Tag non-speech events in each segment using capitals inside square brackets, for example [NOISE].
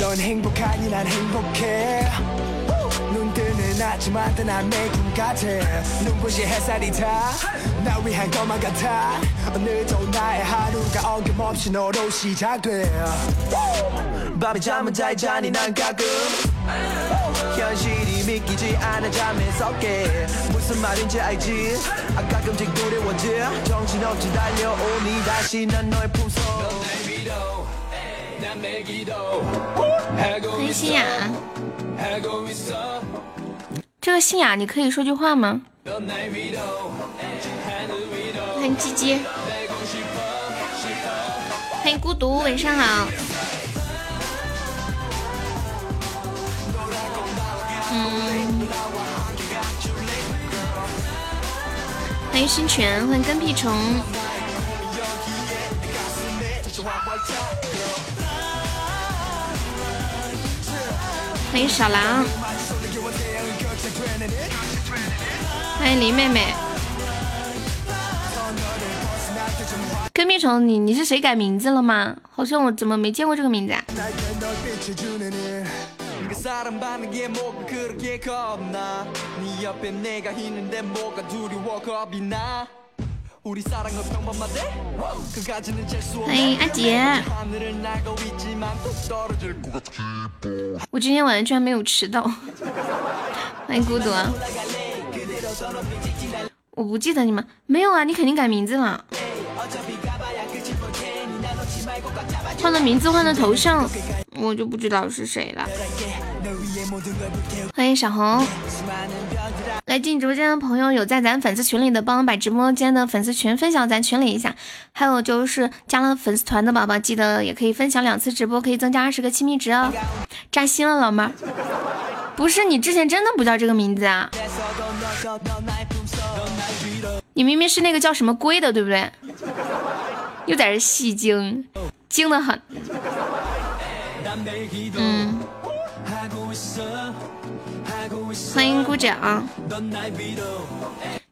넌 행복하니 난 행복해 눈 뜨는 아침마다 난 매일 같아 눈부신 햇살이 다나 위한 것만 같아 오늘도 나의 하루가 어김없이 너로 시작돼 밤에 잠은 잘 자니 난 가끔 현실이 믿기지 않아 잠에서 깨 무슨 말인지 알지 아 가끔씩 두려워져 정신없이 달려오니 다시 난 너의 품속 欢迎心雅， 这个心雅，你可以说句话吗？欢迎鸡鸡，欢迎孤独，晚上好。嗯，欢迎新泉，欢迎跟屁虫。欢迎小狼，欢迎林妹妹。跟屁虫，你你是谁改名字了吗？好像我怎么没见过这个名字啊？欢迎阿杰，我今天晚上居然没有迟到。欢迎孤独啊，我不记得你们没有啊？你肯定改名字了，换了名字，换了头像，我就不知道是谁了。欢迎小红，来进直播间的朋友有在咱粉丝群里的，帮我把直播间的粉丝群分享咱群里一下。还有就是加了粉丝团的宝宝，记得也可以分享两次直播，可以增加二十个亲密值哦。扎心了，老妹儿，不是你之前真的不叫这个名字啊？你明明是那个叫什么龟的，对不对？又在这戏精，精的很。欢迎姑掌，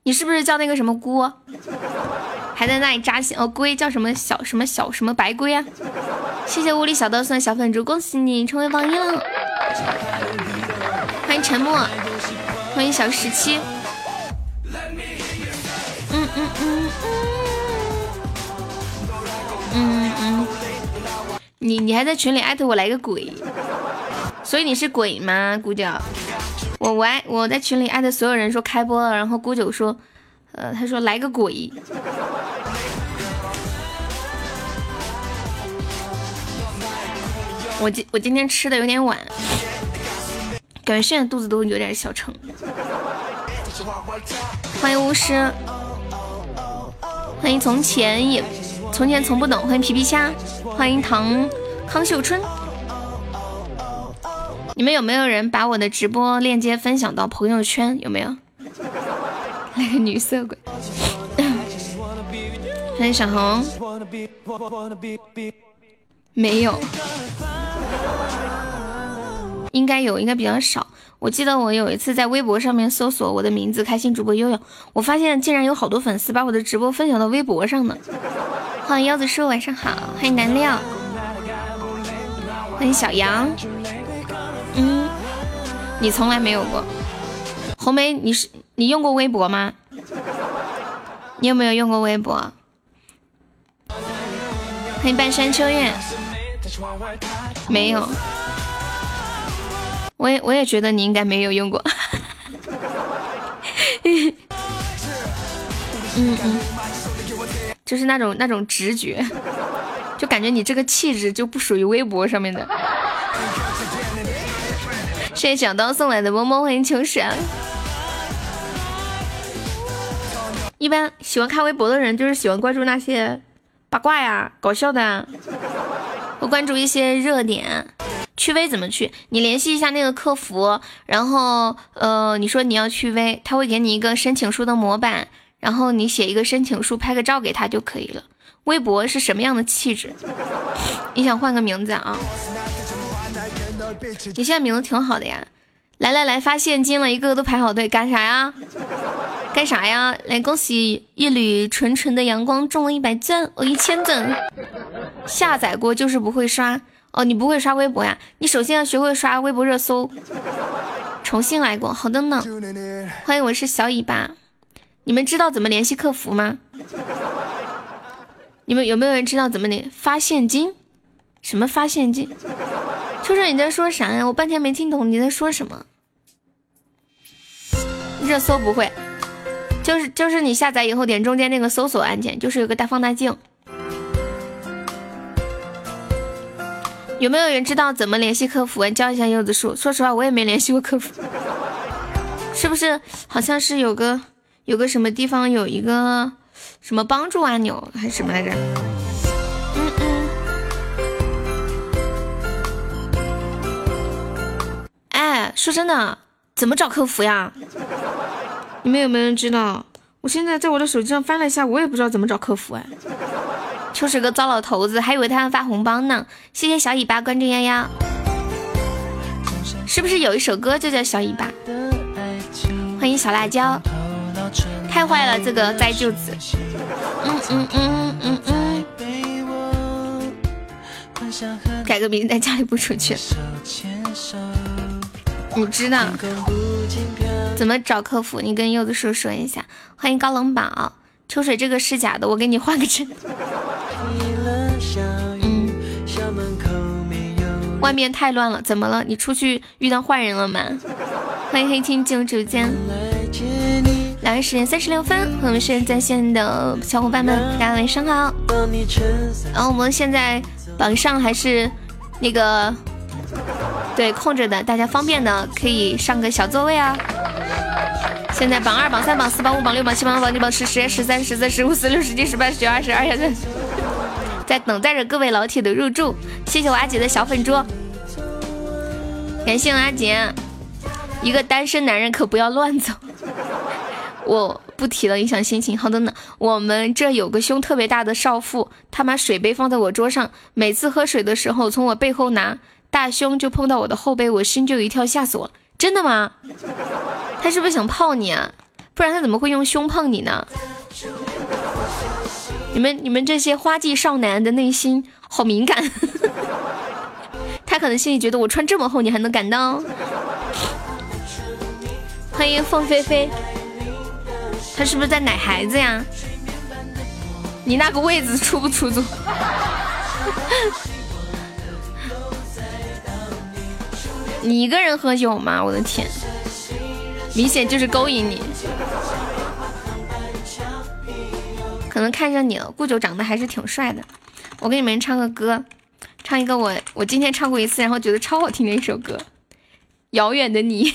你是不是叫那个什么姑？还在那里扎心哦？龟叫什么小什么小什么白龟啊？谢谢屋里小刀送的小粉猪，恭喜你成为榜一了！欢迎沉默，欢迎小十七。嗯嗯嗯嗯嗯嗯，你你还在群里艾特我来个鬼？所以你是鬼吗，姑九？我我爱我在群里艾特所有人说开播了，然后姑九说，呃，他说来个鬼。我今我今天吃的有点晚，感觉现在肚子都有点小撑。欢迎巫师，欢迎从前也从前从不懂，欢迎皮皮虾，欢迎唐康秀春。你们有没有人把我的直播链接分享到朋友圈？有没有？那个女色鬼，[LAUGHS] 欢迎小红，没有，应该有，应该比较少。我记得我有一次在微博上面搜索我的名字“开心主播悠悠”，我发现竟然有好多粉丝把我的直播分享到微博上呢。欢迎腰子叔，晚上好。欢迎南料，欢迎小杨。嗯，你从来没有过，红梅，你是你用过微博吗？你有没有用过微博？欢迎半山秋月，没有，我也我也觉得你应该没有用过。[LAUGHS] 嗯嗯，就是那种那种直觉，就感觉你这个气质就不属于微博上面的。谢谢小刀送来的萌萌，欢迎秋神。一般喜欢看微博的人，就是喜欢关注那些八卦呀、搞笑的，会关注一些热点。去微怎么去？你联系一下那个客服，然后呃，你说你要去微，他会给你一个申请书的模板，然后你写一个申请书，拍个照给他就可以了。微博是什么样的气质？你想换个名字啊？你现在名字挺好的呀。来来来，发现金了，一个个都排好队，干啥呀？干啥呀？来，恭喜一缕纯纯的阳光中了一百钻，我一千钻。下载过就是不会刷哦，你不会刷微博呀？你首先要学会刷微博热搜。重新来过，好的呢。欢迎，我是小尾巴。你们知道怎么联系客服吗？你们有没有人知道怎么联发现金？什么发现金？秋秋你在说啥呀？我半天没听懂你在说什么。热搜不会，就是就是你下载以后点中间那个搜索按键，就是有个大放大镜。有没有人知道怎么联系客服？教一下柚子树。说实话，我也没联系过客服。[LAUGHS] 是不是？好像是有个有个什么地方有一个什么帮助按钮还是什么来着？说真的，怎么找客服呀？你们有没有人知道？我现在在我的手机上翻了一下，我也不知道怎么找客服哎。就是个糟老头子，还以为他要发红包呢。谢谢小尾巴关注丫丫，是不是有一首歌就叫小尾巴？欢迎小辣椒，太坏了这个栽舅子。嗯嗯嗯嗯嗯。改个名字在家里不出去。你知道怎么找客服？你跟柚子叔说一下。欢迎高冷宝，秋水这个是假的，我给你换个真。嗯。外面太乱了，怎么了？你出去遇到坏人了吗？欢迎黑青进入直播间。两人时间三十六分，我们是在线的小伙伴们，大家晚上好。然后我们现在榜上还是那个。对，空着的，大家方便的可以上个小座位啊。现在榜二、榜三、榜四、榜五、榜六、榜七、榜八、榜九、榜十、十、十三、十四、十五、十六、十七、十八、十九、二十、二十三，在等待着各位老铁的入住。谢谢我阿姐的小粉猪，感谢我阿姐。[LAUGHS] 一个单身男人可不要乱走，我不提了，影响心情。好的呢，我们这有个胸特别大的少妇，他把水杯放在我桌上，每次喝水的时候从我背后拿。大胸就碰到我的后背，我心就一跳，吓死我了！真的吗？他是不是想泡你啊？不然他怎么会用胸碰你呢？你们你们这些花季少男的内心好敏感，[LAUGHS] 他可能心里觉得我穿这么厚你还能感到？欢迎凤飞飞，他是不是在奶孩子呀？你那个位子出不出租？你一个人喝酒吗？我的天，明显就是勾引你。可能看上你了，顾九长得还是挺帅的。我给你们唱个歌，唱一个我我今天唱过一次，然后觉得超好听的一首歌，《遥远的你》。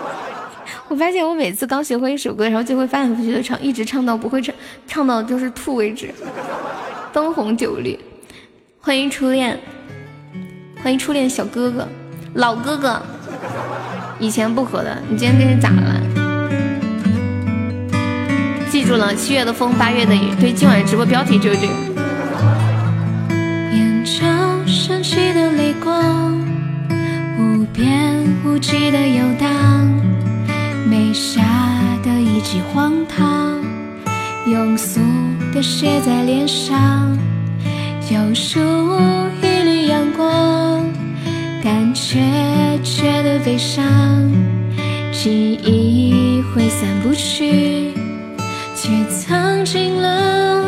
[LAUGHS] 我发现我每次刚学会一首歌，然后就会反反复复的唱，一直唱到不会唱，唱到就是吐为止。灯红酒绿，欢迎初恋，欢迎初恋小哥哥。老哥哥，以前不喝的，你今天这是咋了？记住了，七月的风，八月的雨。对，今晚直播标题就是这个。眼角闪起的泪光，无边无际的游荡，眉下的一记荒唐，庸俗的写在脸上，有属一缕阳光。但却觉得悲伤，记忆挥散不去，却藏进了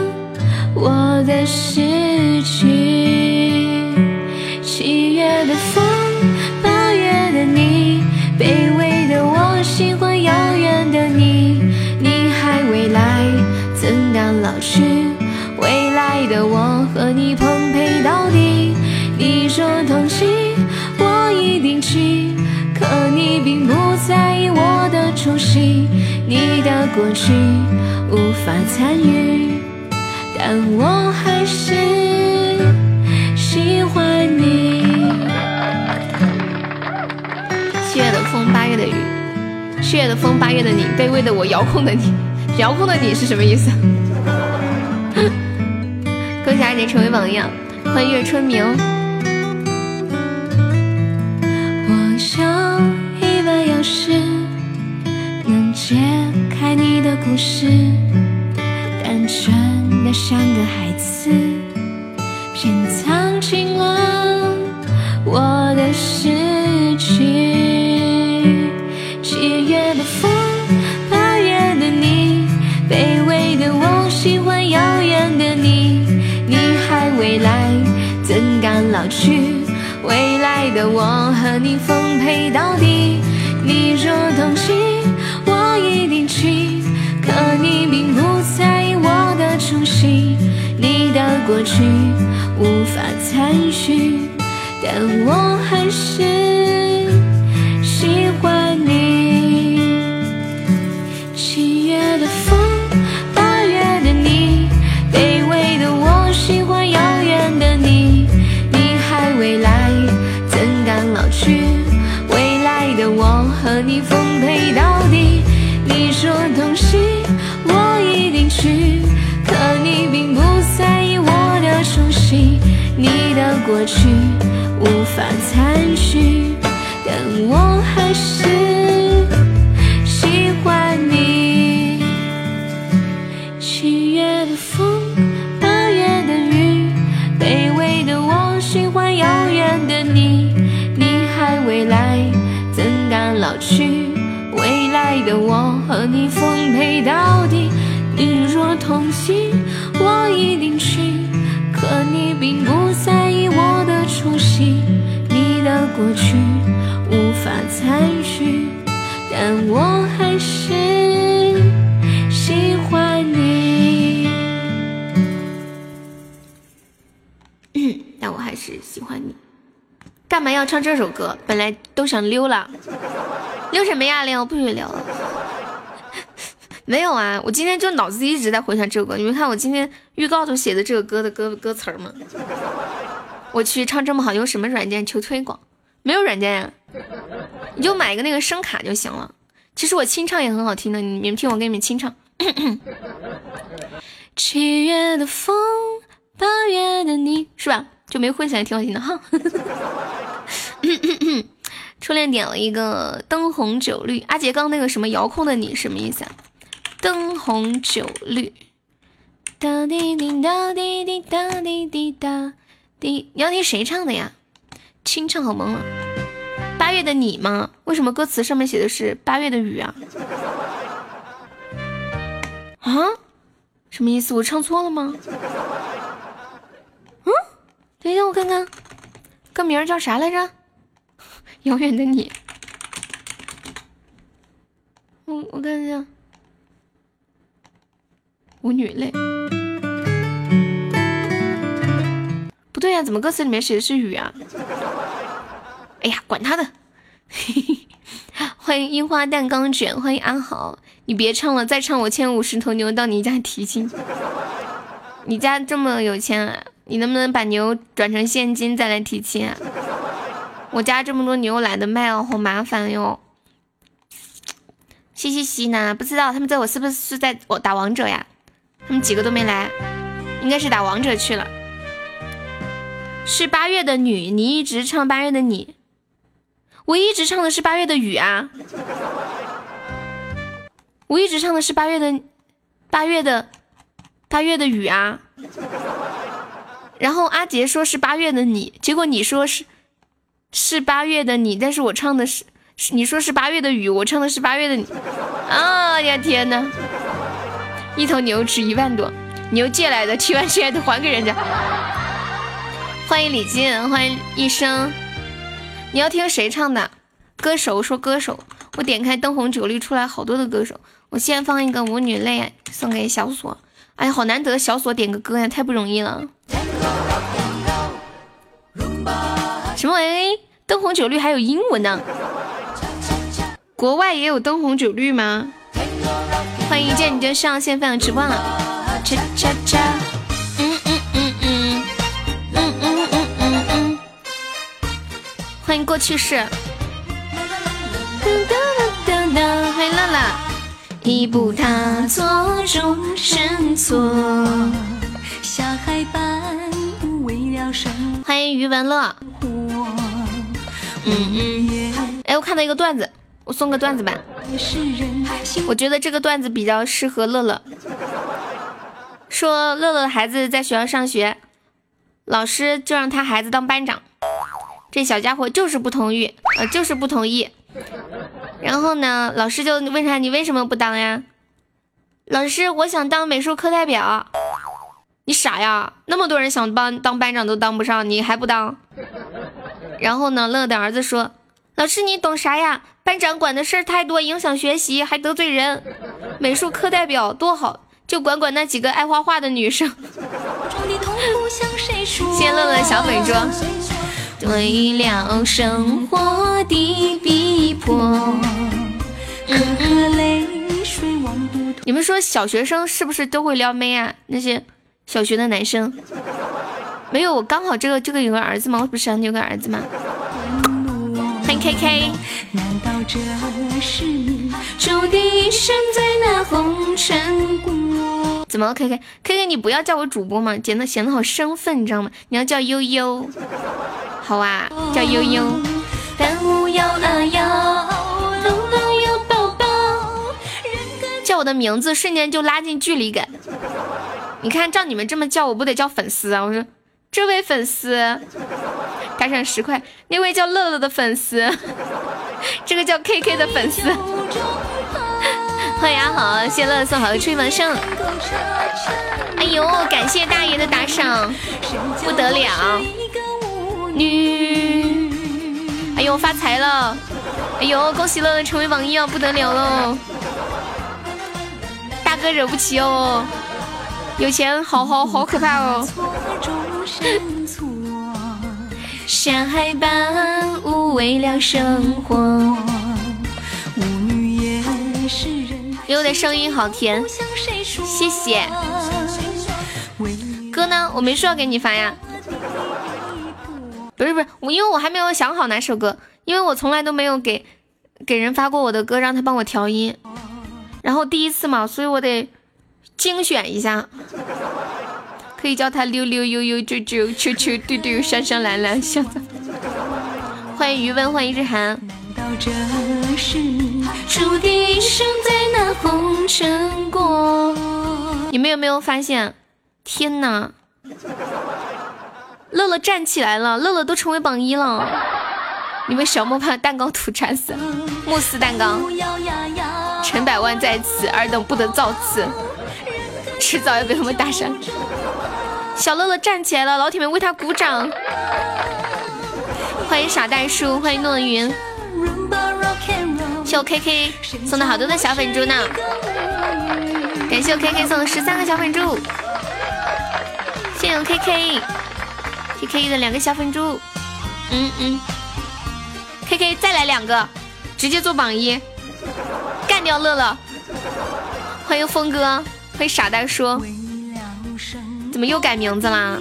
我的诗句。七月的风，八月的你，卑微的我喜欢遥远的你。你还未来，怎敢老去？未来的我和你碰配到底。你说。一定去，可你并不在意我的出席，你的过去无法参与，但我还是喜欢你。七月的风，八月的雨，七月的风，八月的你，卑微的我，遥控的你，遥控的你是什么意思？恭喜阿杰成为榜样，欢迎月春明。故事，单纯的像个孩子，偏藏进了我的诗句。七月的风，八月的你，卑微的我喜欢遥远的你。你还未来，怎敢老去？未来的我和你奉陪到底。你若同行，我一定去。可你并不在意我的初心，你的过去无法参与，但我还是去无法参与，但我还是喜欢你。七月的风，八月的雨，卑微的我喜欢遥远的你。你还未来，怎敢老去？未来的我和你奉陪到底。你若同行，我一定去。可你并不在，过去无法参与，但我还是喜欢你。[COUGHS] 但我还是喜欢你。干嘛要唱这首歌？本来都想溜了，溜什么呀？溜不许溜。[LAUGHS] 没有啊，我今天就脑子一直在回想这首歌。你们看我今天预告都写的这个歌的歌歌词吗？我去唱这么好，用什么软件求推广？没有软件呀、你就买一个那个声卡就行了。其实我清唱也很好听的，你们听我给你们清唱。[COUGHS] 七月的风，八月的你，是吧？就没混起来，挺好听的哈。[COUGHS] 初恋点了一个灯红酒绿，阿杰刚那个什么遥控的你什么意思啊？灯红酒绿，哒滴滴哒滴滴哒滴滴哒滴，你要听谁唱的呀？清唱好萌啊！八月的你吗？为什么歌词上面写的是八月的雨啊？啊？什么意思？我唱错了吗？嗯，等一下我看看，歌名叫啥来着？遥远的你。我我看一下，舞女泪。对呀、怎么歌词里面写的是雨啊？哎呀，管他的！[LAUGHS] 欢迎樱花蛋糕卷，欢迎安好。你别唱了，再唱我牵五十头牛到你家提亲。你家这么有钱？你能不能把牛转成现金再来提亲啊？我家这么多牛懒得卖哦，好麻烦哟。嘻嘻嘻呢？不知道他们在我是不是是在我打王者呀？他们几个都没来，应该是打王者去了。是八月的女，你一直唱八月的你，我一直唱的是八月的雨啊，我一直唱的是八月的八月的八月的雨啊。然后阿杰说是八月的你，结果你说是是八月的你，但是我唱的是是你说是八月的雨，我唱的是八月的你。啊呀天呐，一头牛值一万多，牛借来的七万现在都还给人家。欢迎李静，欢迎一生。你要听谁唱的？歌手说歌手，我点开灯红酒绿出来好多的歌手。我先放一个舞女泪送给小锁。哎呀，好难得小锁点个歌呀，太不容易了。什么玩意？灯红酒绿还有英文呢？国外也有灯红酒绿吗？欢迎一见你就上线分享直播了，欢迎过去式，欢迎乐乐，一步踏错，终身错，下海般为了生欢迎余文乐，嗯嗯，哎，我看到一个段子，我送个段子吧。我觉得这个段子比较适合乐乐。说乐乐的孩子在学校上学，老师就让他孩子当班长，这小家伙就是不同意，呃，就是不同意。然后呢，老师就问他：“你为什么不当呀？”老师，我想当美术课代表。你傻呀？那么多人想当当班长都当不上，你还不当？然后呢，乐乐的儿子说：“老师，你懂啥呀？班长管的事儿太多，影响学习，还得罪人。美术课代表多好。”就管管那几个爱画画的女生。[LAUGHS] 谢乐乐小粉猪。对了生活的逼迫。你们说小学生是不是都会撩妹啊？那些小学的男生。没有，我刚好这个这个有个儿子嘛？我不是有个儿子嘛？欢迎 K K。怎么？K K K K，你不要叫我主播嘛，显得显得好生分，你知道吗？你要叫悠悠，好啊，叫悠悠。叫我的名字，瞬间就拉近距离感。你看，照你们这么叫，我不得叫粉丝啊？我说，这位粉丝，打赏十块。那位叫乐乐的粉丝，这个叫 K K 的粉丝。欢迎阿豪，谢乐乐送好的吹门声。哎呦，感谢大爷的打赏，不得了。女，哎呦发财了，哎呦恭喜乐乐成为榜一哦，不得了喽。大哥惹不起哦，有钱好好好可怕哦。山海般无为了生活，舞女也是人。悠悠的声音好甜，谢谢。歌呢？我没说要给你发呀。不是不是，我因为我还没有想好哪首歌，因为我从来都没有给给人发过我的歌，让他帮我调音。然后第一次嘛，所以我得精选一下。可以叫他溜溜悠悠啾啾啾啾丢丢闪闪蓝蓝香。欢迎余温，欢迎日韩。你们有没有发现？天哪！乐乐站起来了，乐乐都成为榜一了。你们小莫把蛋糕涂馋死，慕斯蛋糕。陈百万在此，尔等不得造次，迟早要被他们打伤。小乐乐站起来了，老铁们为他鼓掌。欢迎傻蛋叔，欢迎诺云。谢我 K K 送的好多的小粉猪呢，感谢我 K K 送的十三个小粉猪，谢谢我 K K K K 的两个小粉猪，嗯嗯，K K 再来两个，直接做榜一，干掉乐乐，欢迎峰哥，欢迎傻呆叔，怎么又改名字啦？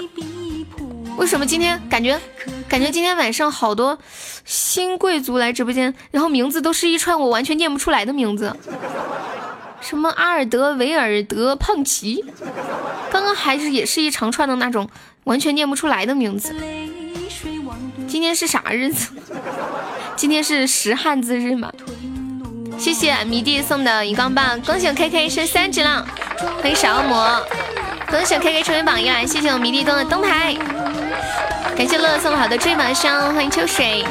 为什么今天感觉感觉今天晚上好多？新贵族来直播间，然后名字都是一串我完全念不出来的名字，什么阿尔德维尔德胖奇，刚刚还是也是一长串的那种完全念不出来的名字。今天是啥日子？今天是识汉字日吗？谢谢迷弟送的荧光棒，恭喜我 K K 升三级了，欢迎小恶魔，恭喜 K K 成为榜一了，谢谢我迷弟东的灯牌。感谢乐乐送好的追榜箱，欢迎秋水，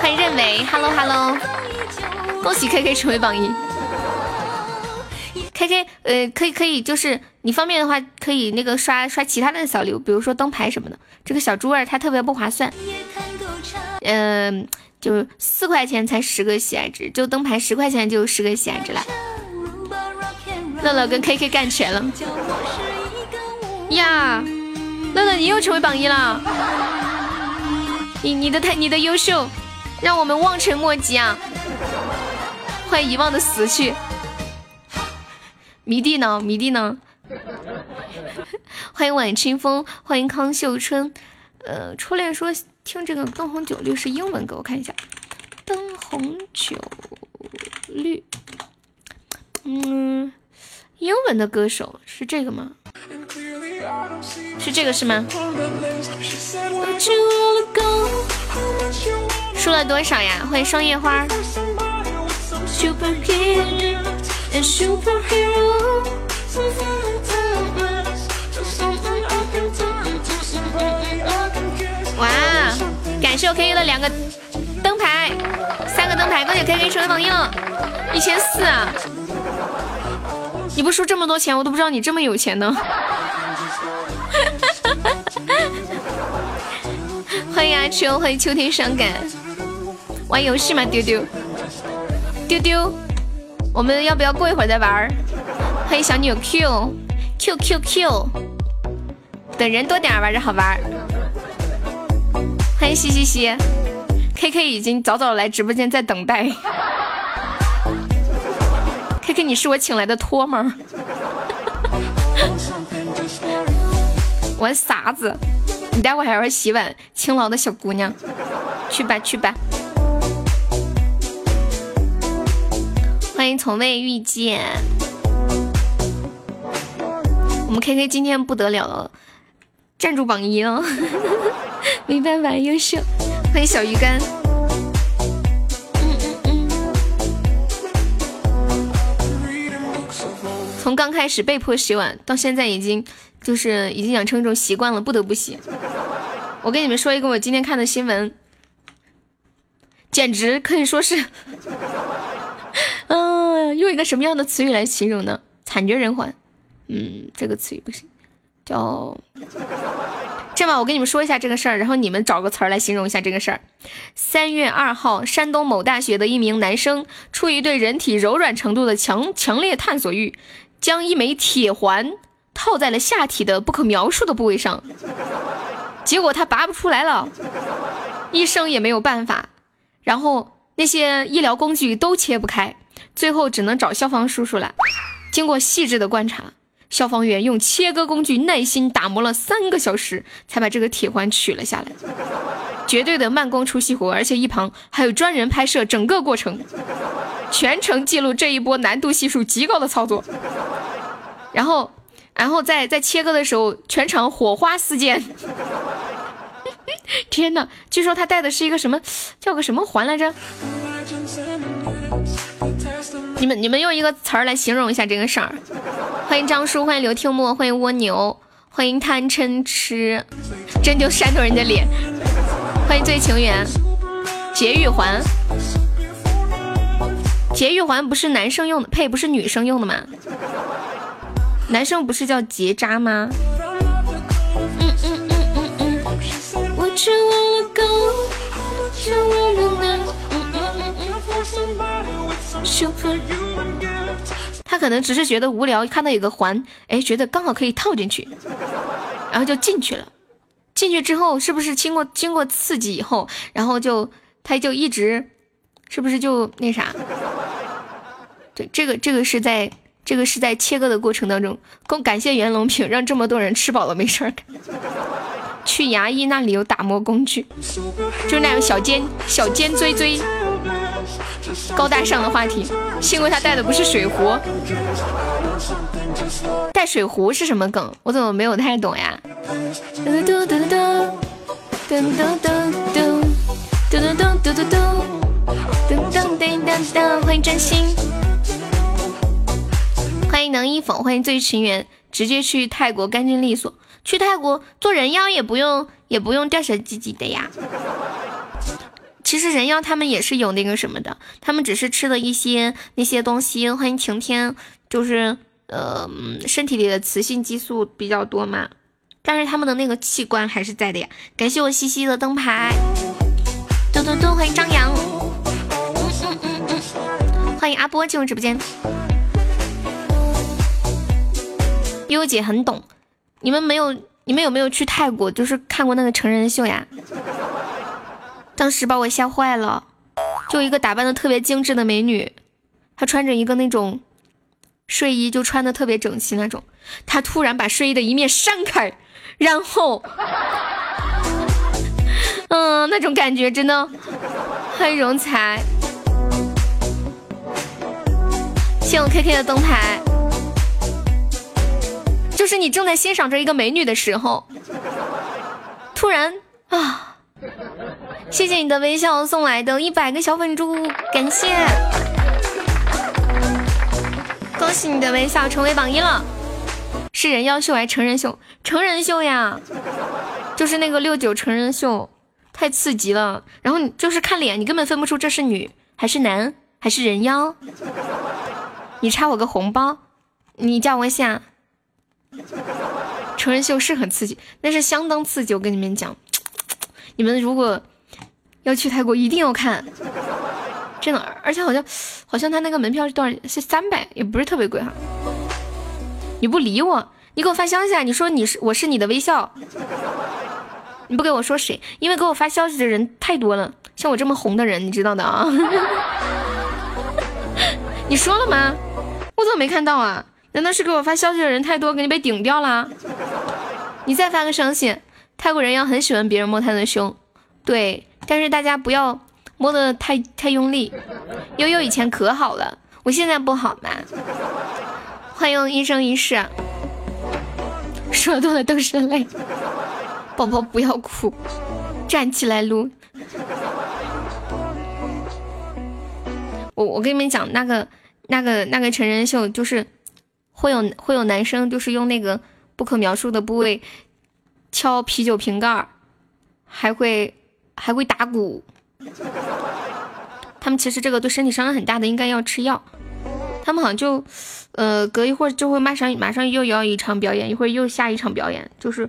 欢迎认为，Hello Hello，恭喜 K K 成为榜一。K K，呃，可以可以，就是你方便的话，可以那个刷刷其他的小礼物，比如说灯牌什么的。这个小猪儿它特别不划算，嗯，就四块钱才十个喜爱值，就灯牌十块钱就十个喜爱值了。乐乐跟 K K 干全了，呀。乐乐，你又成为榜一了，你你的太你的优秀，让我们望尘莫及啊！欢迎遗忘的死去，迷弟呢？迷弟呢？欢迎晚清风，欢迎康秀春。呃，初恋说听这个灯红酒绿是英文歌，我看一下，灯红酒绿，嗯，英文的歌手是这个吗？是这个是吗？输了多少呀？欢迎双叶花。哇！感谢我 K K 的两个灯牌，三个灯牌，恭喜 K K 成为榜一了，一千四啊！你不输这么多钱，我都不知道你这么有钱呢。[LAUGHS] 欢迎阿秋，欢迎秋天伤感。玩游戏吗？丢丢，丢丢，我们要不要过一会儿再玩？欢迎小女友 Q，Q Q Q，等人多点玩着好玩。欢迎西西西，K K 已经早早来直播间在等待。K K，你是我请来的托吗？[LAUGHS] 玩啥子？你待会还要洗碗，勤劳的小姑娘，去吧去吧。欢迎从未遇见，我们 K K 今天不得了了，站住榜一了。[LAUGHS] 没办法，优秀。欢迎小鱼干。从刚开始被迫洗碗，到现在已经就是已经养成一种习惯了，不得不洗。我跟你们说一个我今天看的新闻，简直可以说是，嗯，[LAUGHS] 用一个什么样的词语来形容呢？惨绝人寰。嗯，这个词语不行，叫。这样吧，我跟你们说一下这个事儿，然后你们找个词儿来形容一下这个事儿。三月二号，山东某大学的一名男生出于对人体柔软程度的强强烈探索欲，将一枚铁环套在了下体的不可描述的部位上，结果他拔不出来了，医生也没有办法，然后那些医疗工具都切不开，最后只能找消防叔叔了。经过细致的观察。消防员用切割工具耐心打磨了三个小时，才把这个铁环取了下来。绝对的慢工出细活，而且一旁还有专人拍摄整个过程，全程记录这一波难度系数极高的操作。然后，然后在在切割的时候，全场火花四溅。[LAUGHS] 天哪！据说他戴的是一个什么，叫个什么环来着？你们你们用一个词儿来形容一下这个事儿。欢迎张叔，欢迎刘听墨，欢迎蜗牛，欢迎贪嗔痴，真就扇着人家脸。欢迎醉情缘，节育环，节育环不是男生用的，呸，不是女生用的吗？男生不是叫结扎吗？嗯嗯嗯嗯嗯，我，他可能只是觉得无聊，看到有个环，哎，觉得刚好可以套进去，然后就进去了。进去之后，是不是经过经过刺激以后，然后就他就一直，是不是就那啥？对，这个这个是在这个是在切割的过程当中，更感谢袁隆平，让这么多人吃饱了没事儿干。去牙医那里有打磨工具，就那种小尖小尖锥锥。高大上的话题，幸亏他带的不是水壶。带水壶是什么梗？我怎么没有太懂呀？嘟嘟嘟嘟嘟嘟嘟嘟嘟嘟嘟嘟嘟，欢迎真心，欢迎能一粉，欢迎醉情缘，直接去泰国干净利索。去泰国做人妖也不用也不用掉小鸡鸡的呀。其实人妖他们也是有那个什么的，他们只是吃了一些那些东西。欢迎晴天，就是呃身体里的雌性激素比较多嘛，但是他们的那个器官还是在的呀。感谢我西西的灯牌，嘟嘟嘟，欢迎张扬，嗯嗯嗯，欢迎阿波进入直播间。悠悠姐很懂，你们没有，你们有没有去泰国，就是看过那个成人秀呀？当时把我吓坏了，就一个打扮的特别精致的美女，她穿着一个那种睡衣，就穿的特别整齐那种。他突然把睡衣的一面扇开，然后，嗯，那种感觉真的很荣才。谢我 K K 的灯牌，就是你正在欣赏着一个美女的时候，突然啊。谢谢你的微笑送来的一百个小粉猪，感谢。恭喜你的微笑成为榜一了。是人妖秀还是成人秀？成人秀呀，就是那个六九成人秀，太刺激了。然后你就是看脸，你根本分不出这是女还是男还是人妖。你插我个红包，你加我一下。成人秀是很刺激，那是相当刺激。我跟你们讲，你们如果要去泰国，一定要看，真的。而且好像好像他那个门票是多少？是三百，也不是特别贵哈。你不理我，你给我发消息啊！你说你是我是你的微笑，你不给我说谁？因为给我发消息的人太多了，像我这么红的人，你知道的啊。[LAUGHS] 你说了吗？我怎么没看到啊？难道是给我发消息的人太多，给你被顶掉了？你再发个消息。泰国人要很喜欢别人摸他的胸，对，但是大家不要摸的太太用力。悠悠以前可好了，我现在不好吗？欢迎一生一世，说多了都是泪。宝宝不要哭，站起来撸。我我跟你们讲，那个那个那个成人秀，就是会有会有男生，就是用那个不可描述的部位敲啤酒瓶盖，还会还会打鼓。[LAUGHS] 他们其实这个对身体伤害很大的，应该要吃药。他们好像就，呃，隔一会儿就会马上马上又要一场表演，一会儿又下一场表演，就是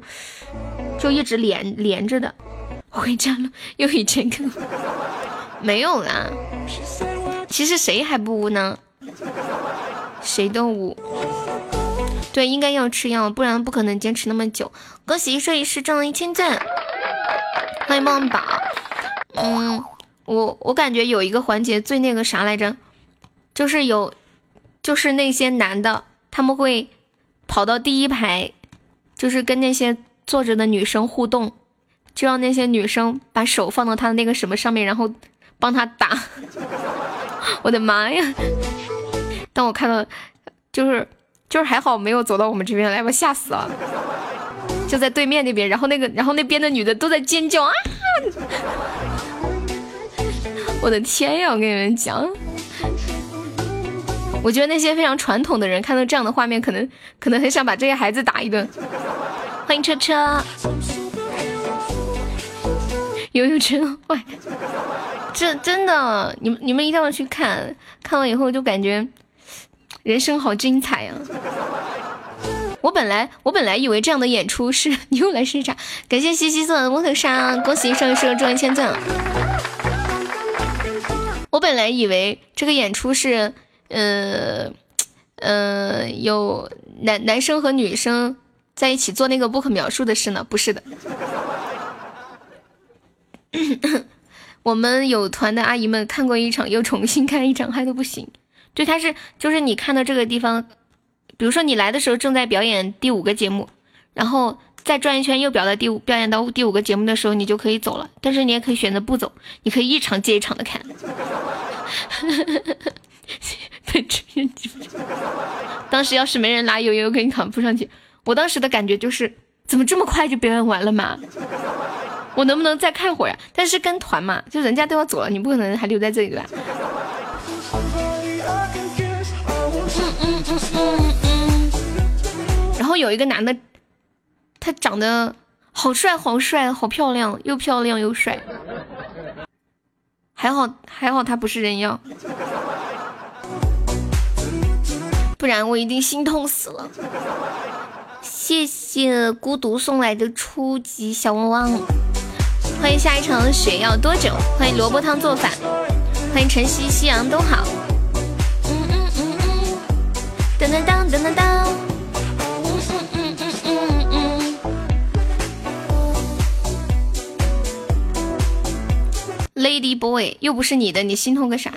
就一直连连着的。回家了，又一千个，没有啦。其实谁还不污呢？谁都污。对，应该要吃药，不然不可能坚持那么久。恭喜一生一世中了一千赞，欢迎梦宝。嗯，我我感觉有一个环节最那个啥来着，就是有。就是那些男的，他们会跑到第一排，就是跟那些坐着的女生互动，就让那些女生把手放到他的那个什么上面，然后帮他打。[LAUGHS] 我的妈呀！当我看到，就是就是还好没有走到我们这边来，我吓死了。就在对面那边，然后那个然后那边的女的都在尖叫啊！我的天呀！我跟你们讲。我觉得那些非常传统的人看到这样的画面，可能可能很想把这些孩子打一顿。欢迎车车，悠悠真坏，这真的，你们你们一定要去看，看完以后就感觉人生好精彩呀！我本来我本来以为这样的演出是你 [LAUGHS] 又来试啥？感谢西西送的摩托沙，恭喜上一生中一千赞。我本来以为这个演出是。呃，呃，有男男生和女生在一起做那个不可描述的事呢？不是的，[COUGHS] 我们有团的阿姨们看过一场，又重新看一场，嗨都不行。对，他是就是你看到这个地方，比如说你来的时候正在表演第五个节目，然后再转一圈又表到第五表演到第五个节目的时候，你就可以走了。但是你也可以选择不走，你可以一场接一场的看。[LAUGHS] 当时要是没人拉悠悠，给你扛不上去。我当时的感觉就是，怎么这么快就表演完了嘛？我能不能再看会儿呀？但是跟团嘛，就人家都要走了，你不可能还留在这里吧？然后有一个男的，他长得好帅，好帅，好漂亮，又漂亮又帅。还好还好，他不是人妖。不然我一定心痛死了。谢谢孤独送来的初级小汪汪，欢迎下一场雪要多久？欢迎萝卜汤做饭，欢迎晨曦夕阳都好。嗯嗯嗯嗯，当当当当当当。Lady boy 又不是你的，你心痛个啥？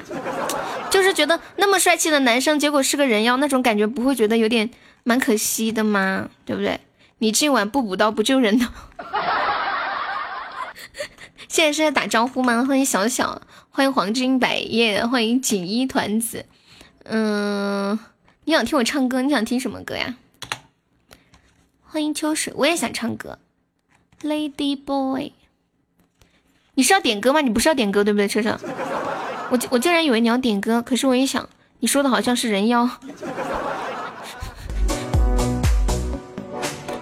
就是觉得那么帅气的男生，结果是个人妖，那种感觉不会觉得有点蛮可惜的吗？对不对？你今晚不补刀不救人的。现在是在打招呼吗？欢迎小小，欢迎黄金百叶，欢迎锦衣团子。嗯，你想听我唱歌？你想听什么歌呀？欢迎秋水，我也想唱歌。Lady boy，你是要点歌吗？你不是要点歌对不对？车上，我我竟然以为你要点歌，可是我一想，你说的好像是人妖。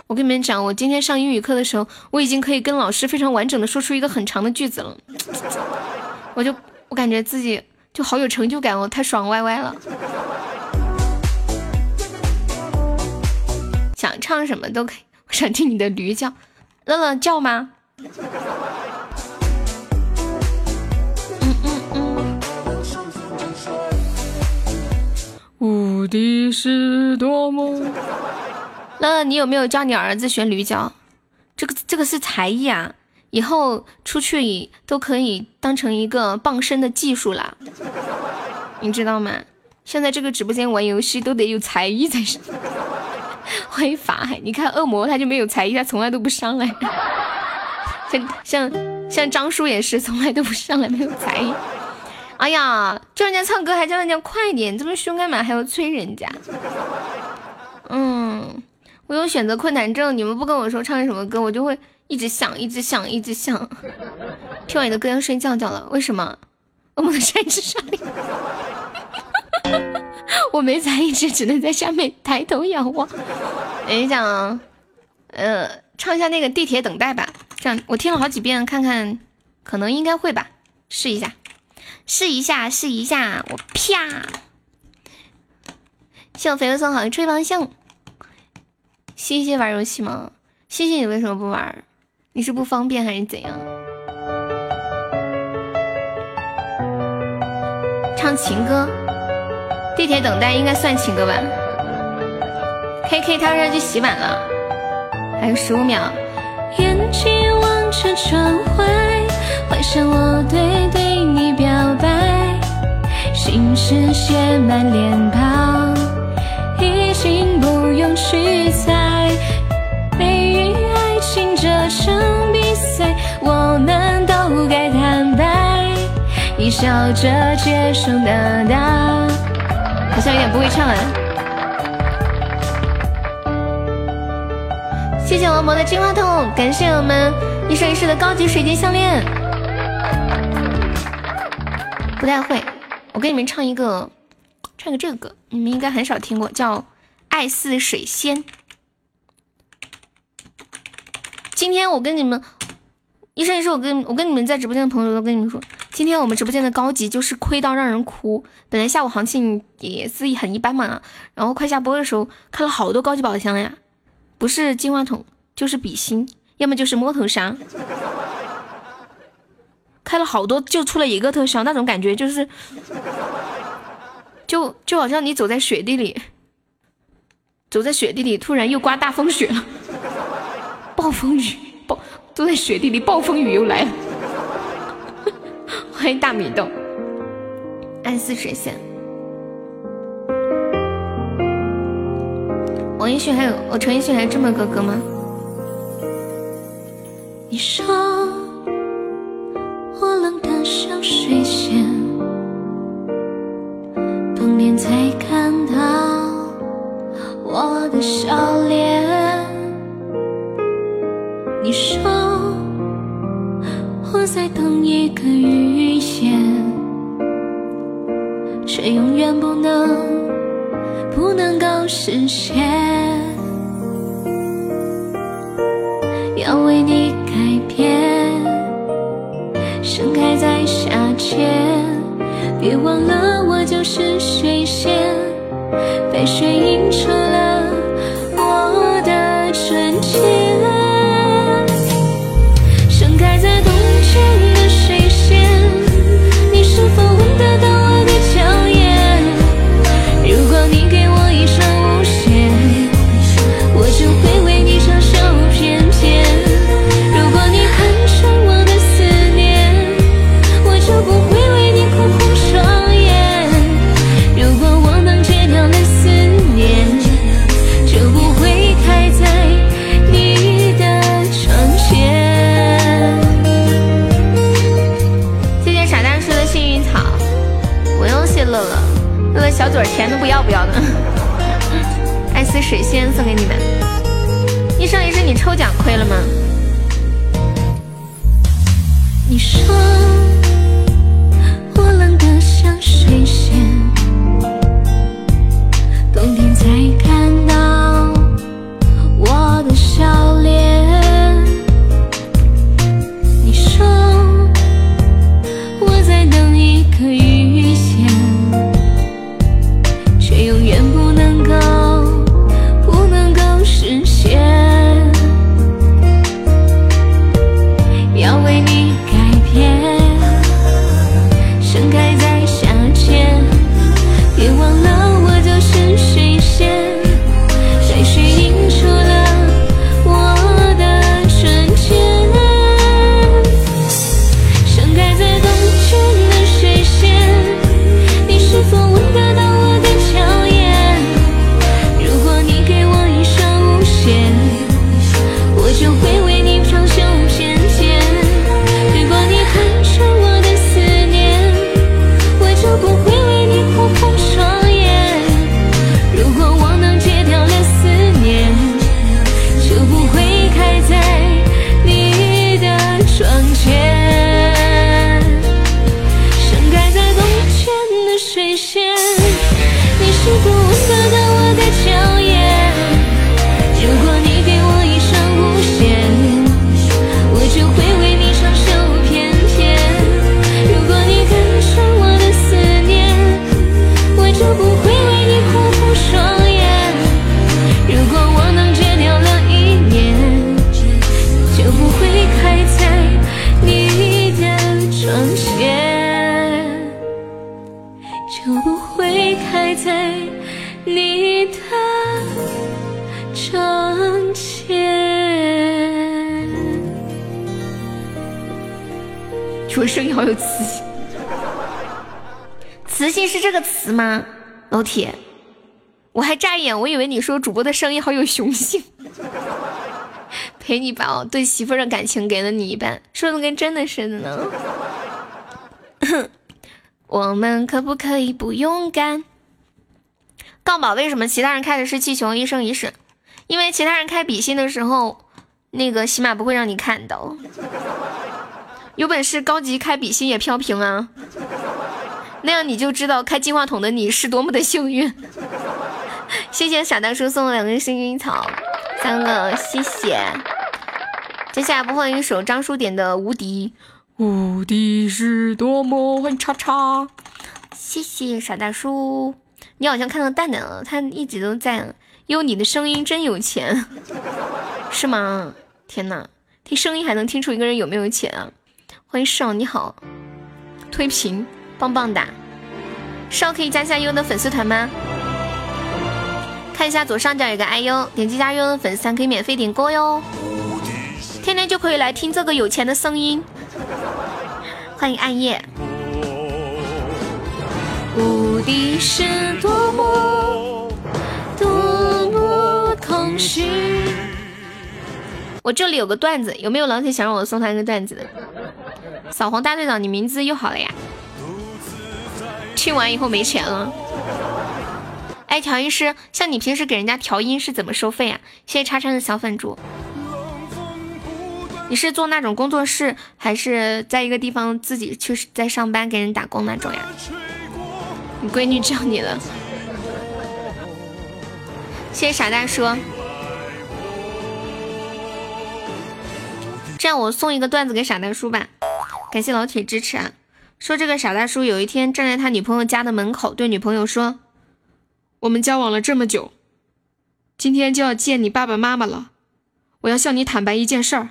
我跟你们讲，我今天上英语课的时候，我已经可以跟老师非常完整的说出一个很长的句子了。我就我感觉自己就好有成就感哦，太爽歪歪了。想唱什么都可以，我想听你的驴叫，乐乐叫吗？无敌是多么。乐乐，你有没有教你儿子学驴叫？这个这个是才艺啊，以后出去都可以当成一个傍身的技术啦，你知道吗？现在这个直播间玩游戏都得有才艺才是。欢迎法海，你看恶魔他就没有才艺，他从来都不上来。[LAUGHS] 像像像张叔也是，从来都不上来，没有才艺。哎呀，叫人家唱歌还叫人家快点，这么凶干嘛？还要催人家？[LAUGHS] 嗯，我有选择困难症，你们不跟我说唱什么歌，我就会一直想，一直想，一直想。听完你的歌要睡觉觉了，为什么？我们的山之上，[LAUGHS] 我没才艺，只只能在下面抬头仰望。等一下啊，呃，唱一下那个地铁等待吧，这样我听了好几遍，看看可能应该会吧，试一下。试一下，试一下，我啪！谢我肥肉送好的吹风香。西西玩游戏吗？西西你为什么不玩？你是不方便还是怎样？唱情歌，地铁等待应该算情歌吧？K K 他要去洗碗了，还有十五秒。眼睛望着窗外。幻想我对对，心事写满脸庞，已经不用去猜。对于爱情这场比赛，我们都该坦白，你笑着接受得到。好像有点不会唱啊！谢谢恶魔的金话筒，感谢我们一生一世的高级水晶项链。不太会，我给你们唱一个，唱个这个歌，你们应该很少听过，叫《爱似水仙》。今天我跟你们，医生也是我跟我跟你们在直播间的朋友都跟你们说，今天我们直播间的高级就是亏到让人哭。本来下午行情也是很一般嘛，然后快下播的时候开了好多高级宝箱呀，不是金话筒就是比心，要么就是摸头杀。开了好多，就出了一个特效，那种感觉就是，就就好像你走在雪地里，走在雪地里，突然又刮大风雪了，暴风雨，暴都在雪地里，暴风雨又来了。[LAUGHS] 欢迎大米豆，爱似水仙。王奕迅还有，我陈奕迅还有这么个歌吗？你说。我冷得像水仙，冬天才看到我的笑脸。你说我在等一个预言，却永远不能不能够实现。开在夏天，别忘了我就是水仙，被水映出了主播的声音好有雄性。[LAUGHS] 陪你把对媳妇的感情给了你一半，说的跟真的似的呢。[LAUGHS] 我们可不可以不勇敢？杠宝为什么其他人开的是气球一生一世？因为其他人开比心的时候，那个起码不会让你看到。有本事高级开比心也飘屏啊，那样你就知道开金话筒的你是多么的幸运。谢谢傻大叔送了两根幸运草，三个谢谢。接下来播放一首张叔点的《无敌》，无敌是多么很叉叉。谢谢傻大叔，你好像看到蛋蛋了，他一直都在。有你的声音真有钱，[LAUGHS] 是吗？天哪，听声音还能听出一个人有没有钱啊！欢迎少，你好，推屏，棒棒哒。少可以加下优的粉丝团吗？看一下左上角有个 IU，点击加优的粉丝团可以免费点歌哟。天天就可以来听这个有钱的声音。欢迎暗夜。无敌是多么多么空虚。我这里有个段子，有没有老铁想让我送他一个段子的？扫黄大队长，你名字又好了呀？听完以后没钱了。哎，调音师，像你平时给人家调音是怎么收费啊？谢谢叉叉的小粉猪。你是做那种工作室，还是在一个地方自己去在上班给人打工那种呀？你闺女叫你了，谢谢傻大叔。这样我送一个段子给傻大叔吧，感谢老铁支持啊！说这个傻大叔有一天站在他女朋友家的门口，对女朋友说：“我们交往了这么久，今天就要见你爸爸妈妈了，我要向你坦白一件事儿。”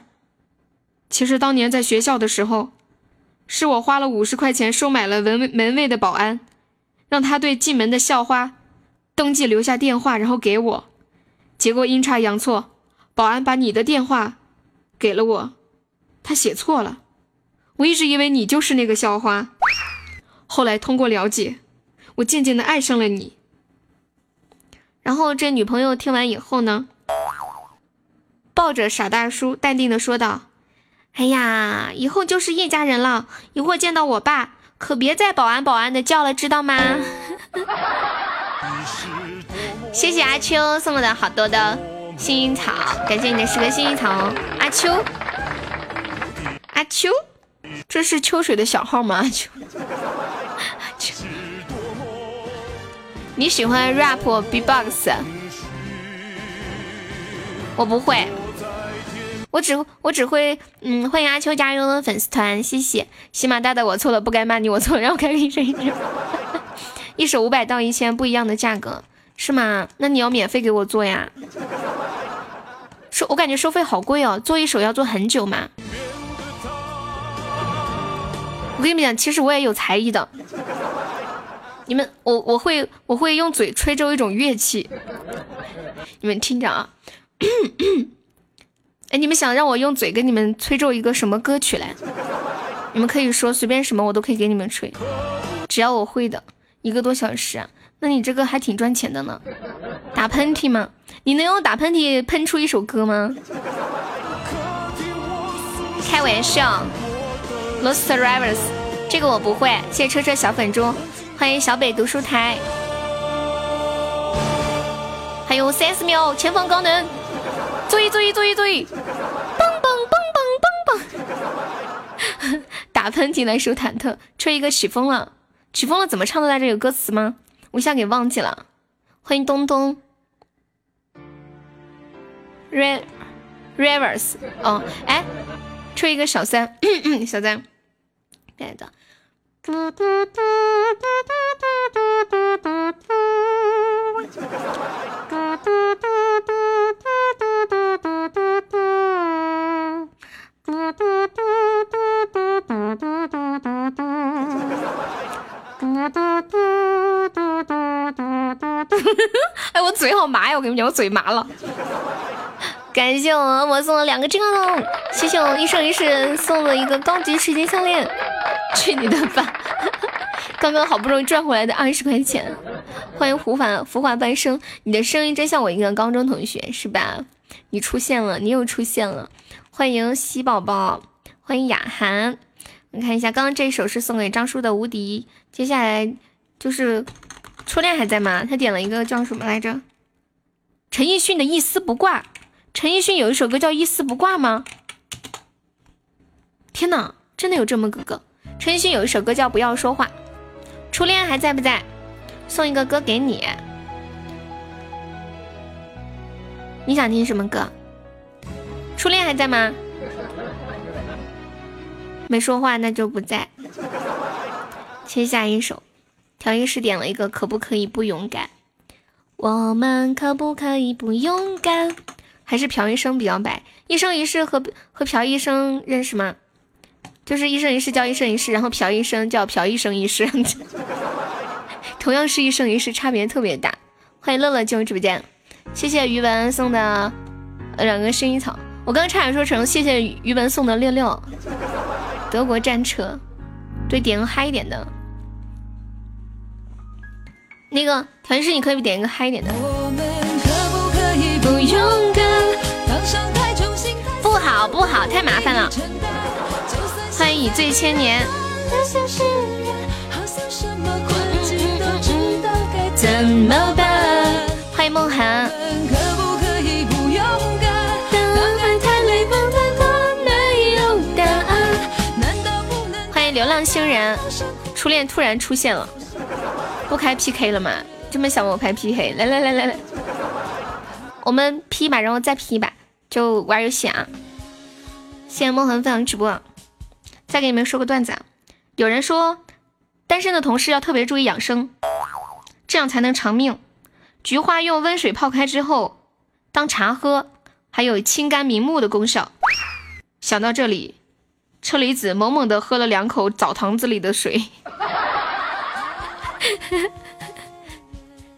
其实当年在学校的时候，是我花了五十块钱收买了门门卫的保安，让他对进门的校花登记留下电话，然后给我。结果阴差阳错，保安把你的电话给了我，他写错了。我一直以为你就是那个校花，后来通过了解，我渐渐的爱上了你。然后这女朋友听完以后呢，抱着傻大叔，淡定的说道。哎呀，以后就是一家人了。一会儿见到我爸，可别再保安保安的叫了，知道吗？[LAUGHS] 谢谢阿秋送我的好多的幸运草，感谢你的十个幸运草，阿秋，阿秋，这是秋水的小号吗？阿秋，阿秋，你喜欢 rap B-box？我不会。我只我只会嗯，欢迎阿秋加入了粉丝团，谢谢喜马大大，我错了，不该骂你，我错了，让我开一声。[LAUGHS] 一首五百到一千不一样的价格是吗？那你要免费给我做呀？收我感觉收费好贵哦，做一首要做很久嘛。我跟你们讲，其实我也有才艺的。你们我我会我会用嘴吹奏一种乐器，[LAUGHS] 你们听着啊。[COUGHS] 哎，你们想让我用嘴跟你们吹奏一个什么歌曲来？你们可以说随便什么，我都可以给你们吹，只要我会的。一个多小时，啊，那你这个还挺赚钱的呢。打喷嚏吗？你能用打喷嚏喷出一首歌吗？开玩笑，Lost Rivers，这个我不会。谢谢车车小粉猪，欢迎小北读书台。还有三十秒，前方高能。注意注意注意注意！嘣嘣嘣嘣嘣嘣！[LAUGHS] 打喷嚏来首忐忑，吹一个起风了，起风了怎么唱的来着？有歌词吗？我一下给忘记了。欢迎东东，Re Rivers，哦，哎，吹一个小三，[COUGHS] 小三，[COUGHS] 别的。[LAUGHS] 哎，我嘴好麻呀！我跟你讲，我嘴麻了。感谢我恶魔送了两个这个，谢谢我一生一世送了一个高级水晶项链。去你的吧！刚刚好不容易赚回来的二十块钱。欢迎胡凡浮华半生，你的声音真像我一个高中同学，是吧？你出现了，你又出现了。欢迎喜宝宝，欢迎雅涵。你看一下，刚刚这首是送给张叔的《无敌》，接下来就是初恋还在吗？他点了一个叫什么来着？陈奕迅的一丝不挂。陈奕迅有一首歌叫《一丝不挂》吗？天哪，真的有这么个歌？陈奕迅有一首歌叫《不要说话》。初恋还在不在？送一个歌给你。你想听什么歌？初恋还在吗？没说话，那就不在。切下一首，调音师点了一个，可不可以不勇敢？我们可不可以不勇敢？还是朴医生比较白。一生一世和和朴医生认识吗？就是一生一世叫一生一世，然后朴医生叫朴一生一世，[LAUGHS] 同样是一生一世，差别特别大。欢迎乐乐进入直播间，谢谢余文送的两个薰衣草。我刚刚差点说成谢谢余文送的六六。德国战车，对，点个嗨一点的。那个调音师，你可以点一个嗨一点的。好不好，太麻烦了。欢迎以醉千年。怎么办？欢迎梦涵。流浪星人，初恋突然出现了，不开 PK 了吗？这么想我开 PK，来来来来来，我们 P 一把，然后再 P 一把，就玩游戏啊！谢谢梦痕分享直播，再给你们说个段子啊！有人说，单身的同事要特别注意养生，这样才能长命。菊花用温水泡开之后当茶喝，还有清肝明目的功效。想到这里。车厘子猛猛的喝了两口澡堂子里的水，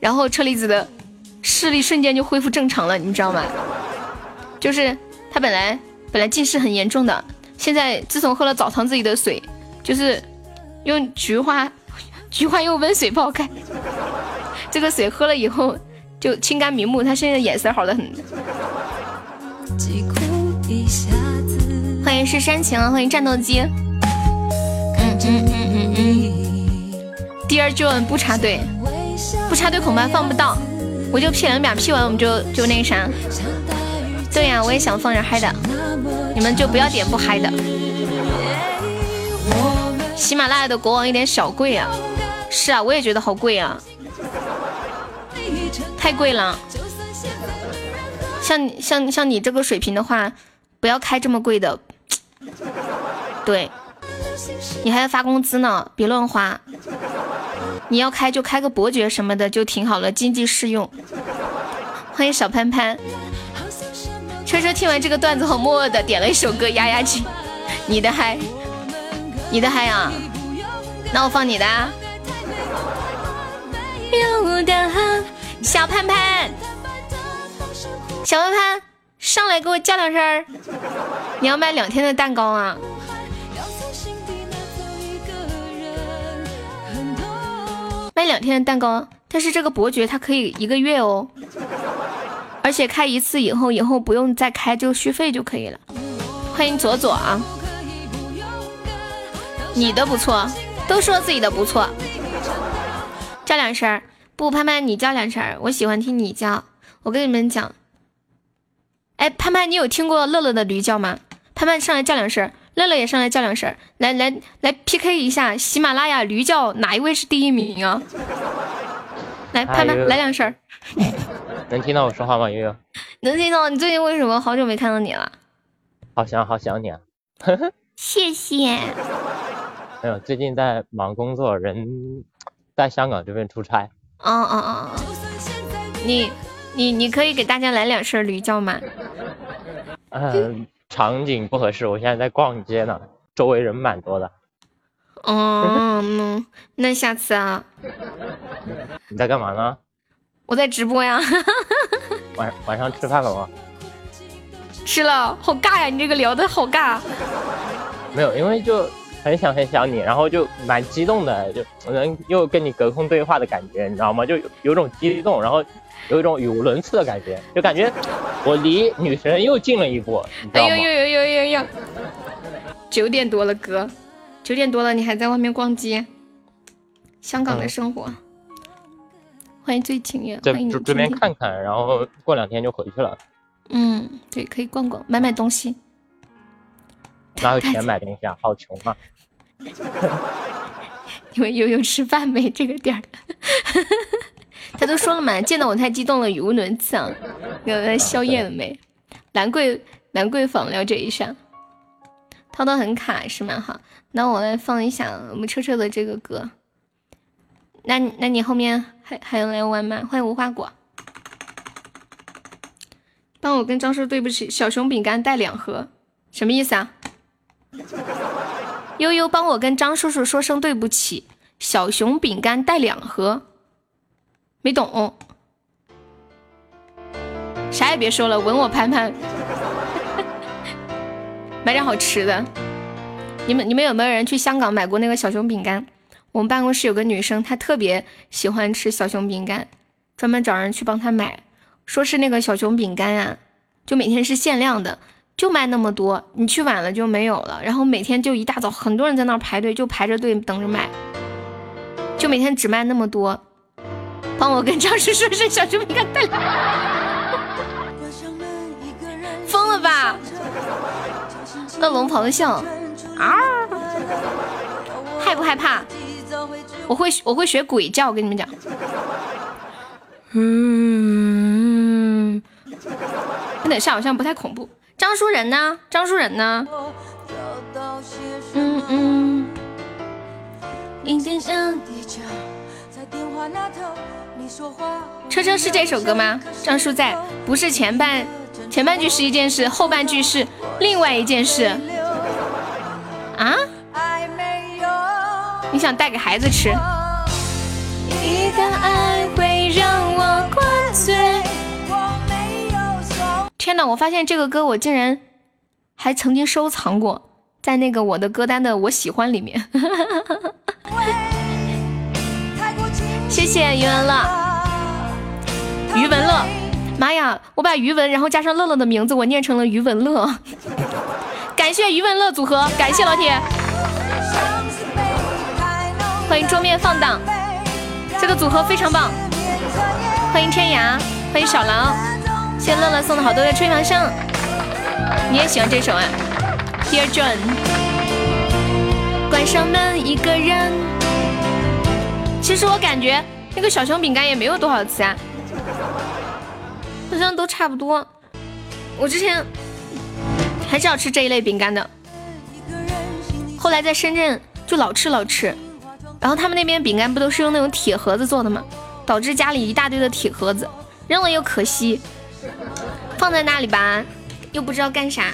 然后车厘子的视力瞬间就恢复正常了，你知道吗？就是他本来本来近视很严重的，现在自从喝了澡堂子里的水，就是用菊花菊花用温水泡开，[LAUGHS] 这个水喝了以后就清肝明目，他现在眼神好的很。欢迎是煽情，欢迎战斗机。嗯嗯嗯嗯嗯。Dear John 不插队，不插队恐怕放不到，我就 P 两秒，P 完我们就就那啥。对呀，我也想放点嗨的，你们就不要点不嗨的。喜马拉雅的国王有点小贵啊，是啊，我也觉得好贵啊，太贵了。像你像像你这个水平的话，不要开这么贵的。对，你还要发工资呢，别乱花。你要开就开个伯爵什么的就挺好了，经济适用。欢迎小潘潘，车车听完这个段子后，默默的点了一首歌压压惊。你的嗨，你的嗨啊，那我放你的。啊小潘潘，小潘潘。上来给我叫两声你要卖两天的蛋糕啊？卖两天的蛋糕，但是这个伯爵他可以一个月哦，而且开一次以后，以后不用再开，就续费就可以了。欢迎左左啊，你的不错，都说自己的不错，叫两声不，潘潘你叫两声我喜欢听你叫。我跟你们讲。哎，潘潘，你有听过乐乐的驴叫吗？潘潘上来叫两声，乐乐也上来叫两声，来来来 PK 一下喜马拉雅驴叫哪一位是第一名啊？来，潘潘来两声。[LAUGHS] 能听到我说话吗？悠悠？能听到。你最近为什么好久没看到你了？好想好想你啊！[LAUGHS] 谢谢。没有，最近在忙工作，人在香港这边出差。哦哦哦，你。你你可以给大家来两声驴叫吗？嗯，场景不合适，我现在在逛街呢，周围人蛮多的。哦，那下次啊。[LAUGHS] 你在干嘛呢？我在直播呀。[LAUGHS] 晚晚上吃饭了吗？吃了，好尬呀！你这个聊的好尬。没有，因为就很想很想你，然后就蛮激动的，就能又跟你隔空对话的感觉，你知道吗？就有有种激动，然后有一种语无伦次的感觉，就感觉我离女神又近了一步，你知道吗？哎呦呦呦呦呦呦！九点多了，哥，九点多了，你还在外面逛街？香港的生活。欢迎最情缘，欢迎你这这边看看，然后过两天就回去了。嗯，对，可以逛逛，买买东西。哪有钱买东西啊？[LAUGHS] 好穷啊！[LAUGHS] 你们悠悠吃饭没这个点儿，[LAUGHS] 他都说了嘛，见到我太激动了，语无伦次啊。有宵夜了没？兰桂兰桂坊了解一下。涛涛很卡是吗？好，那我来放一下我们车车的这个歌。那那你后面还还有来玩吗？欢迎无花果。帮我跟张叔对不起，小熊饼干带两盒，什么意思啊？悠悠帮我跟张叔叔说声对不起，小熊饼干带两盒，没懂，啥也别说了，吻我潘潘，买点好吃的。你们你们有没有人去香港买过那个小熊饼干？我们办公室有个女生，她特别喜欢吃小熊饼干，专门找人去帮她买，说是那个小熊饼干啊，就每天是限量的。就卖那么多，你去晚了就没有了。然后每天就一大早，很多人在那儿排队，就排着队等着买。就每天只卖那么多。帮我跟张叔说声小熊饼干带来。疯了吧？恶龙咆哮啊！害不害怕？我会我会学鬼叫，我跟你们讲。嗯，有点像，好像不太恐怖。张书人呢？张书人呢？嗯嗯。车车是这首歌吗？张叔在，不是前半前半句是一件事，后半句是另外一件事。啊？你想带给孩子吃？一个爱会让我灌醉。天呐！我发现这个歌我竟然还曾经收藏过，在那个我的歌单的我喜欢里面。谢谢余文乐，余文乐，妈呀！我把余文然后加上乐乐的名字，我念成了余文乐。感谢余文乐组合，感谢老铁，欢迎桌面放荡，这个组合非常棒。欢迎天涯，欢迎小狼。谢乐乐送的好多的吹毛声，你也喜欢这首啊？Dear John，关上门一个人。其实我感觉那个小熊饼干也没有多好吃啊，好像都差不多。我之前很少吃这一类饼干的，后来在深圳就老吃老吃，然后他们那边饼干不都是用那种铁盒子做的吗？导致家里一大堆的铁盒子，扔了又可惜。放在那里吧，又不知道干啥。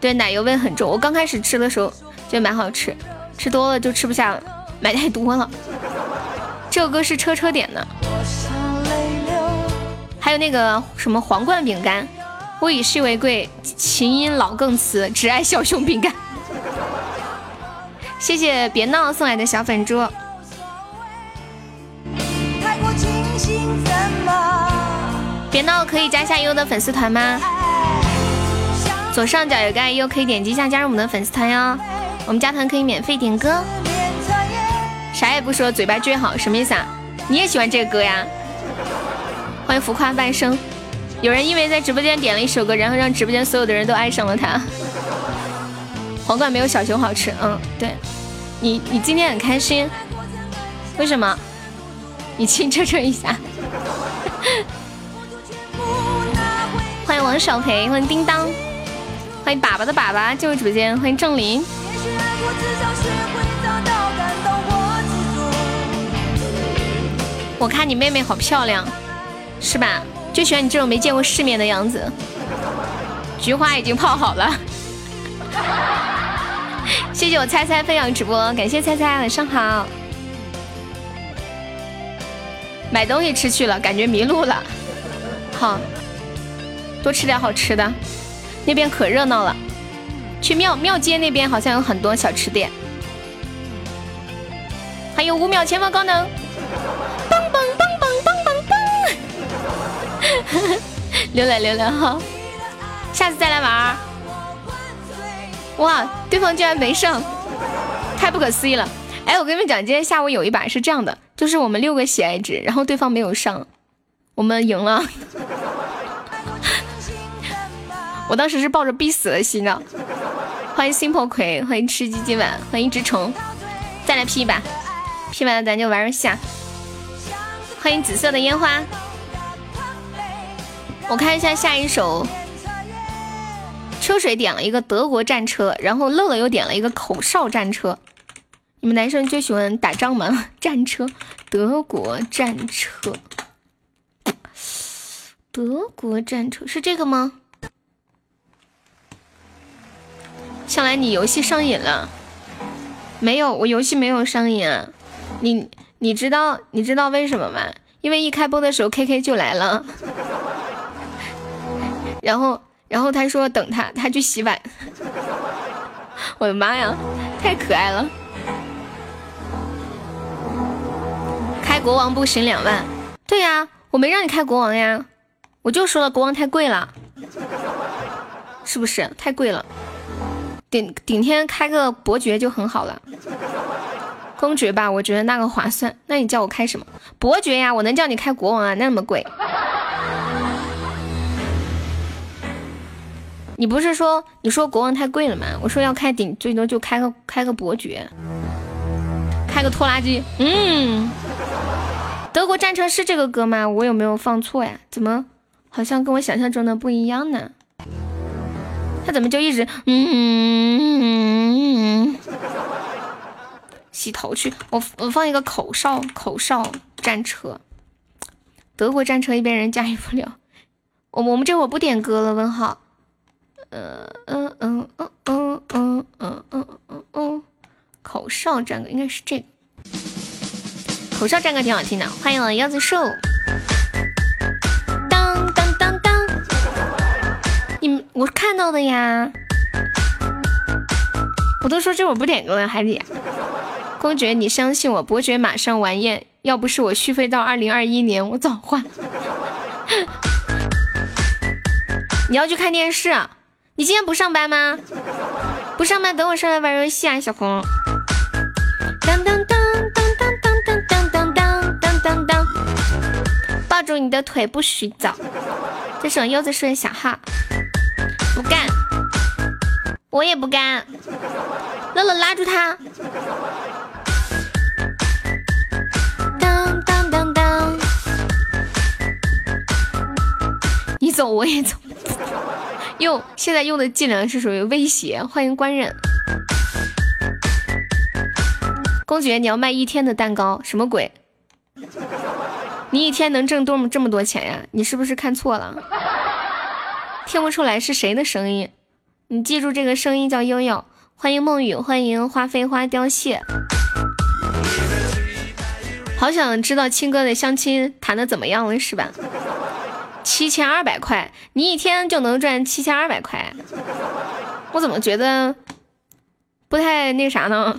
对，奶油味很重。我刚开始吃的时候觉得蛮好吃，吃多了就吃不下了，买太多了。这首歌是车车点的，还有那个什么皇冠饼干，物以稀为贵，琴音老更瓷，只爱小熊饼干。谢谢别闹送来的小粉猪。别闹，可以加下悠悠的粉丝团吗？左上角有个爱优，可以点击一下加入我们的粉丝团哟。我们加团可以免费点歌，啥也不说，嘴巴撅好，什么意思啊？你也喜欢这个歌呀？欢迎浮夸半生。有人因为在直播间点了一首歌，然后让直播间所有的人都爱上了他。皇冠没有小熊好吃，嗯，对。你你今天很开心，为什么？你亲车车一下。[LAUGHS] 欢迎王小培，欢迎叮当，欢迎粑粑的粑粑进入直播间，欢迎郑林。我看你妹妹好漂亮，是吧？就喜欢你这种没见过世面的样子。菊花已经泡好了，谢谢我猜猜分享直播，感谢猜猜，晚上好。买东西吃去了，感觉迷路了。好，多吃点好吃的，那边可热闹了。去庙庙街那边好像有很多小吃店，还有五秒前方高能，棒棒棒棒棒棒棒！溜了溜了哈，下次再来玩。哇，对方居然没上，太不可思议了！哎，我跟你们讲，今天下午有一把是这样的，就是我们六个喜爱值，然后对方没有上，我们赢了。[LAUGHS] 我当时是抱着必死的心的。欢迎 simple 葵，欢迎吃鸡今晚，欢迎一只虫，再来 P 一把，P 完了咱就玩游戏。欢迎紫色的烟花，我看一下下一首。车水点了一个德国战车，然后乐乐又点了一个口哨战车。你们男生就喜欢打仗吗？战车，德国战车，德国战车是这个吗？向来你游戏上瘾了，没有，我游戏没有上瘾啊。你你知道你知道为什么吗？因为一开播的时候 K K 就来了，[LAUGHS] 然后然后他说等他，他去洗碗。[LAUGHS] 我的妈呀，太可爱了！开国王不行两万？对呀，我没让你开国王呀，我就说了国王太贵了，是不是太贵了？顶顶天开个伯爵就很好了，公爵吧，我觉得那个划算。那你叫我开什么伯爵呀？我能叫你开国王啊？那么贵？你不是说你说国王太贵了吗？我说要开顶最多就开个开个伯爵，开个拖拉机。嗯，德国战车是这个歌吗？我有没有放错呀？怎么好像跟我想象中的不一样呢？他怎么就一直嗯？嗯,嗯,嗯洗头去，我我放一个口哨，口哨战车，德国战车一边人驾驭不了。我我们这会儿不点歌了，问号。嗯嗯嗯嗯嗯嗯嗯嗯嗯嗯，口哨战歌应该是这个，口哨战歌挺好听的。欢迎我腰子兽。当当当当，你我看到的呀，我都说这会不点歌了，还得。公爵，你相信我，伯爵马上完宴。要不是我续费到二零二一年，我早换。你要去看电视？你今天不上班吗？不上班，等我上来玩游戏啊，小红。当当当当当当当当当当当当，抱住你的腿不许走。这是我柚子树的小号。不干，我也不干。乐乐拉住他。当当当当，你走我也走。用现在用的技能是属于威胁。欢迎官人。公爵，你要卖一天的蛋糕？什么鬼？[LAUGHS] 你一天能挣多么这么多钱呀？你是不是看错了？听不出来是谁的声音，你记住这个声音叫悠悠。欢迎梦雨，欢迎花飞花凋谢。好想知道青哥的相亲谈的怎么样了，是吧？七千二百块，你一天就能赚七千二百块？我怎么觉得不太那啥呢？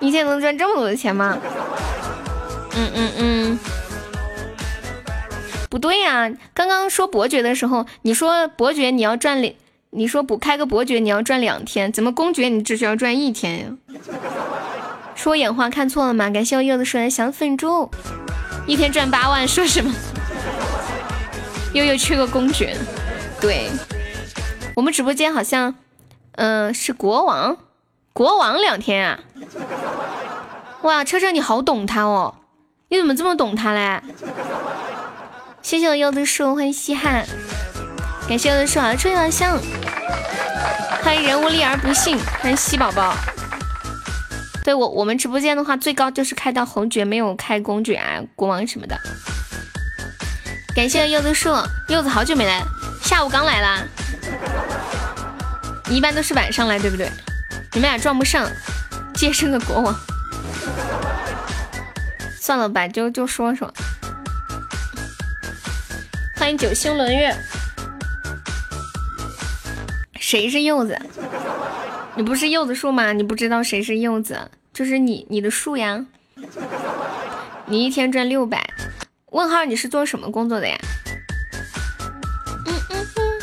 一天能赚这么多的钱吗？嗯嗯嗯。不对呀，刚刚说伯爵的时候，你说伯爵你要赚两，你说不开个伯爵你要赚两天，怎么公爵你只需要赚一天呀？说眼花看错了吗？感谢我柚子说的小粉猪，一天赚八万，说什么？悠悠缺个公爵，对，我们直播间好像，嗯，是国王，国王两天啊？哇，车车你好懂他哦，你怎么这么懂他嘞？谢谢我柚子树，欢迎稀罕，感谢柚子树啊，春阳香，欢迎人无力而不幸，欢迎西宝宝。对我我们直播间的话，最高就是开到侯爵，没有开公爵啊、国王什么的。感谢柚子树，柚子好久没来，下午刚来啦。你一般都是晚上来对不对？你们俩撞不上，接生个国王。算了吧，就就说说。欢迎九星轮月，谁是柚子？你不是柚子树吗？你不知道谁是柚子？就是你，你的树呀。你一天赚六百？问号，你是做什么工作的呀？嗯嗯嗯。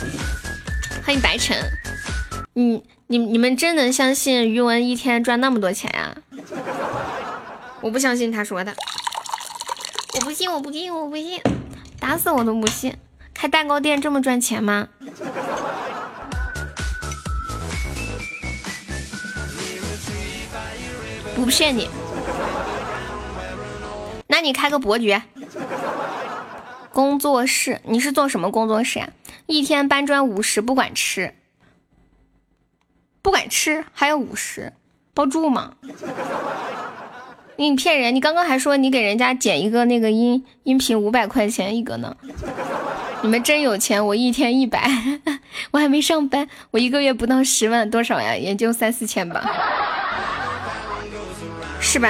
欢迎白晨。你你你们真能相信余文一天赚那么多钱呀？我不相信他说的。我不信，我不信，我不信。打死我都不信，开蛋糕店这么赚钱吗？不骗你，那你开个伯爵工作室，你是做什么工作室呀？一天搬砖五十，不管吃，不管吃还有五十，包住吗？你骗人！你刚刚还说你给人家剪一个那个音音频五百块钱一个呢，你们真有钱！我一天一百，[LAUGHS] 我还没上班，我一个月不到十万，多少呀？也就三四千吧，是吧？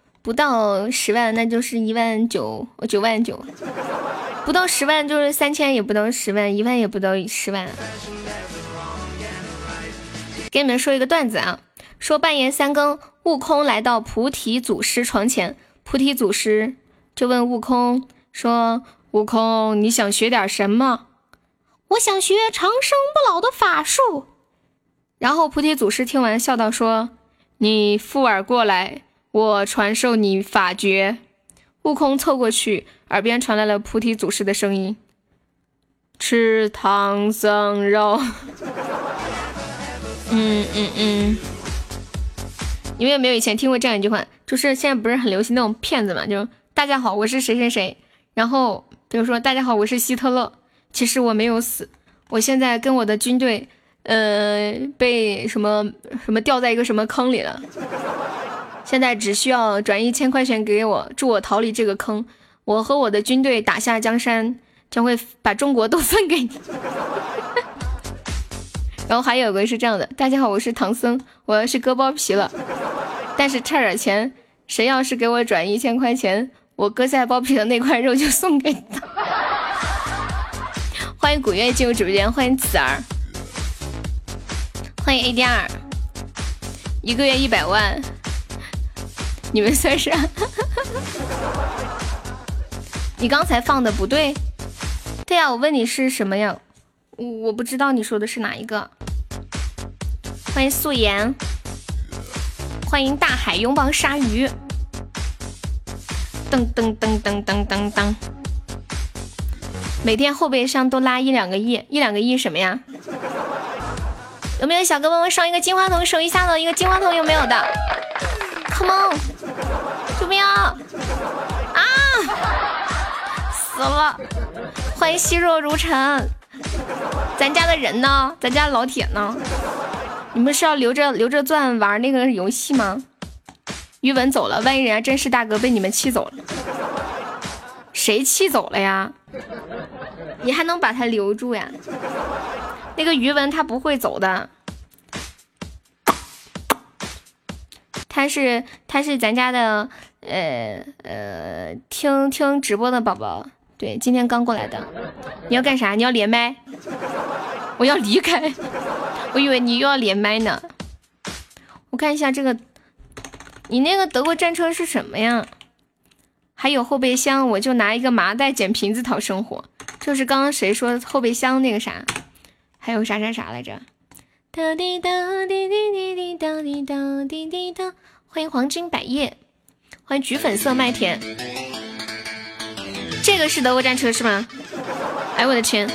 不到十万那就是一万九，九万九，不到十万就是三千，也不到十万，一万也不到十万。给你们说一个段子啊，说半夜三更，悟空来到菩提祖师床前，菩提祖师。就问悟空说：“悟空，你想学点什么？”我想学长生不老的法术。然后菩提祖师听完笑道：“说你附耳过来，我传授你法诀。”悟空凑过去，耳边传来了菩提祖师的声音：“吃唐僧肉。[LAUGHS] ”嗯嗯嗯。你们有没有以前听过这样一句话？就是现在不是很流行那种骗子嘛？就。大家好，我是谁谁谁。然后比如说，大家好，我是希特勒。其实我没有死，我现在跟我的军队，呃，被什么什么掉在一个什么坑里了。现在只需要转一千块钱给我，助我逃离这个坑。我和我的军队打下江山，将会把中国都分给你。[LAUGHS] 然后还有个是这样的：大家好，我是唐僧，我要是割包皮了，但是差点钱，谁要是给我转一千块钱？我割下包皮的那块肉就送给他。[LAUGHS] 欢迎古月进入直播间，欢迎子儿，欢迎 AD 二，一个月一百万，你们算是？[LAUGHS] 你刚才放的不对，对呀，我问你是什么呀？我我不知道你说的是哪一个。欢迎素颜，欢迎大海拥抱鲨鱼。噔噔噔噔噔噔噔，每天后备箱都拉一两个亿，一两个亿什么呀？有没有小哥帮我上一个金话筒守一下的？一个金话筒有没有的？Come on，救命啊！死了！欢迎惜弱如尘，咱家的人呢？咱家老铁呢？你们是要留着留着钻玩那个游戏吗？余文走了，万一人家真是大哥被你们气走了，谁气走了呀？你还能把他留住呀？那个余文他不会走的，他是他是咱家的呃呃听听直播的宝宝，对，今天刚过来的。你要干啥？你要连麦？我要离开，我以为你又要连麦呢。我看一下这个。你那个德国战车是什么呀？还有后备箱，我就拿一个麻袋捡瓶子讨生活。就是刚刚谁说后备箱那个啥？还有啥啥啥来着？哒滴哒滴滴滴滴哒滴哒滴滴哒。欢迎黄金百叶，欢迎橘粉色麦田。这个是德国战车是吗？哎我的天，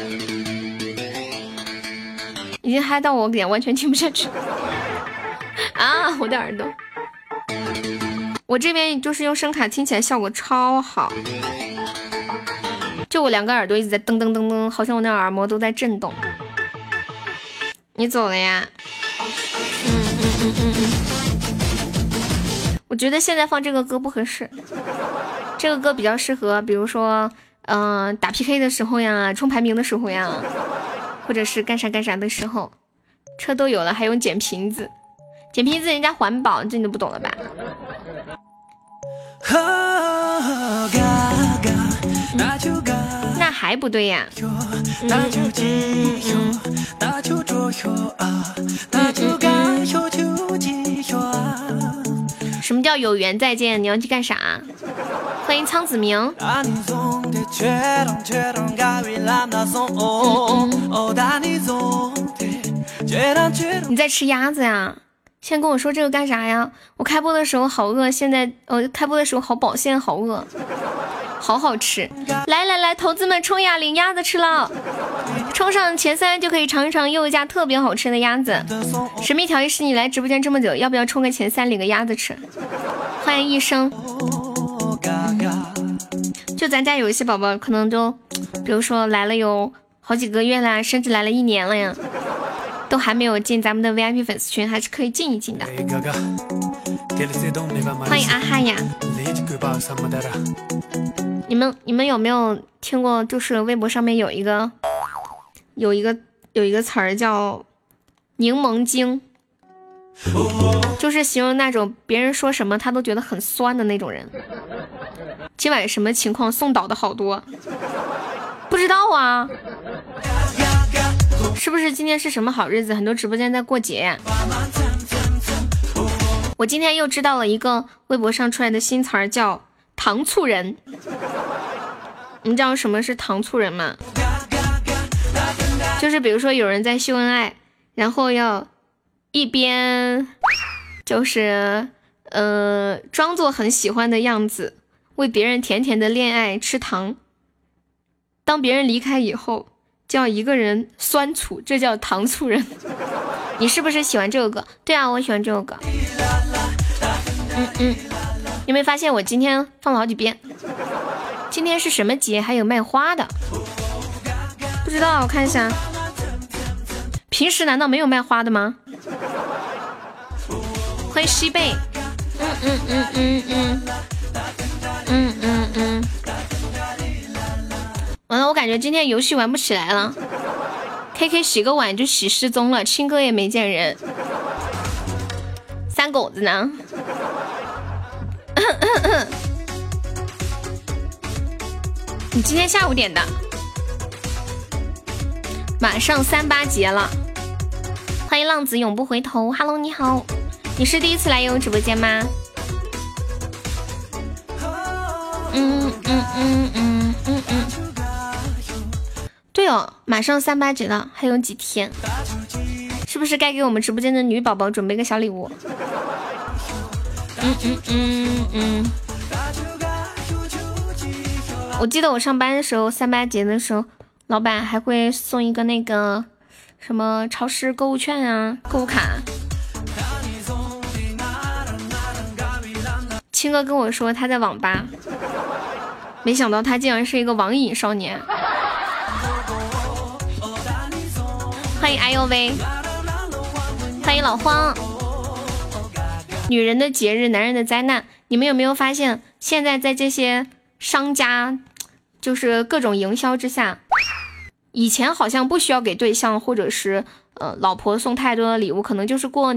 已经嗨到我脸完全听不下去啊！我的耳朵。我这边就是用声卡听起来效果超好。就我两个耳朵一直在噔噔噔噔，好像我那耳膜都在震动。你走了呀？嗯嗯嗯嗯嗯。我觉得现在放这个歌不合适，这个歌比较适合，比如说，嗯，打 PK 的时候呀，冲排名的时候呀，或者是干啥干啥的时候。车都有了，还用捡瓶子？捡瓶子人家环保，这你都不懂了吧？那还不对呀？什么叫有缘再见？你要去干啥？欢迎苍子明。你在吃鸭子呀？先跟我说这个干啥呀？我开播的时候好饿，现在呃开播的时候好饱，现在好饿，好好吃。来来来，投资们冲呀，领鸭子吃了，冲上前三就可以尝一尝又一家特别好吃的鸭子。神秘条件是你来直播间这么久，要不要冲个前三领个鸭子吃？欢迎一生。就咱家有一些宝宝，可能都，比如说来了有好几个月啦，甚至来了一年了呀。都还没有进咱们的 VIP 粉丝群，还是可以进一进的。欢迎阿汉呀！你们你们有没有听过？就是微博上面有一个有一个有一个词儿叫“柠檬精”，就是形容那种别人说什么他都觉得很酸的那种人。今晚什么情况？送岛的好多，不知道啊。是不是今天是什么好日子？很多直播间在过节呀。我今天又知道了一个微博上出来的新词儿，叫“糖醋人”。你知道什么是糖醋人吗？就是比如说有人在秀恩爱，然后要一边就是呃装作很喜欢的样子，为别人甜甜的恋爱吃糖。当别人离开以后。叫一个人酸楚，这叫糖醋人。[LAUGHS] 你是不是喜欢这首歌？对啊，我喜欢这首歌。嗯嗯，有没有发现我今天放了好几遍？今天是什么节？还有卖花的？不知道，我看一下。平时难道没有卖花的吗？欢迎西贝。嗯嗯嗯嗯嗯。嗯嗯嗯。完了，我感觉今天游戏玩不起来了。K K 洗个碗就洗失踪了，亲哥也没见人。三狗子呢？[COUGHS] 你今天下午点的？马上三八节了，欢迎浪子永不回头。Hello，你好，你是第一次来悠悠直播间吗？嗯嗯嗯嗯嗯嗯。对哦，马上三八节了，还有几天，是不是该给我们直播间的女宝宝准备个小礼物？嗯嗯嗯嗯。我记得我上班的时候，三八节的时候，老板还会送一个那个什么超市购物券啊，购物卡。青哥跟我说他在网吧，没想到他竟然是一个网瘾少年。欢迎 I U V，欢迎老荒。女人的节日，男人的灾难。你们有没有发现，现在在这些商家，就是各种营销之下，以前好像不需要给对象或者是呃老婆送太多的礼物，可能就是过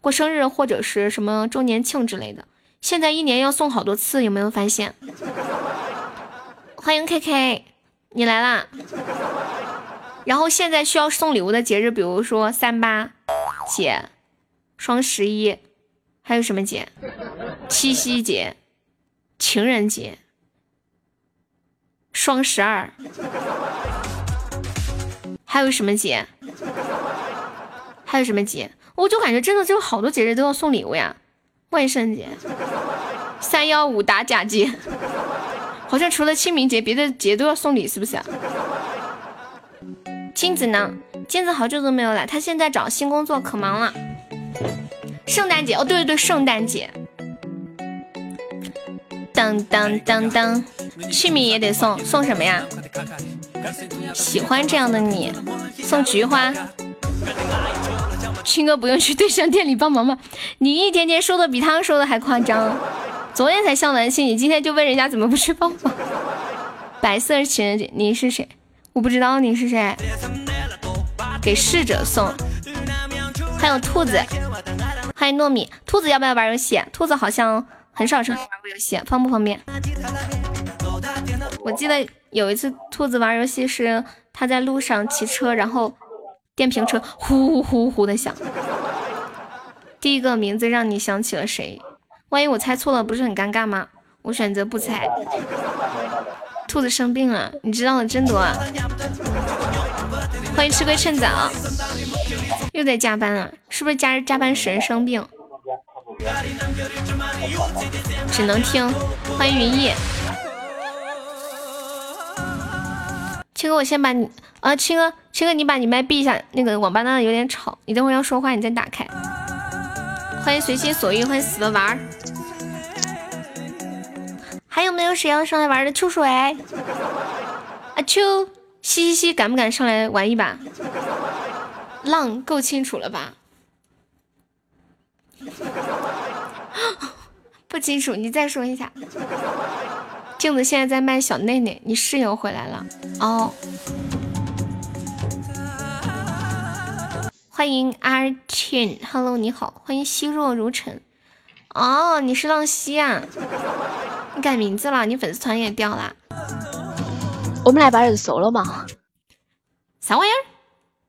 过生日或者是什么周年庆之类的。现在一年要送好多次，有没有发现？欢迎 K K，你来啦。然后现在需要送礼物的节日，比如说三八节、双十一，还有什么节？七夕节、情人节、双十二，还有什么节？还有什么节？我就感觉真的就好多节日都要送礼物呀！万圣节、三幺五打假节，好像除了清明节，别的节都要送礼，是不是？金子呢？金子好久都没有来，他现在找新工作可忙了。圣诞节哦，对对对，圣诞节。当当当当，器皿也得送，送什么呀？喜欢这样的你，送菊花。青哥不用去对象店里帮忙吗？你一天天说的比他说的还夸张。昨天才相完亲，你今天就问人家怎么不去帮忙？白色情人节，你是谁？我不知道你是谁。给逝者送。还有兔子，欢迎糯米。兔子要不要玩游戏？兔子好像很少上玩过游戏，方不方便？我记得有一次兔子玩游戏是他在路上骑车，然后电瓶车呼呼呼的响。第一个名字让你想起了谁？万一我猜错了，不是很尴尬吗？我选择不猜。兔子生病了，你知道的真多啊！欢迎吃亏趁早，又在加班了，是不是加加班时生病？只能听。欢迎云逸，青哥，我先把你啊，青哥，青哥，你把你麦闭一下，那个网吧那有点吵，你等会要说话，你再打开。欢迎随心所欲，欢迎死了玩儿。还有没有谁要上来玩的？秋水，阿秋，嘻嘻嘻，敢不敢上来玩一把？浪够清楚了吧？[GASPS] 不清楚，你再说一下。镜子现在在卖小内内，你室友回来了哦。欢迎阿倩，Hello，你好，欢迎惜若如尘。哦，你是浪溪啊？你改名字了？你粉丝团也掉了？我们来把人收了嘛？啥玩意儿？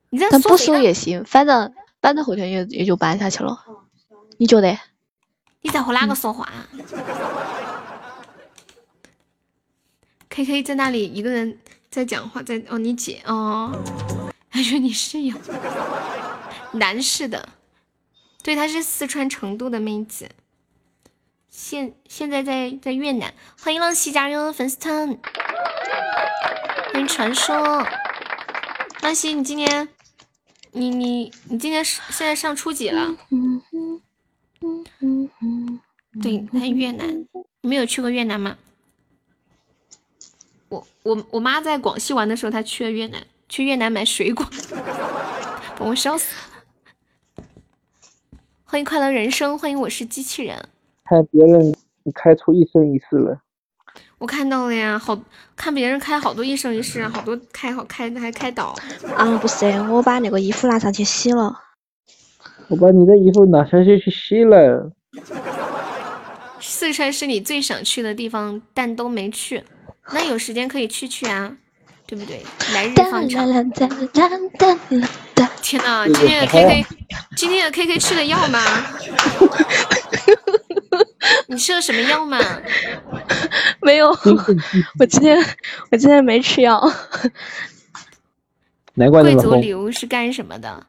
你在但不搜也行，反正反正后天也也就搬下去了。你觉得？你在和哪个说话？K K 在那里一个人在讲话，在哦，你姐哦，还说你室友。[LAUGHS] 男士的，对，她是四川成都的妹子，现现在在在越南。欢迎浪西加入粉丝团，欢迎传说。浪西，你今年，你你你今年现在上初几了？对，在越南。你没有去过越南吗？我我我妈在广西玩的时候，她去了越南，去越南买水果，[LAUGHS] 把我笑死了。欢迎快乐人生，欢迎我是机器人。看别人开出一生一世了，我看到了呀，好看别人开好多一生一世，好多开好开还开倒。啊，不是，我把那个衣服拿上去洗了。我把你的衣服拿上去去洗了。四川是你最想去的地方，但都没去，那有时间可以去去啊，对不对？来日方长。天呐，今天的 K K，今天的 K K 吃的药吗？[LAUGHS] 你吃了什么药吗？[LAUGHS] 没有，[LAUGHS] 我今天我今天没吃药。[LAUGHS] 贵族礼物是干什么的？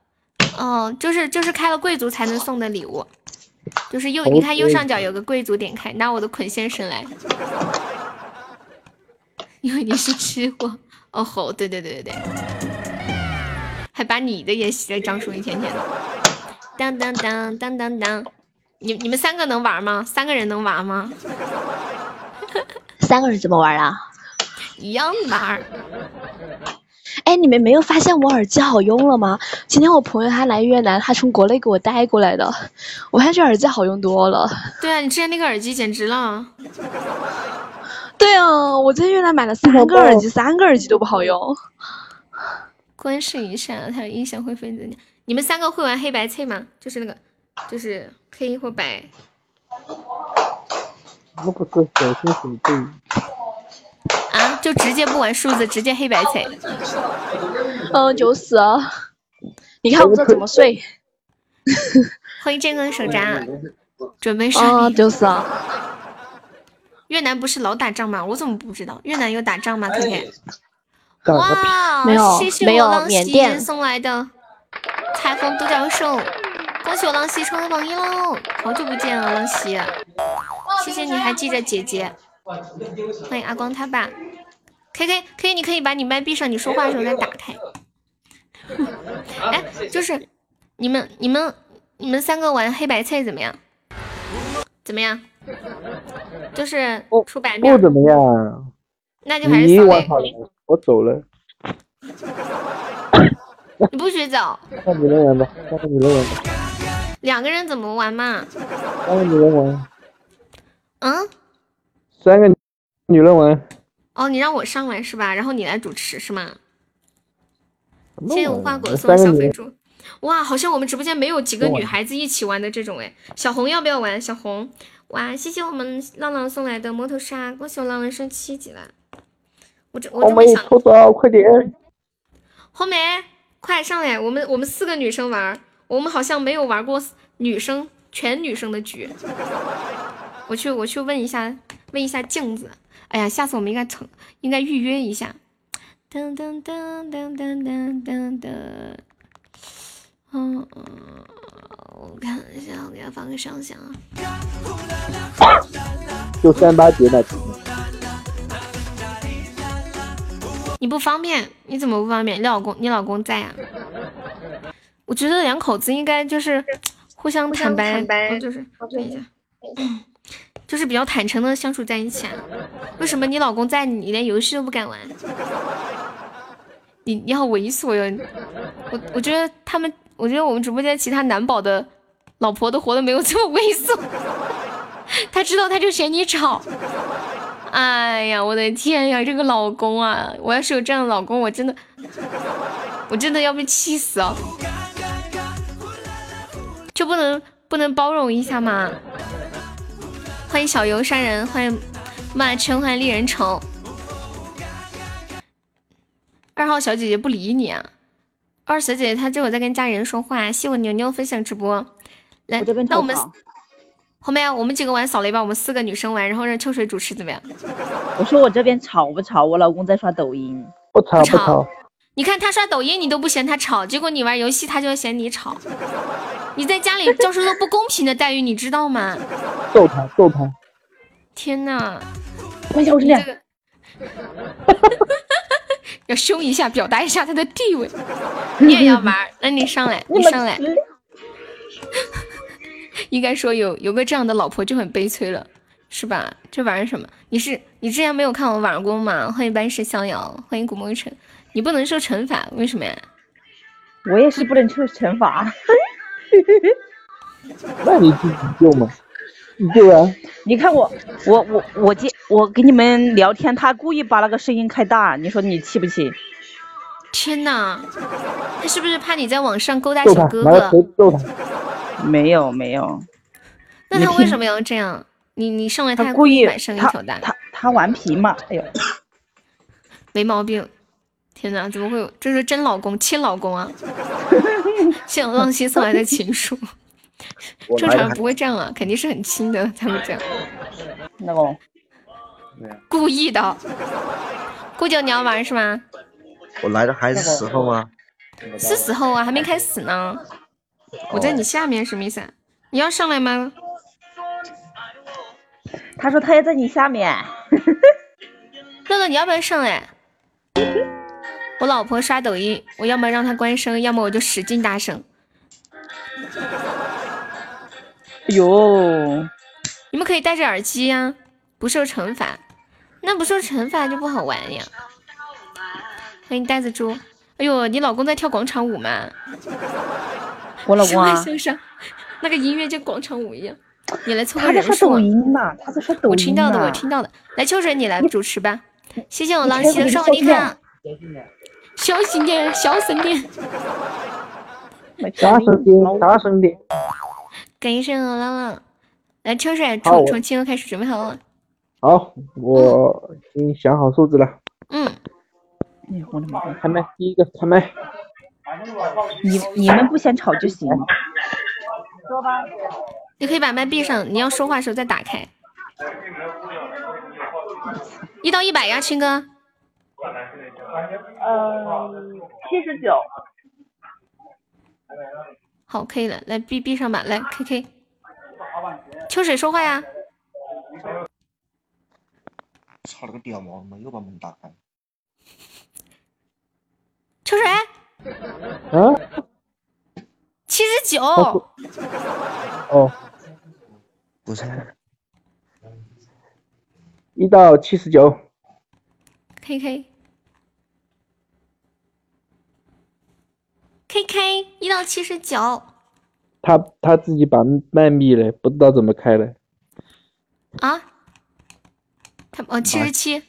哦，就是就是开了贵族才能送的礼物，就是右你看右上角有个贵族，点开拿我的捆先生来，因为你是吃货。哦吼，对对对对对。还把你的也洗了，张叔一天天的。当当当当当当，你你们三个能玩吗？三个人能玩吗？三个人怎么玩啊？一样玩。哎，你们没有发现我耳机好用了吗？今天我朋友他来越南，他从国内给我带过来的，我看这耳机好用多了。对啊，你之前那个耳机简直了。对啊，我在越南买了三个耳机，三个耳机都不好用。观世一闪，他的音响会飞的。你们三个会玩黑白菜吗？就是那个，就是黑或白。那不是小心手背。啊，就直接不玩数字，直接黑白菜。嗯，就是啊。你看我这怎么睡？[LAUGHS] 欢迎这个手札，准备上。啊，就是啊。越南不是老打仗吗？我怎么不知道？越南有打仗吗？天天。哇，没有，谢谢我浪溪送来的彩虹独角兽，恭喜我浪溪冲榜一喽！好久不见了，浪溪，谢谢你还记着姐姐，欢迎阿光他爸，K K K，你可以把你麦闭上，你说话的时候再打开。哎，就是你们你们你们三个玩黑白菜怎么样？怎么样？就是出白面不怎么样。那就还是你扫雷，我走了。你不许走。三个女人玩吧，三个女人玩吧，两个人怎么玩嘛？三个女人玩，嗯，三个女人玩。哦，你让我上来是吧？然后你来主持是吗？谢谢无花果送的小肥猪。哇，好像我们直播间没有几个女孩子一起玩的这种哎。小红要不要玩？小红，哇，谢谢我们浪浪送来的摩托沙，恭喜我浪浪升七级了。我这我我这么想，搓澡，快点！红梅，快上来！我们我们四个女生玩，我们好像没有玩过女生全女生的局。我去我去问一下问一下镜子。哎呀，下次我们应该成应该预约一下。噔噔噔噔噔噔噔噔。嗯，我看一下，我给他发个上香啊。就三八节那天，你不方便？你怎么不方便？你老公你老公在呀、我觉得两口子应该就是互相坦白，嗯就是等一下，嗯 [CLEARS THROAT] 就是比较坦诚的相处在一起啊。为什么你老公在，你连游戏都不敢玩？你你好猥琐哟！我我觉得他们，我觉得我们直播间其他男宝的老婆都活得没有这么猥琐。[LAUGHS] 他知道他就嫌你吵。哎呀，我的天呀，这个老公啊！我要是有这样的老公，我真的，我真的要被气死哦！就不能不能包容一下吗？欢迎小游山人，欢迎骂圈，欢迎丽人城。二号小姐姐不理你啊！二小姐姐她这会儿在跟家人说话。谢我牛牛分享直播，来，那我们后面我们几个玩扫雷吧，我们四个女生玩，然后让秋水主持怎么样？我说我这边吵不吵？我老公在刷抖音。不吵不吵。你看他刷抖音，你都不嫌他吵，结果你玩游戏，他就嫌你吵。你在家里遭受了不公平的待遇，你知道吗？揍他揍他！天呐！关小声点。要凶一下，表达一下他的地位。[LAUGHS] 你也要玩？那你上来，你上来。[LAUGHS] 应该说有有个这样的老婆就很悲催了，是吧？这玩什么？你是你之前没有看我玩过吗？欢迎班师逍遥，欢迎古梦尘。你不能受惩罚，为什么呀？我也是不能受惩罚。[LAUGHS] 那你自己救嘛，你救啊！你看我，我我我接我跟你们聊天，他故意把那个声音开大，你说你气不气？天哪，他是不是怕你在网上勾搭，小哥哥？揍他！没有没有，那他为什么要这样？你你上来他故意把声音他调大，他他顽皮嘛？哎呦，没毛病。天哪，怎么会有？这是真老公，亲老公啊！[LAUGHS] [LAUGHS] 像浪溪送来的情书，正常不会这样啊，肯定是很亲的才会这样，那个故意的。顾九，你要玩是吗？我来的还是时候吗？是时候啊，还没开始呢。我在你下面什么意思啊？你要上来吗？他说他也在你下面。[LAUGHS] 乐乐，你要不要上来？我老婆刷抖音，我要么让她关声，要么我就使劲大声。哎呦，你们可以戴着耳机呀、不受惩罚。那不受惩罚就不好玩呀。欢迎呆子猪。哎呦，你老公在跳广场舞吗？我老 [LAUGHS] 公啊向上向上，那个音乐就广场舞一样。你来凑个他在刷抖人数啊。音呢，他在刷抖音我听到的，我听到的。来，秋水，你来主持吧。谢谢我浪你溪的开会你少你看，小心点小心点，小声点。大声点，大声点！感谢我浪浪。来，秋水，好我重重庆开始准备好了。好，我已经想好数字了。嗯，哎我的妈！开麦，第一个开麦。你你们不嫌吵就行。说吧你可以把麦闭上，你要说话的时候再打开。一到一百呀，青哥。嗯，七十九。好，可以了，来闭闭上吧，来 K K。秋水说话呀，操了个屌毛！他妈又把门打开。秋水啊？七十九。哦，不是，一到七十九。K K K K 一到七十九。他他自己把麦闭了，不知道怎么开了。啊，他哦七十七，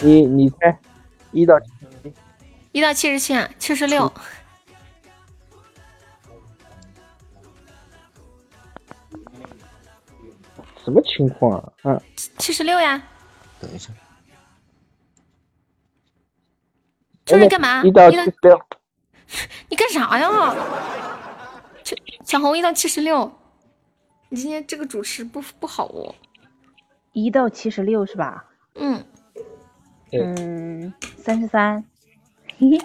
你你猜，一到一到七十七啊，七十六，什么情况啊？啊，七十六呀，等一下，这是干嘛？一到七十六，[LAUGHS] 你干啥呀？这小红一到七十六，你今天这个主持不不好哦。一到七十六是吧？嗯，嗯，三十三，嘿嘿，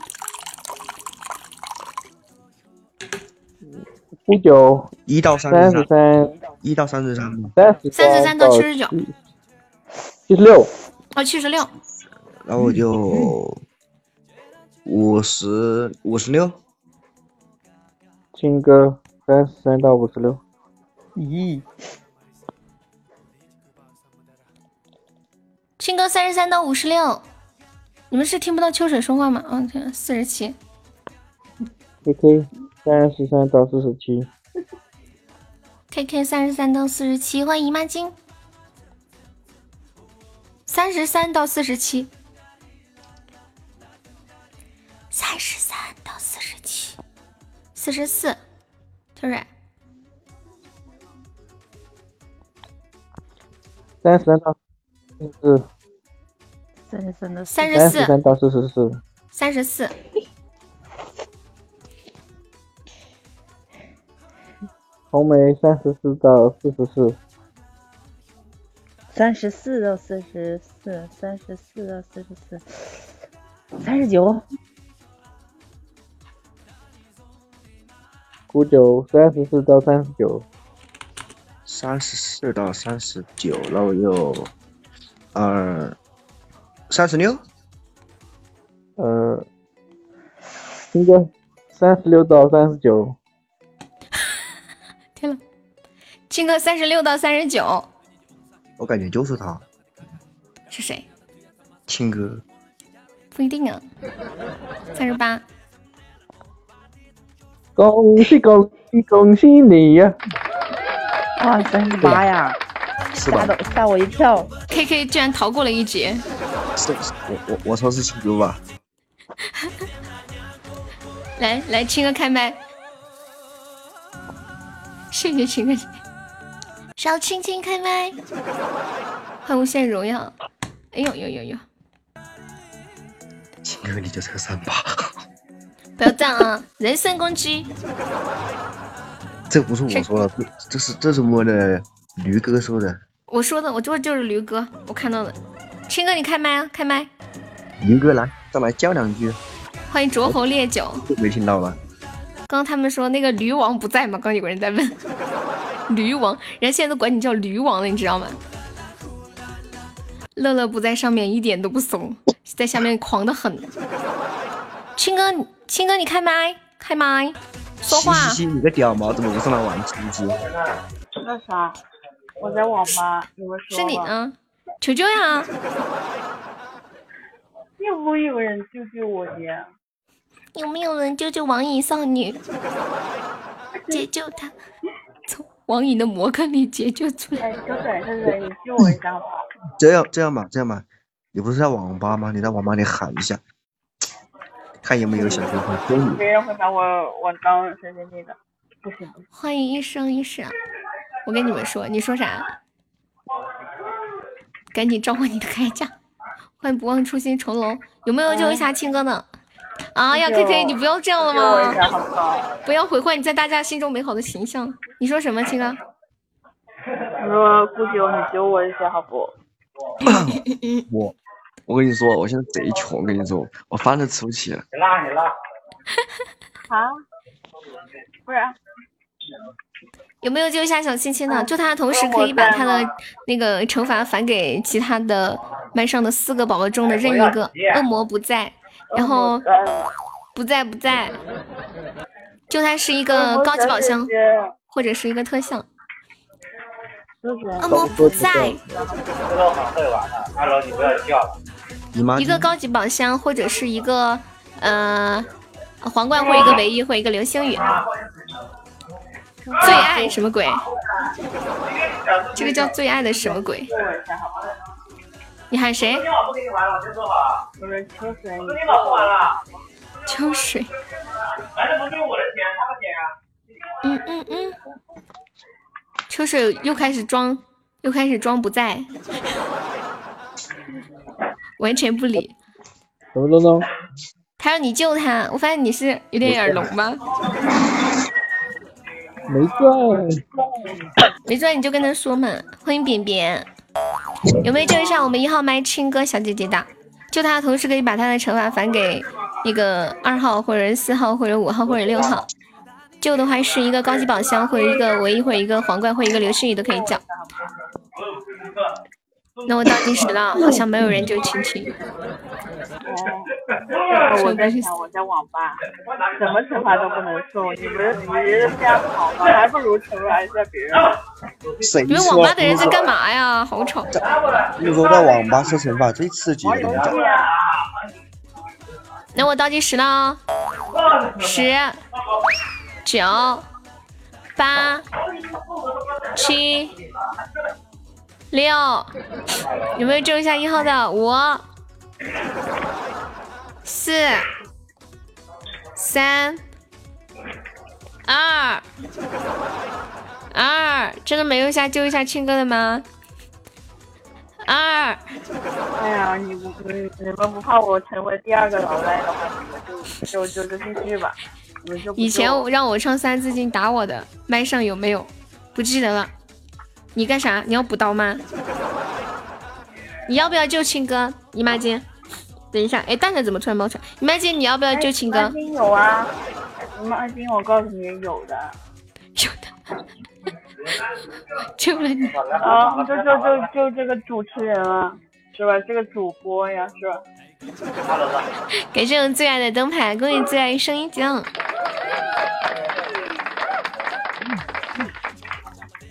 五九一到三三十三，一到三十三嘛，三十三十三到七十九，七十六，哦七十六，然后我就五十五十六，青哥三十三到五十六，咦，青哥三十三到五十六，你们是听不到秋水说话吗？嗯，天，四十七，K K 三十三到四十七，K K 三十三到四十七，欢迎姨妈巾。三十三到四十七，三十三到四十七，四十四，就是，三十三到四三十三到三十四，三十三到四十四，三十四，红梅三十四到四十四，三十四到四十四，三十四到四十四，三十九，古九三十四到三十九，三十四到三十九，然后又二三十六，呃，青哥三十六到三十九，[LAUGHS] 天了，青哥三十六到三十九。我感觉就是他，是谁？青哥，不一定啊，三十八，恭喜恭喜恭喜你呀！哇，三十八呀，吓？到吓我一跳。K K 居然逃过了一劫，是是我我我说是青哥吧？来 [LAUGHS] 来，青哥开麦，谢谢青哥，小青青开麦，欢迎无限荣耀，哎呦呦呦呦，青哥你就是个三八，不要这样啊，人身攻击，这不是我说的，这这是这是我的驴哥说的，我说的，我说的就是驴哥，我看到的，青哥你开麦啊，开麦，驴哥来上来叫两句，欢迎卓侯烈酒，没听到吗？刚刚他们说那个驴王不在吗？刚有个人在问，[LAUGHS] 驴王，人家现在都管你叫驴王了，你知道吗？乐乐不在上面一点都不怂，在下面狂的很。青哥，青哥你开麦，开麦，说话。嘻嘻嘻，你个屌毛，怎么不上来玩吃鸡？那啥，我在网吧，你们说是你吧？啊？求救呀！有没有人救救我呀？有没有人救救网瘾少女？[LAUGHS] 解救她，从网瘾的魔坑里解救出来。哎，小水，小水，你救我一下好不好？[LAUGHS] 这样这样吧，这样吧，你不是在网吧吗？你在网吧里喊一下，看有没有小学生救你。别人会把我我当谁谁谁的，不行。欢迎一生一世啊！我跟你们说，你说啥？赶紧召唤你的铠甲！欢迎不忘初心重楼，有没有救一下青哥呢？哎呀，K K，你不要这样了吗？好不好？不要毁坏你在大家心中美好的形象。你说什么，青哥？我说顾九，你救我一下好不？我我跟你说，我现在贼穷，我跟你说，我饭都吃不起了。啊？[LAUGHS] 不是有没有救一下小青青呢？救他的同时，可以把他的那个惩罚返给其他的麦上的四个宝宝中的任一个。恶魔不在，然后不在不在，就他是一个高级宝箱或者是一个特效。恶魔不在。这个好会玩的，二楼你不要叫了。姨妈一个高级宝箱或者是一个呃皇冠或一个唯一或一个流星雨。最爱什么鬼？这个叫最爱的什么鬼？你喊谁？不给你玩了，我先说好。我是秋水。跟你老婆玩了，秋水。反正不是我的钱，他的钱啊。嗯嗯嗯。秋水又开始装，又开始装不在，完全不理。怎么了呢？他让你救他，我发现你是有点耳聋吧？没在。没在你就跟他说嘛。欢迎扁扁，有没有救一下我们一号麦青哥小姐姐的？救他的同时可以把他的惩罚返给那个二号或者四号或者五号或者六号。救的话是一个高级宝箱或者一个唯一或者一个皇冠或一个流星雨都可以叫。那我倒计时了，好像没有人救青青。哦，我在想我在网吧，什么惩罚都不能受，你们你们这样好吗？还不如惩罚一下别人。你们网吧的人在干嘛呀？好吵！你说在网吧受惩罚最刺激。那我倒计时了，十、九、八、七、六，有没有救一下一号的？五、四、三、二、二，真的没有下救一下庆哥的吗？二。哎呀，你你你们不怕我成为第二个老赖的话，你们就就就就继续吧。以前我让我唱三字经打我的，麦上有没有？不记得了。你干啥？你要补刀吗？你要不要救亲哥？姨妈巾。等一下，哎，蛋蛋怎么突然冒出来？姨妈巾，你要不要救亲哥？妈巾有啊，姨妈巾我告诉你有的。救了你。啊，就就就就这个主持人啊，是吧？这个主播呀，是吧？感谢我最爱的灯牌，恭喜最爱声音奖。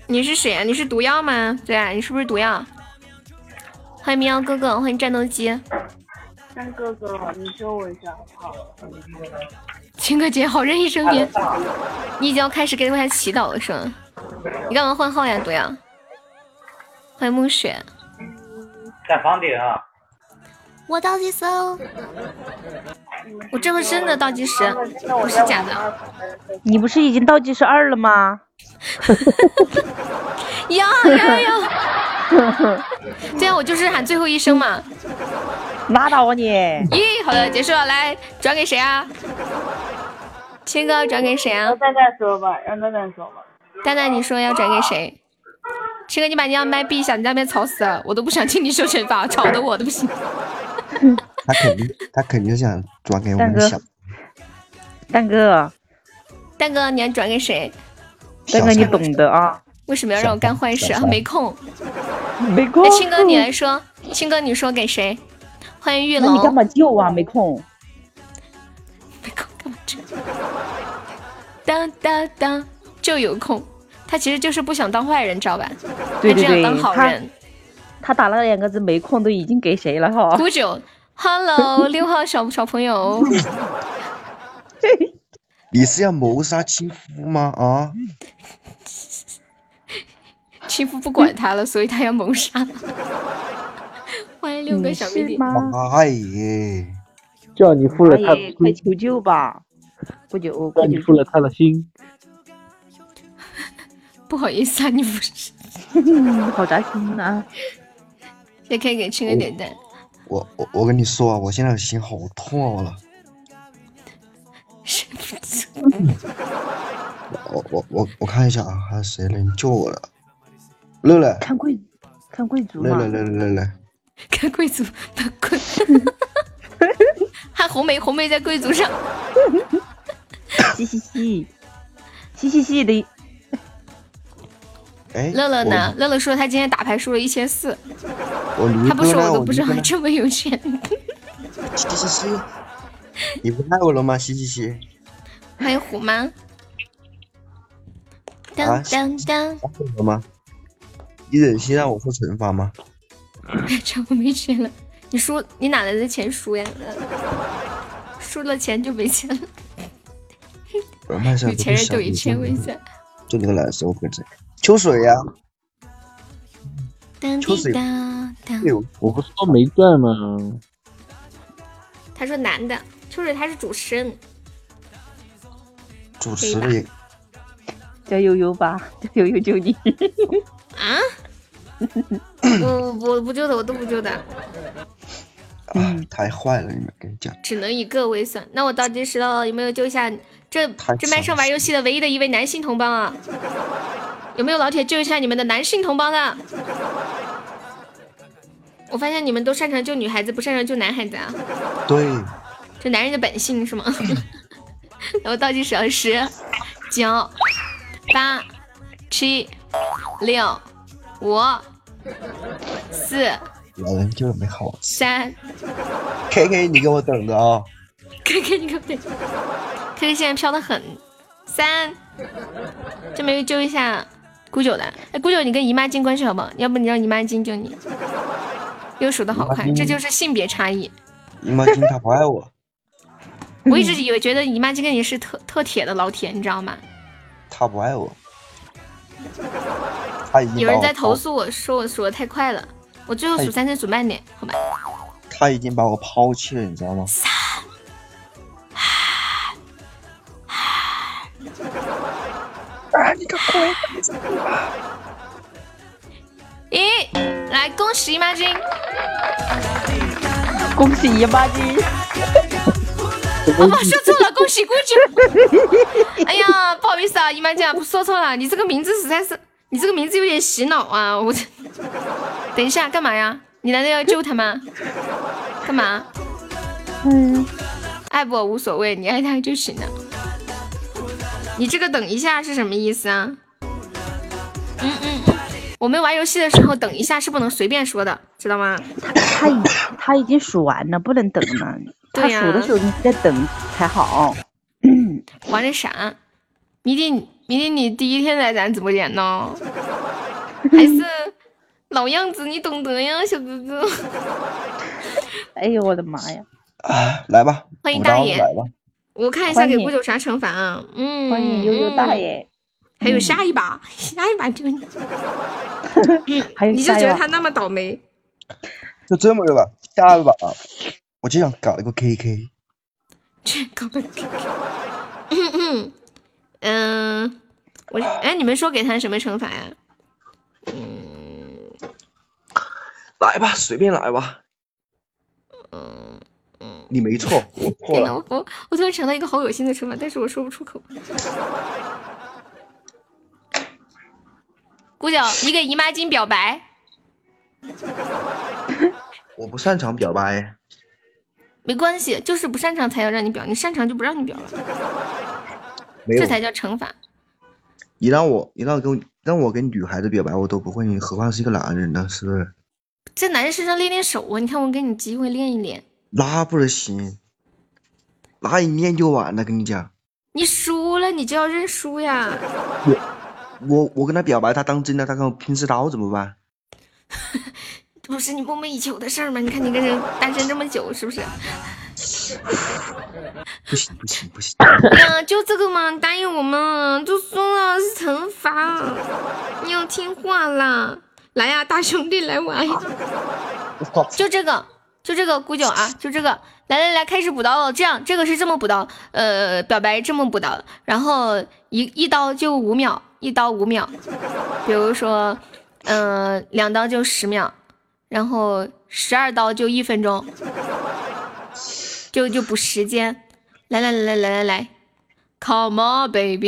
你是谁啊？你是毒药吗？对啊，你是不是毒药？欢迎民谣哥哥，欢迎战斗机。三哥哥，你救我一下好不好？青哥姐好任意声音，你已经要开始给他祈祷了是吗？你干嘛换号呀，毒药？欢迎暮雪，在房顶啊。我倒计时哦，我这个是真的倒计时，不是假的。你不是已经倒计时二了吗？呀 [LAUGHS] 呀呀！对啊，我就是喊最后一声嘛。拉倒吧你！咦，好的，结束了，来转给谁啊？青哥转给谁啊让？蛋蛋说吧，让蛋蛋说吧。蛋蛋，你说要转给谁？青哥，你把你要麦闭一下，你在那边吵死了，我都不想听你说惩罚，吵得我都不行。[LAUGHS] 他肯定他肯定想转给我们小蛋哥，蛋哥，你要转给谁？蛋哥你懂的啊。为什么要让我干坏事啊？没空。没空那青哥你来说，青哥你说给谁？欢迎玉龙你干。嘛救啊？没空。没空干嘛救当当当，就有空。他其实就是不想当坏人，知道吧？对对对他只想当好他人。他打了两个字没空，都已经给谁了哈？古九，Hello，[LAUGHS] 六号小小朋友，你是要谋杀亲夫吗？啊，亲夫不管他了，所以他要谋杀。欢迎六个小迷弟。哎耶！叫你负了他的大爷，快，求救吧！不久，叫快求你负了他的心。[LAUGHS] 不好意思啊，你不是。救！[LAUGHS] 好扎心呐、也可以给青哥点赞。我我我跟你说啊，我现在的心好痛了。[LAUGHS] 我我我我看一下啊，还有谁能救我了？乐乐，看贵看贵族乐乐，乐乐乐乐，看贵族看贵，[LAUGHS] 还红梅，红梅在贵族上。嘻嘻嘻，嘻嘻嘻的。哎，乐乐呢？乐乐说他今天打牌输了一千四，他不说，我都不知道这么有钱。嘻嘻嘻，你不爱我了吗？嘻嘻嘻，欢迎虎妈。啊当当当，爱我了吗？你忍心让我受惩罚吗？[LAUGHS] 这我没钱了，你输你哪来的钱输呀？输了钱就没钱了，有钱人就一千块钱。就你个蓝色，我跟着秋水呀、当秋水滴当当。哎呦，我不是说没赚吗？他说男的，秋水他是主持人，主持的也叫悠悠吧，叫悠悠救你。啊？[LAUGHS] 我我不救的，我都不救的，啊，太坏了！你们跟你讲，只能以个为算。那我倒计时了，有没有救一下这这麦上玩游戏的唯一的一位男性同胞啊？有没有老铁救一下你们的男性同胞的？我发现你们都擅长救女孩子，不擅长救男孩子啊，对，这男人的本性是吗？[LAUGHS] 然后倒计时了，十、九、八、七、六、五、四、老人就是没好。三。K K，你给我等着啊！K K 你可别，K K 现在飘的很。三，这没有救一下姑九的。哎，姑九，你跟姨妈巾关系好不好？要不你让姨妈巾救你。又数的好快这就是性别差异。姨妈巾他不爱我，[LAUGHS] 我一直以为觉得姨妈巾跟你是特特铁的老铁，你知道吗？他不爱我。他已经把我有人在投抛，诉我说我数的太快了，我最后数哎三声数慢点，好吧？他已经把我抛弃了，你知道吗？啊！你个鬼！咦，来恭喜姨妈巾！恭喜姨妈巾！哦，不说错了，恭喜姑九。[LAUGHS] 哎呀，不好意思啊，姨妈巾说错了，你这个名字实在是，你这个名字有点洗脑啊！我这，等一下干嘛呀？你难道要救他吗？干嘛？嗯，爱不无所谓，你爱他就行了。你这个等一下是什么意思啊？嗯嗯嗯，我们玩游戏的时候等一下是不能随便说的，知道吗？他已他已经数完了，不能等了。他对呀数的时候你再等才好。玩的啥？明天明天你第一天来咱直播间呢，还是老样子，你懂得呀，小哥哥。哎呦我的妈呀！啊，来吧，欢迎大爷来吧。我看一下给顾九啥惩罚啊？嗯，欢迎悠悠大爷，还有下一把，下一把就你，[LAUGHS] 还有你就下一把觉得他那么倒霉？就这么着吧，下一把我就想搞一个 KK，[LAUGHS] 这搞个嗯嗯嗯，我哎，你们说给他什么惩罚呀？嗯来吧，随便来吧。嗯嗯，你没错，我错，了。我我我突然想到一个好恶心的惩罚，但是我说不出口。姑娘，你给姨妈巾表白，[LAUGHS] 我不擅长表白，没关系，就是不擅长才要让你表，你擅长就不让你表了，[LAUGHS] 这。才叫惩罚。你让我，你让我跟让我跟女孩子表白，我都不会，你何况是一个男人呢？是不是？在男人身上练练手啊！你看我给你机会练一练，那不行，那一念就完了。跟你讲，你输了你就要认输呀。我我跟他表白，他当真了，他跟我拼刺刀怎么办？这 [LAUGHS] 不是你梦寐以求的事儿吗？你看你跟人单身这么久，是不是？不行不行不行，呀，[LAUGHS] 就这个嘛，答应我们，就说了是惩罚，你要听话啦。来呀，大兄弟来玩 [LAUGHS] 呀！就这个，就这个古九啊，就这个，来来来，开始补刀了。这样，这个是这么补刀，呃，表白这么补刀，然后一一刀就五秒，一刀五秒。比如说，呃，两刀就十秒，然后十二刀就一分钟，就就补时间。来来来来来来来，Come on baby，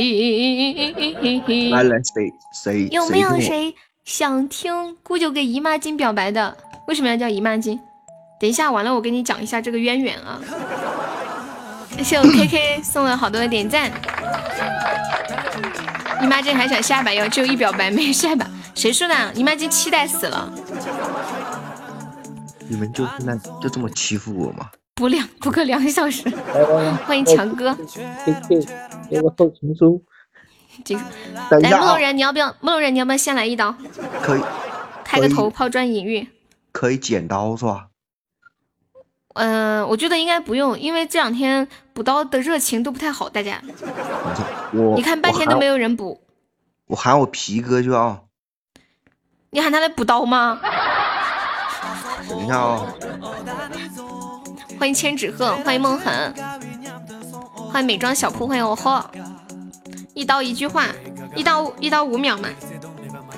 来来谁谁有没有谁想听姑九给姨妈巾表白的？为什么要叫姨妈巾？等一下完了，我给你讲一下这个渊源啊。[LAUGHS] 谢谢我 KK 送了好多的点赞。姨妈巾还想下一把要就一表白没下一把，谁说的啊？姨妈巾期待死了，你们就那就这么欺负我吗？补两补个两小时。欢迎强哥，K K，给我送情书。来木头，人，你要不要？木头人，你要不要先来一刀？可以，开个头抛砖引玉。可以剪刀是吧？嗯、我觉得应该不用，因为这两天补刀的热情都不太好，大家。我你看半天都没有，人补，我喊我皮哥去啊，你喊他来补刀吗？等一下啊，欢迎千纸鹤，欢迎梦痕，欢迎美妆小铺，欢迎我喝。一刀一句话，一刀一刀五秒嘛，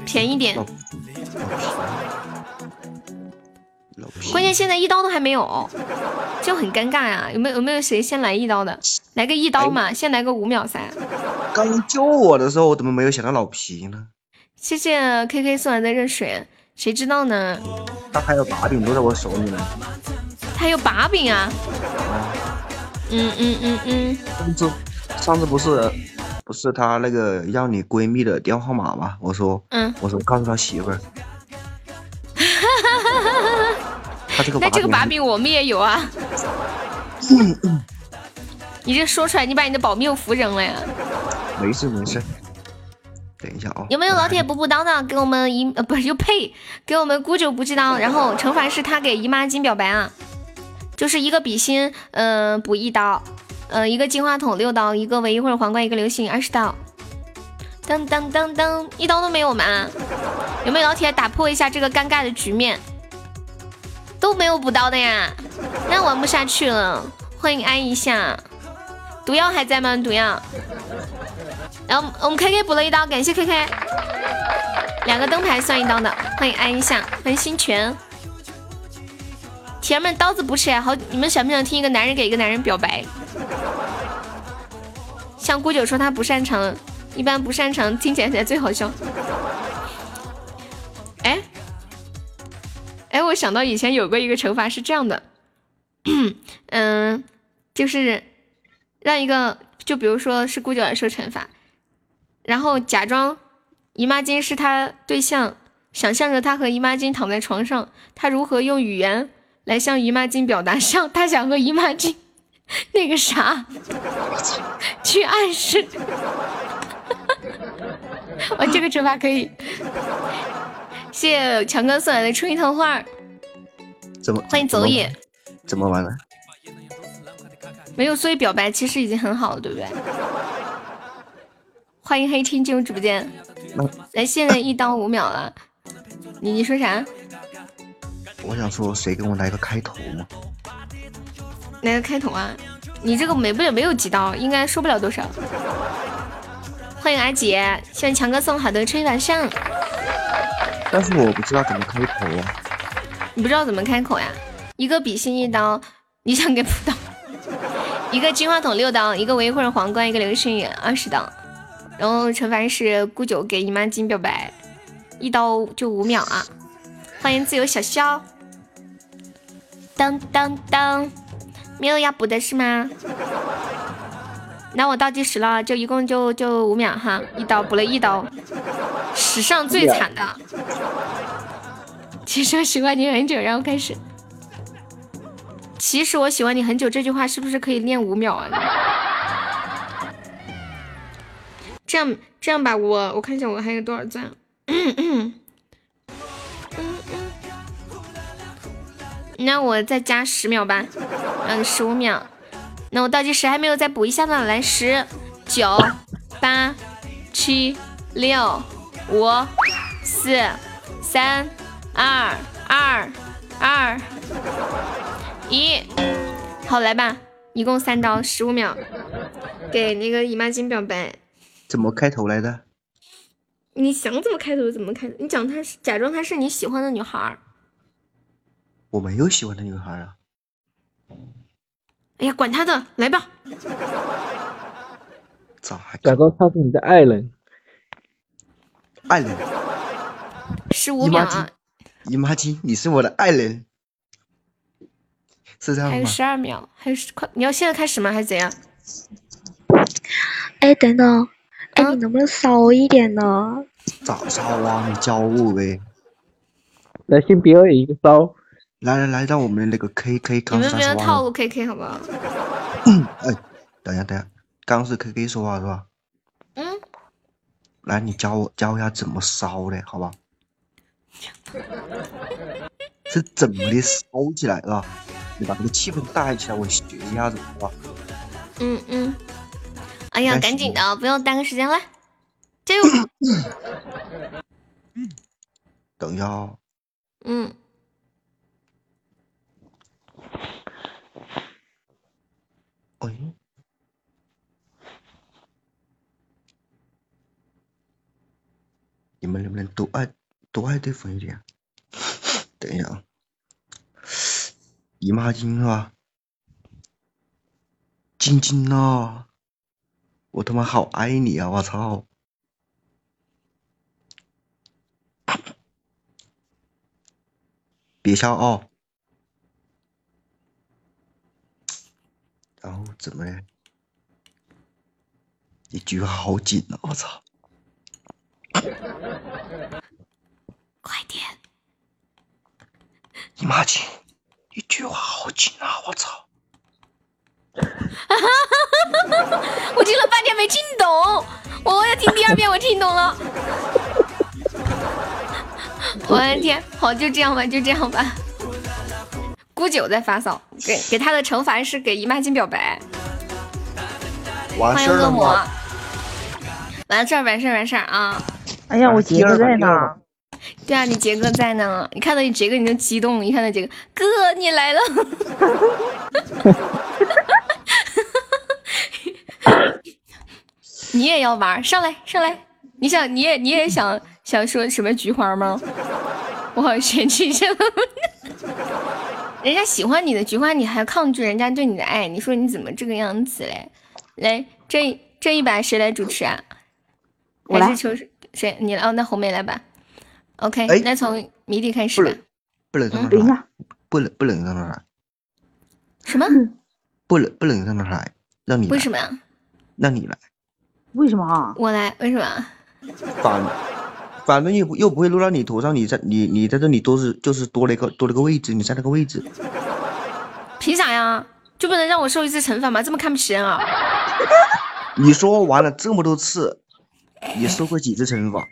便宜点。[LAUGHS] 关键现在一刀都还没有，就很尴尬呀、有没有有没有谁先来一刀的？来个一刀嘛，先来个五秒噻。刚救我的时候，我怎么没有想到老皮呢？谢谢 K K 送来的热水，谁知道呢？他还有把柄都在我手里呢。他有把柄啊！嗯嗯嗯嗯，上次上次不是不是他那个要你闺蜜的电话号码吗？我说嗯，我说告诉他媳妇儿，[LAUGHS] 他这个那这个把柄柄我们也有啊。你这说出来，你把你的保命符扔了呀？没事没事。等一下啊、有没有老铁补补刀的？给我们姨呃不是又呸，给我们姑九补记刀，然后惩罚是他给姨妈巾表白啊，就是一个比心，嗯、补一刀，呃一个金话筒六刀，一个唯一或者皇冠，一个流星二十刀。噔噔噔噔，一刀都没有吗？有没有老铁打破一下这个尴尬的局面？都没有补刀的呀，那玩不下去了。欢迎安一下，毒药还在吗？毒药。然后我们 K K 补了一刀，感谢 K K，两个灯牌算一刀的，欢迎安一下，欢迎新泉。铁们，刀子补起来好，你们想不想听一个男人给一个男人表白？像姑九说他不擅长，一般不擅长，听起来才最好笑。哎，哎，我想到以前有过一个惩罚是这样的，[CLEARS THROAT] 嗯，就是让一个，就比如说是姑九来受惩罚，然后假装姨妈巾是他对象，想象着他和姨妈巾躺在床上，他如何用语言来向姨妈巾表达像他想和姨妈巾 [LAUGHS] 那个啥，去暗示。[LAUGHS] 我这个惩罚可以，谢谢强哥送来的春意桃花，怎么欢迎走野。怎么玩的？没有，所以表白其实已经很好了，对不对？欢迎黑听进入直播间。来，现在一刀五秒了，你你说啥？我想说，谁给我来个开头嘛？来个开头啊！你这个没不没有几刀，应该说不了多少。欢迎阿姐，谢谢强哥送好的春雨晚上。但是我不知道怎么开头啊。你不知道怎么开口呀？一个比心一刀，你想给补刀？[LAUGHS] 一个金话筒六刀，一个唯一或者皇冠，一个流星雨二十刀。然后惩罚是姑九给姨妈巾表白，一刀就五秒啊！欢迎自由小肖。当当当，没有要补的是吗？那我倒计时了，就一共就就五秒哈，一刀补了一刀，史上最惨的。其实我喜欢你很久，然后开始。其实我喜欢你很久这句话是不是可以练五秒啊？这样这样吧，我我看一下我还有多少赞。那我再加十秒吧，嗯，十五秒。那我倒计时还没有再补一下呢，来十、九、八、七、六、五、四、三、二、二、二、一，好来吧，一共三刀，十五秒，给那个姨妈巾表白。怎么开头来的？你想怎么开头怎么开头，你讲她是假装她是你喜欢的女孩儿。我没有喜欢的女孩啊。哎呀，管他的，来吧。咋还假装他是你的爱人？爱人？十五秒姨妈巾啊，，姨妈巾，你是我的爱人，是这样吗？还有十二秒，还有十快，你要现在开始吗？还是怎样？哎，等等，哎，你能不能骚一点呢？咋骚啊？你教我呗。来，先表演一个骚。来来来，让我们的那个 K K 你刚们？不要套路 KK 好不好？[COUGHS] 哎，等一下等一下，刚刚是 K K 说话是吧？嗯，来，你教我教一下怎么烧的，好吧？是怎么的烧起来啊？你把这个气氛带起来，我学一下子好吧？嗯嗯。哎呀，赶紧的，不要耽搁时间，了，加油！等一下啊，嗯，哎，你们能不能多爱多爱对方一点？等一下啊，姨妈巾是吧？晶晶啊，我他妈好爱你啊！我操！别笑啊！然后怎么呢？你举得好紧啊！我操！快点！你妈紧，你举得好紧啊！我操！我听了半天没听懂，我要听第二遍，我听懂了。[LAUGHS] 我的天，好，就这样吧，就这样吧。姑九在发骚，给给他的惩罚是给姨妈巾表白。完欢迎恶魔事儿了吗？，完事儿完事儿完事儿啊！哎呀，我杰哥在呢。对啊，你杰哥在呢，你看到你杰哥你就激动，一看到杰哥，哥你来了。[LAUGHS] 你也要玩，上来上来，你想你也你也想想说什么菊花吗？我好嫌弃这个，人家喜欢你的菊花，你还抗拒人家对你的爱，你说你怎么这个样子嘞？来，这这一把谁来主持啊？我来还是求谁？你来哦，那红梅来吧。OK，、哎那从谜底开始吧。不能这么来，等一下，不能不能这么来，什么？[LAUGHS] 不能不能这么来，让你为什么呀？让你来，为什么啊？我来，为什么？反反正又不又不会落到你头上，你在你你在这里都是就是多了一个多了个位置，你在那个位置，凭啥呀？就不能让我受一次惩罚吗？这么看不起人啊？你说完了这么多次，你受过几次惩罚？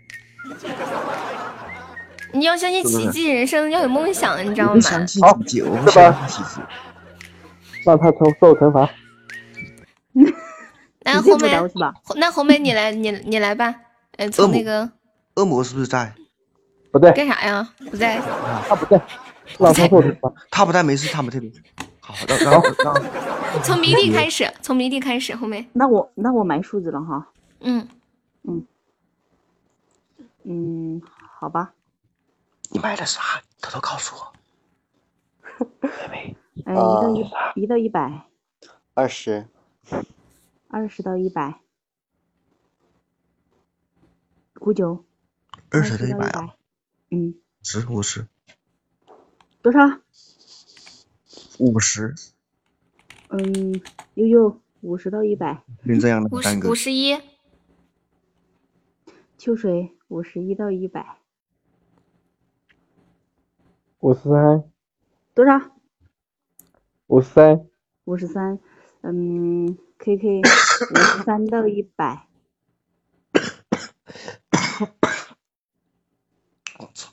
你要相信奇迹，人生要有梦想，你知道吗不？相信奇迹，我不是吧相信。让他受受惩罚。[LAUGHS] 那，红梅？那红梅你来，你你来吧。呃，从那个恶魔是不是在？不在，干啥呀？不在。他不在，老他受惩罚。他不在没事，他不在没事。好，让让让从谜底开始，从谜底开始，红梅。那我那我埋数字了哈。嗯，嗯嗯，好吧。你买的啥？偷偷告诉我。[LAUGHS] 哎，一到一一到一百，二十，二十到一百，五九，二十到一百啊，嗯，十五十多少？五十，嗯，悠悠，五十到一百，跟这样的五十三个五十一，秋水，五十一到一百，五十三，多少？五十三，五十三，嗯，K K，五十三到一百，我操！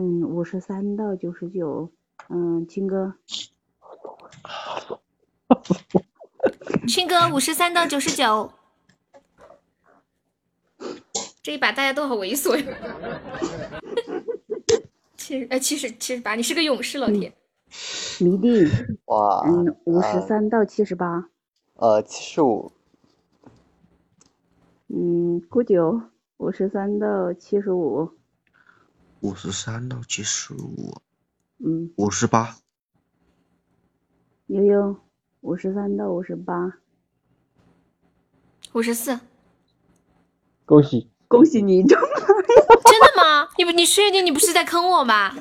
嗯，五十三到九十九，嗯，青哥，青哥五十三到九十九。这一把大家都好猥琐呀！七十呃七十七十八，你是个勇士，老铁。迷弟，[LAUGHS] 哇，嗯，五十啊三到七十八，呃，七十五，嗯，姑九，五十三到七十五，五十三到七十五，嗯，五十八，悠悠，五十三到五十八，五十四，恭喜！恭喜你中了！真的吗？你不你确定你不是在坑我吗？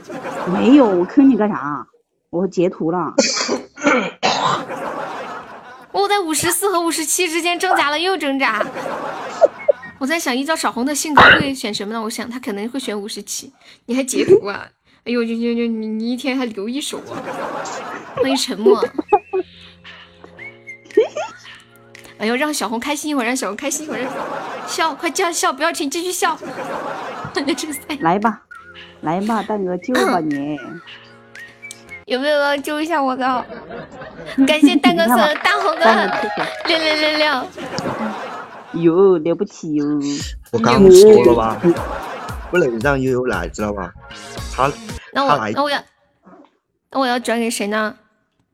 没有，我坑你干啥？我截图了。我在五十四和五十七之间挣扎了又挣扎。我在想，依照小红的性格会选什么呢？我想她可能会选五十七。你还截图啊？哎呦，就就就你你一天还留一手啊？欢迎沉默。[LAUGHS] 哎呦，让小红开心一会儿，让小红开心一会儿，笑，快叫笑，不要停，继续笑。[LAUGHS] 来吧，来吧，蛋哥救吧你！[CLEARS THROAT] 有没有人救一下我的？[LAUGHS] 感谢蛋哥送的大红蛋哥六六六六。哟，了不起哟！我刚说了吧，不能让悠悠来，知道吧？他那他来我那我要那我要转给谁呢？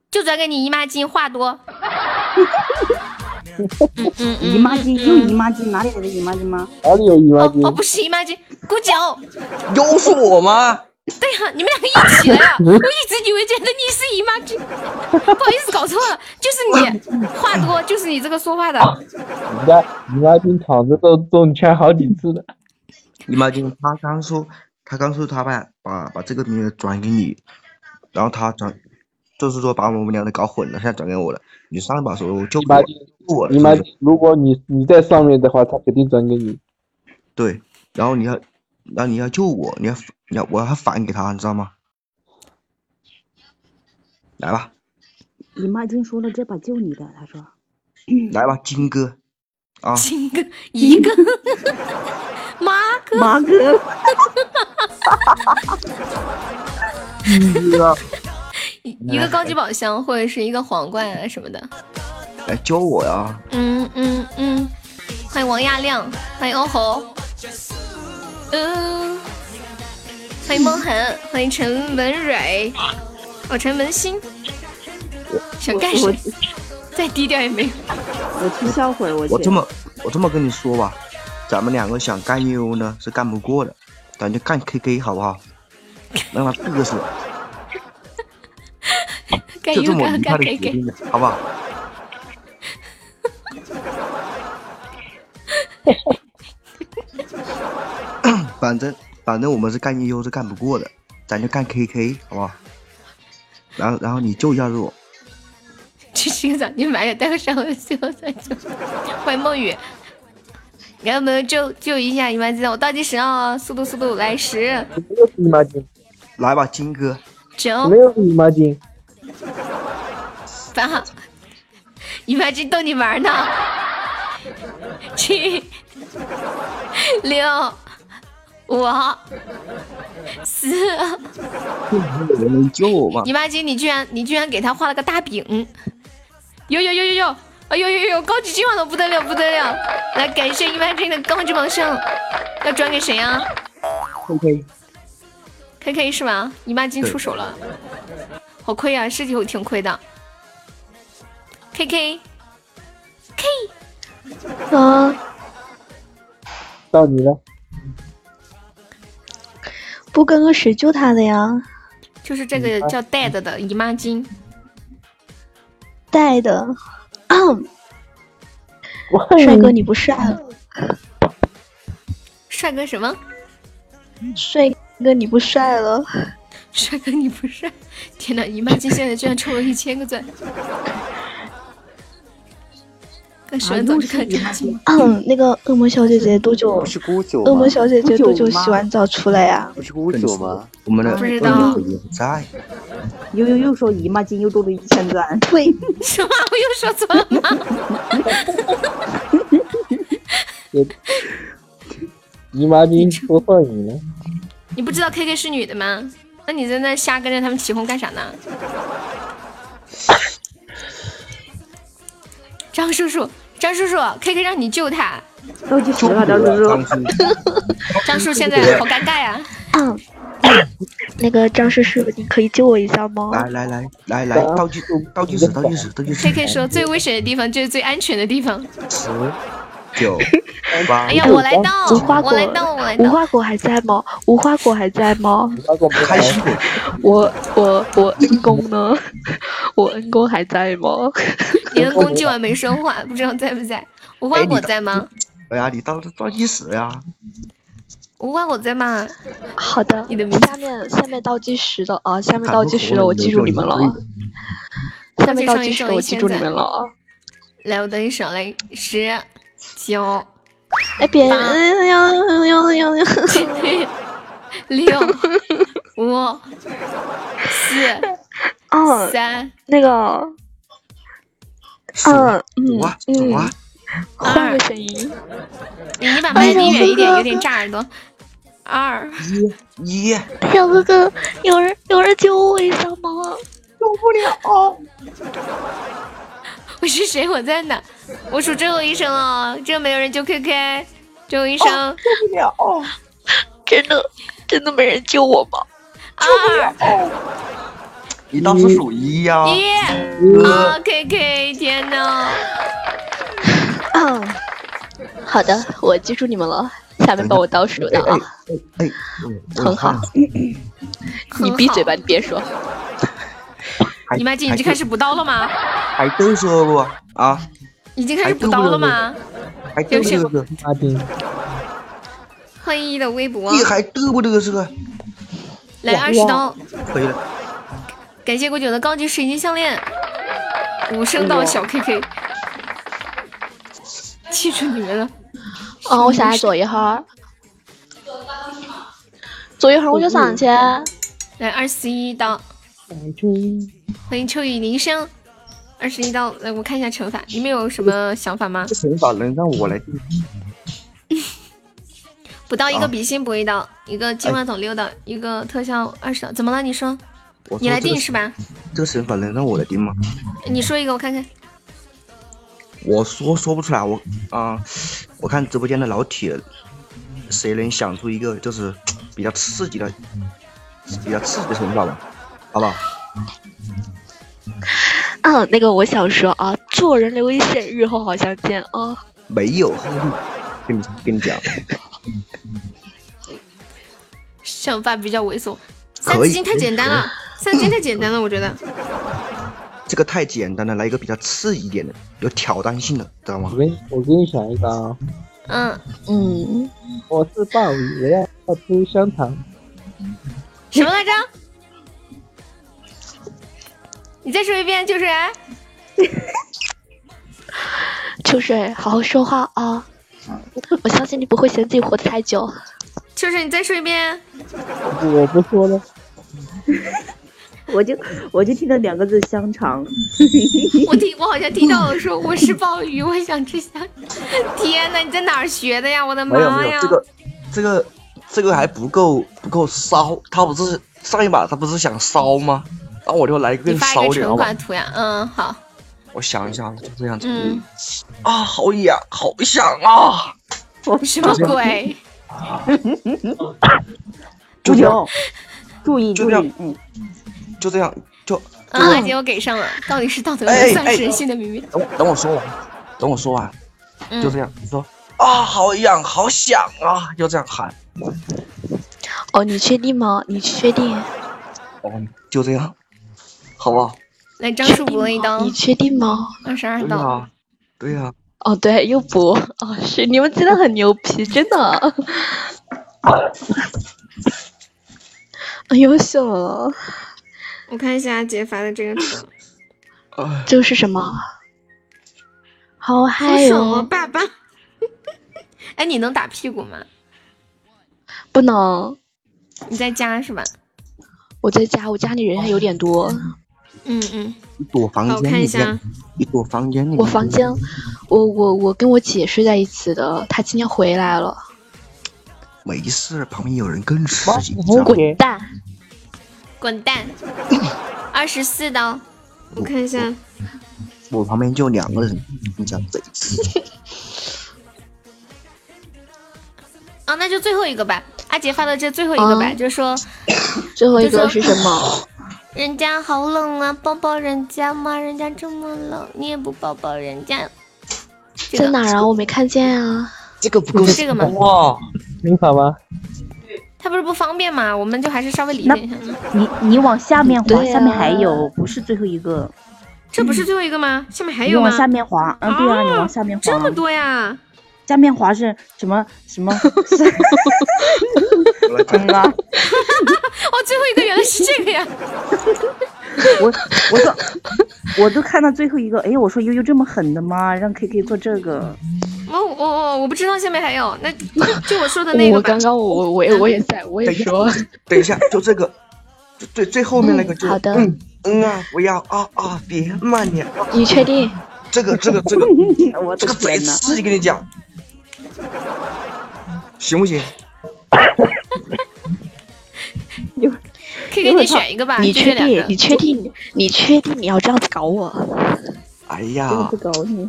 就转给你姨妈巾话多。[LAUGHS] 姨妈巾有姨妈巾，哪里来的姨妈巾吗？哪里有姨妈巾？哦，不是姨妈巾，姑九。又是我吗？对呀、你们两个一起的呀！[LAUGHS] 我一直以为觉得你是姨妈巾，不好意思，搞错了，就是你话多，就是你这个说话的。人家姨妈巾躺着都中枪好几次了。姨妈巾，他刚说，他刚说他把把把这个名额转给你，然后他转，就是说把我们两个搞混了，现在转给我了。你上一把说就姨妈巾，我姨妈巾，如果你你在上面的话，他肯定转给你。对，然后你要，然后你要救我，你要你要我要反给他，你知道吗？来吧，你妈巾说了这把救你的，他说。来吧，金哥，[LAUGHS] 啊，金哥 [LAUGHS] 一个，[LAUGHS] 马哥，马哥，一个高级宝箱或者是一个皇冠啊什么的。来教我呀！嗯嗯嗯，欢迎王亚亮，欢迎欧猴，嗯，欢迎梦恒，欢迎陈文蕊，哦，陈文心，想干什么？再低调也没有。我去销毁，我。我这么我这么跟你说吧，咱们两个想干悠悠呢是干不过的，咱就干 KK 好不好？让他嘚瑟，[LAUGHS] 干就这么愉快的决定了，好不好？[LAUGHS] 反正反正我们是干悠悠是干不过的，咱就干 KK 好不好？然后然后你救一下我，去洗个澡，你买点带个上的最后再救。欢迎梦雨，你要不要救救一下姨妈巾？我倒计时啊，速度速度来十没有姨妈巾，来吧，金哥，九没有姨妈巾。八，姨妈巾逗你玩呢。[LAUGHS] 七，六，五，四。有人能救我吗？姨妈巾，你居然你居然给他画了个大饼，有有有有有，哎呦呦呦，高级金话筒不得了不得了！来感谢姨妈巾的高级榜上，要转给谁啊 KK？K K 是吗？姨妈巾出手了，好亏啊，是挺挺亏的。K K K，啊，到你了，不刚刚谁救他的呀？就是这个叫 Dead 的姨妈巾，带的。帅哥，你不帅了。帅哥什么？帅哥，你不帅了。帅哥你不帅！天哪，姨妈巾现在居然抽了一千个钻。跟洗完澡就看看镜。嗯，那个恶魔小姐姐多久？不是孤九恶魔？小姐姐多久洗完澡出来呀？不是孤九吗？我们的不知道也在，悠悠又说姨妈巾又多了一千钻，对，[LAUGHS] 什么？我又说错了吗？[LAUGHS] 姨妈巾多算你了。你不知道 K K 是女的吗？那你在那瞎跟着他们起哄干啥呢？张叔叔，张叔叔，K K 让你救他。倒计时了，张叔叔。[LAUGHS] 张叔现在好尴尬呀、嗯，那个张叔叔，你可以救我一下吗？来来来来来，倒计倒计时倒计时倒计时 K K 说最危险的地方就是最安全的地方。十九八哎呀，我来倒，无花果我来倒，我来倒。无花果还在吗？无花果还在吗？无花果开心果，我我我恩公呢？我恩公还在吗？你的公今晚没说话，不知道在不在？无花果在吗？哎呀，你倒倒计时呀！无花果在吗？好的，你的名下面下面倒计时的啊，下面倒计时的我记住你们了啊，下面倒计时的我记住你们了啊。来，我等你手来，十、九、哎别八呀呀呀呀呀！[LAUGHS] 六、五、四、嗯，三、那个，二嗯嗯走啊走啊！换个声音。你你把麦离远一点，有点炸耳朵。二一一，小哥哥，有人有人救我一下吗？救不了。[LAUGHS] 我是谁？我在哪？我数最后一声了，这没有人救 KK，最后一声。救不了。真的真的没人救我吗？二你倒是数一呀。一啊，KK，天呐！嗯，[COUGHS] 好的，我记住你们了。下面帮我倒数的啊，哎，很好。[COUGHS] 你闭嘴吧，你别说。你麦姐已经开始补刀了吗？还都说不啊？已经开始补刀了吗？还嘚瑟？阿丁，欢迎你的微博。你还嘚不嘚瑟？来二十刀。可以了。感谢果九的高级水晶项链，五声道小 KK，记住你们了。哦，我下来坐一会儿，坐一会儿我就上去。来二十一刀，欢迎秋雨铃声，二十一刀。来，我看一下惩罚，你们有什么想法吗？这惩罚能让我来定？[LAUGHS] 补刀一个比心补一刀，一个金话筒六刀，一个特效二十刀。怎么了？你说？你来定是吧？这个惩罚能让我来定吗？你说一个我看看。我说说不出来，我啊、我看直播间的老铁，谁能想出一个就是比较刺激的、比较刺激的惩罚吧？好不好？嗯，那个我想说啊，做人留一线，日后好相见啊。没有，跟你跟你讲，想法比较猥琐，三可以字经太简单了，三字经太简单了，我觉得。这个太简单了，来一个比较刺激一点的，有挑战性的，知道吗我？给你我给你想一个啊，嗯，嗯，我是鲍鱼，我要要吃香肠。什么来着？你再说一遍，秋水。[LAUGHS] 秋水，好好说话啊！我相信你不会嫌自己活得太久。秋水，你再说一遍。我不说了，我就我就听到两个字香肠。[LAUGHS] 我听，我好像听到了说我是鲍鱼，我想吃香。天哪，你在哪儿学的呀？我的妈呀！没有没有，这个这个这个还不够不够骚，他不是上一把他不是想骚吗？那我就来一个骚点好吧惩罚？图呀。嗯，好。我想一下，就这样子。嗯，啊，好痒，好想啊！[LAUGHS] 什么鬼？[LAUGHS] 就这样，注意注意，嗯，就这样，就嗯，阿杰我给上了，[LAUGHS] 到底是道德还是人丧人性的秘密。等我等我说完，等我说完，嗯就这样，你说啊，好痒，好想啊，就这样喊，哦，你确定吗？你确定？哦，就这样，好不好？来，张叔补了一刀你，确定吗？二十二刀。对呀，对呀，哦，对，又补。哦，是你们真的很牛皮，[LAUGHS] 真的。很优秀了。我看一下阿杰发的这个图，[LAUGHS] 哎，这个是什么？好好嗨哟！爸爸。[LAUGHS] 哎，你能打屁股吗？不能，你在家是吧？我在家，我家里人还有点多。嗯嗯，你躲房间，我间里看一下面，，一躲房间里面，我房间，我我我跟我姐睡在一起的，她今天回来了。没事，旁边有人更刺激？滚蛋！滚蛋！[LAUGHS] 二十四刀，我看一下，我旁边就两个人，你讲贼。啊，[LAUGHS] 那就最后一个吧。阿杰发的这最后一个吧，啊就 [COUGHS] 说最后一个是什么？[COUGHS] 人家好冷啊，抱抱人家嘛，人家这么冷，你也不抱抱人家。这个在哪儿啊？我没看见啊。这个不够这个吗哇！明法吗？他不是不方便嘛，我们就还是稍微理解一下。你你往下面滑，下面还有，不是最后一个。这不是最后一个吗？下面还有吗？往下面滑，嗯，对啊，你往下面滑。这么多呀！下面滑是什么什么？[LAUGHS] [LAUGHS] 嗯啊，[LAUGHS] 哦，最后一个原来是这个呀！我我说我都看到最后一个，哎，我说悠悠这么狠的吗？让 K K 做这个？我我我我不知道下面还有，那 [LAUGHS] 就我说的那个吧我刚。刚我我我也我也在，我也说。等一下，就这个，就最最后面那个就，嗯好的嗯嗯啊，不要啊啊，别慢点，啊你确定？这个这个这个 [LAUGHS] 我这个贼！刺激，跟你讲，行不行？[LAUGHS] 可以给你选一个吧，你确定？你确定？你确定你要这样子搞我？哎呀，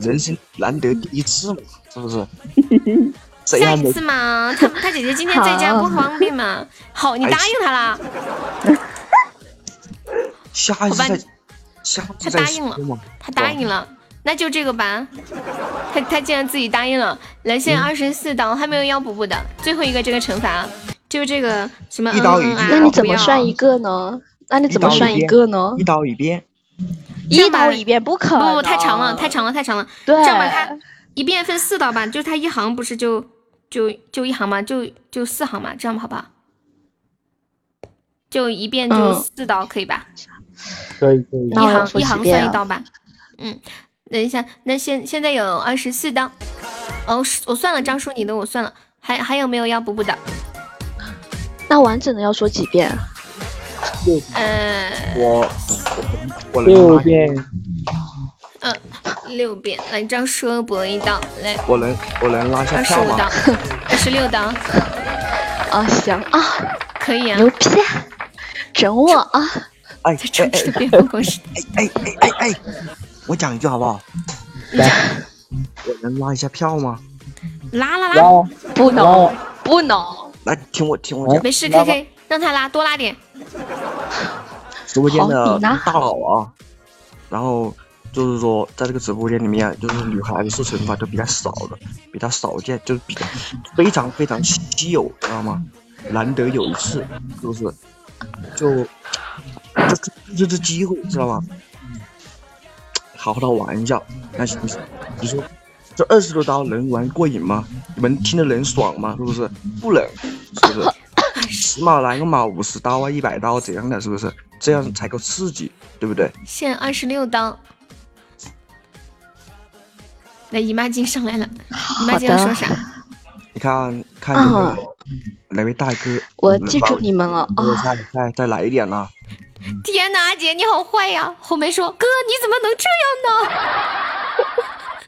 人生难得第一次嘛，是不是？这样的下一次嘛，他他姐姐今天在家不方便嘛。[LAUGHS] 好，你答应他啦。[LAUGHS] 下一次再下他答应了。他答应了，那就这个吧。他他竟然自己答应了。来，现在二十四刀，还没有要补补的，最后一个这个惩罚就这个什么一刀一嗯嗯啊剑那你怎么算一个呢？那你怎么算一个呢？一刀一遍，一刀一遍不可能，不不太长了，太长了，太长了。对这样吧，它一遍分四刀吧，就是他一行不是就就就一行嘛？就就四行嘛，这样好不好？就一遍就嗯四刀，可以吧？可以可以。一那我要行一行算一刀吧。嗯，等一下，那现现在有二十四刀。哦，我算了，张叔你的我算了，还还有没有要补补的？那完整的要说几遍？呃，我我六遍，嗯，六遍。来，张叔博一刀，来，我能我能拉下票二十五刀吗？，二十六刀，啊，行啊，可以啊。牛逼，整我啊！哎在城哎市的边办公室，哎哎哎哎，我讲一句好不好？你讲我能拉一下票吗？拉拉拉，拉不能拉，不能，来听我听我讲，没事，K K，让他拉，多拉点。[LAUGHS] 直播间的大佬啊，然后就是说在这个直播间里面，就是女孩子受惩罚都比较少的，比较少见，就是比较非常非常稀有，知道吗？难得有一次，是不是？就就就这机会，知道吗？好好的玩一下，那行不行？你说这二十多刀能玩过瘾吗？你们听着能爽吗？是不是？不能，是不是？起码来个嘛五十刀啊，一百刀怎样的，是不是？这样才够刺激，对不对？现在二十六刀。那姨妈巾上来了，姨妈巾要说啥？你看看这个哪位大哥，嗯我记住你们了我啊！再再再来一点啦！天哪，阿姐你好坏呀！红梅说：“哥，你怎么能这样呢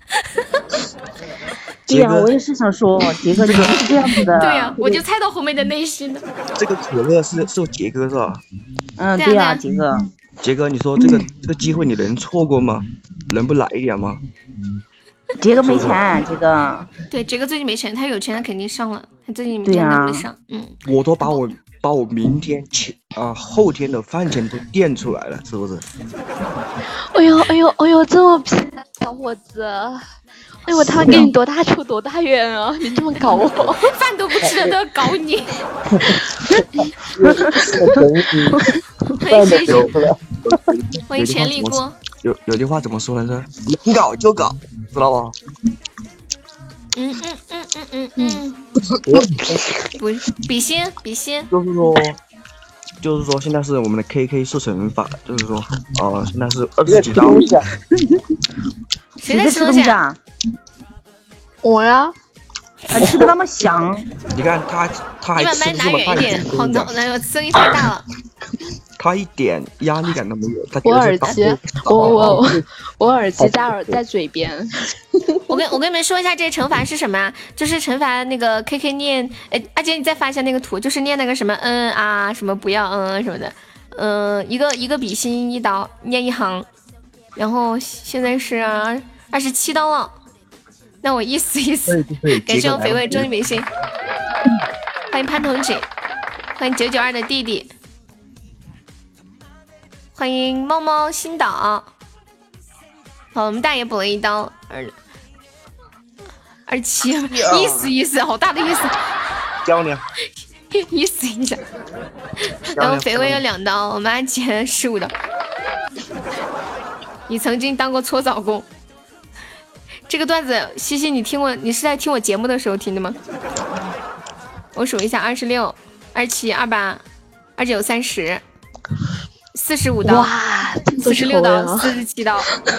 [LAUGHS] 对呀、我也是想说，[LAUGHS] 杰哥你是这样子？”的。[LAUGHS] 对呀、我就猜到红梅的内心了。这个可乐是是杰哥是吧？嗯，对呀、对杰哥，杰哥，你说这个这个机会你能错过吗？能不来一点吗？杰哥没钱，杰哥，对，杰哥最近没钱，他有钱他肯定上了，他最近没对钱他呀会上。嗯，我都把我把我明天前啊后天的饭钱都垫出来了，是不是？哎呦哎呦哎呦，这么皮的小伙子！哎，我他妈跟你多大仇多大怨啊！你这么搞我，[LAUGHS] 饭都不吃了都要搞你。欢迎星星，欢迎潜力锅。有有句话怎么说来着？能搞就搞，知道吧？嗯嗯嗯嗯嗯嗯，不是比心比心，就是说，就是说，现在是我们的 KK 受惩罚，就是说，呃，现在是二十几刀。谁在在吃东？西啊？我呀，啊，吃的那么香，你看他，他还你把麦拿吃这么一点，好的，那个声音太大了。他一点压力感都没有。他觉我耳机，我我我我耳机在耳在嘴边。[LAUGHS] 我跟我跟你们说一下，这惩罚是什么啊？就是惩罚那个 K K 念，哎，阿杰你再发一下那个图，就是念那个什么嗯啊什么不要嗯嗯什么的，嗯、一个一个比心一刀念一行，然后现在是二十七刀了，那我意思意思，感谢我肥味终极明星，欢迎潘同学，欢迎九九二的弟弟，欢迎猫猫新岛。好，我们大爷补了一刀，二二七，意思意思，好大的意思，教你，[LAUGHS] 意思一下。然后肥味有两刀，我们阿杰十五刀。你曾经当过搓澡工，这个段子，西西你听过？你是在听我节目的时候听的吗？我数一下：二十六、二七、二八、二九、三十、四十五刀。哇，四十六刀！四十七刀、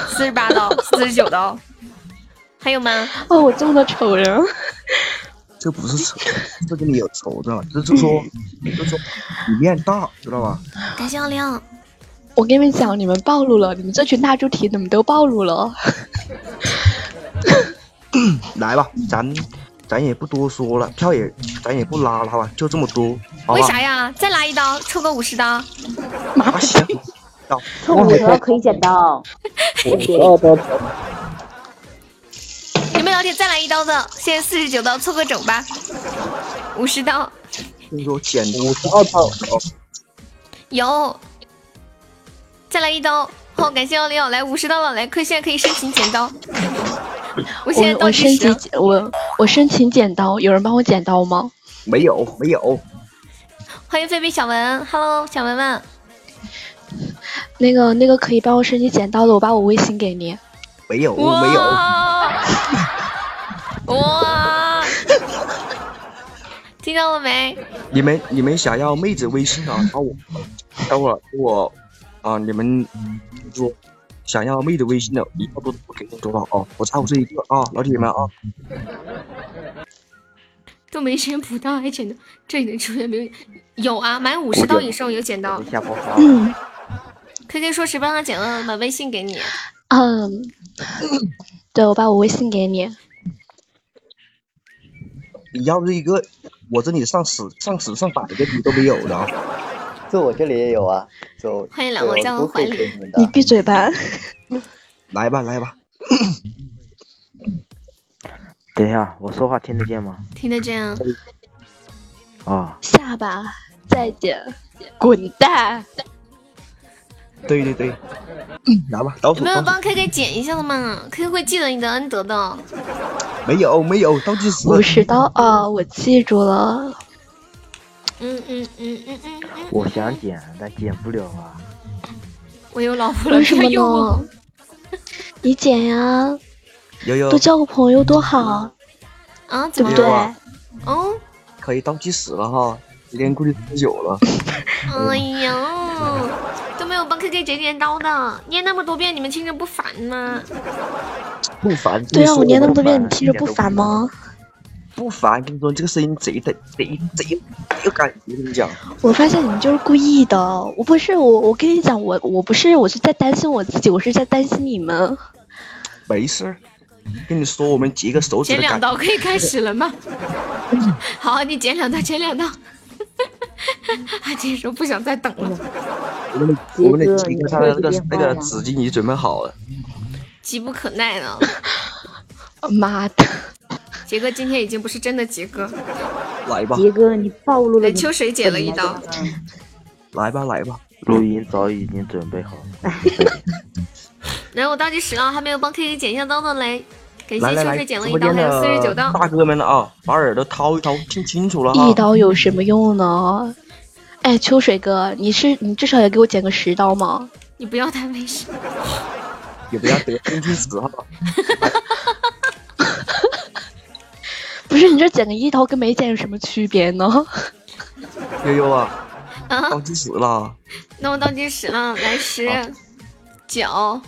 四十八刀、[LAUGHS] 四十九刀，还有吗？哦，我这么多仇人，这不是丑，这跟你有仇知道吧？这就是说，就是说你面大，知道吧？感谢奥利奥，我跟你们讲，你们暴露了，你们这群大猪蹄，怎么都暴露了。[COUGHS] 来吧，咱咱也不多说了，票也咱也不拉了，好吧？就这么多，为啥呀？再拉一刀，抽个五十刀。啊行，[LAUGHS] 到抽五十刀可以捡到。我十二刀 [LAUGHS] 有没有老铁再来一刀的？现在四十九刀，凑个整吧。五十刀听说捡五十二刀，哦，有，再来一刀。好，感谢幺零幺，来五十刀了，来，可以现在可以申请剪刀。我现在我倒计时我申请我我申请剪刀，有人帮我剪刀吗？没有没有，欢迎菲菲小文，Hello，小文文，那个那个可以帮我申请剪刀的，我把我微信给你。没有没有，[LAUGHS] 哇！听到了没？你们你们想要妹子微信啊？把我，等会儿我啊，你们说想要妹的微信的，一定要多多给你多少啊？我差我这一个啊，老铁们啊，都没先补刀还捡到，这里能出现没有？有啊，满五十刀以上有捡到。下播 K K 说谁帮他剪了，把微信给你。嗯，对，我把我微信给你。你要这一个，我这里上十上十上百个你都没有的啊。这我这里也有啊，就 [LAUGHS] 欢迎来我在我怀里。你闭嘴吧！来 [LAUGHS] 吧来吧，[COUGHS] 等一下，我说话听得见吗？听得见啊？啊，下吧，再见，滚蛋！对对对，嗯来吧，倒数倒数有没有帮 K K 剪一下的吗？K K 会记得你的恩德的。没有没有倒计时，五十刀啊，我记住了。嗯嗯嗯嗯嗯，我想剪，但剪不了啊。我有老婆了，为什么别用？你剪呀，悠悠多交个朋友多好，啊？对不对？了？哦，可以倒计时了哈，今天估计十九了。[LAUGHS] 哎呀，都没有帮 K K 剪剪刀的，念那么多遍，你们听着不烦吗？不烦。对啊，我念那么多遍，你听着不烦吗？不烦，跟你说这个声音贼的贼贼有有感觉，跟你讲。我发现你们就是故意的，我不是我，我跟你讲，我我不是，我是在担心我自己，我是在担心你们。没事儿，跟你说，我们截个手指剪两刀可以开始了吗？[LAUGHS] 好，你剪两刀，剪两刀。[LAUGHS] 阿杰说不想再等了，我们我们的那个那个纸巾已经准备好了。急不可耐了。[LAUGHS] 妈的！杰哥今天已经不是真的杰哥，来吧，杰哥，你暴露了你。给秋水剪了一刀。来吧，来吧。录音早已经准备好了。[LAUGHS] 来，我倒计时了，还没有帮 K K 剪一下刀的嘞，感谢秋水剪了一刀，还有四十九刀。大哥们啊，把耳朵掏一掏，听清楚了哈。一刀有什么用呢？哎，秋水哥，你是你至少也给我剪个十刀吗？你不要太危险。也不要得听清楚哈。[LAUGHS] 不是，你这剪个一刀跟没剪有什么区别呢？悠悠啊，啊，倒计时了，那我倒计时了，来十、九、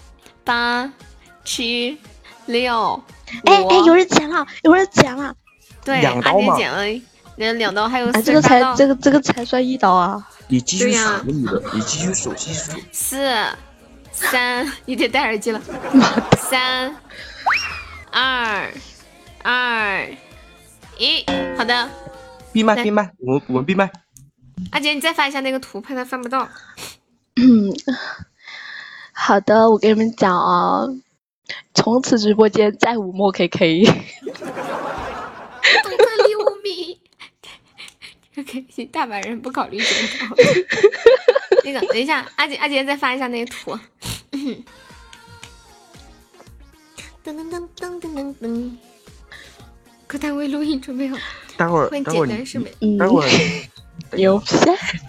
八、七、六、哎哎，有。人剪了，有人剪了！对，阿两刀嘛剪了两两刀，还有啊，四这个。才这个这个才算一刀啊！你继续数你的，你继续数，继续数。四、三，你得戴耳机了。三、二、二、一，好的。闭麦，闭麦，我们我们闭麦。阿杰，你再发一下那个图，怕他翻不到。嗯，[COUGHS] 好的，我跟你们讲啊，从此直播间再无莫得六米。OK，大把人不考虑。那个，等一下，阿杰，阿杰再发一下那个图。噔噔噔噔噔噔噔。可单位录音准备好。待会儿待会儿待会儿牛逼！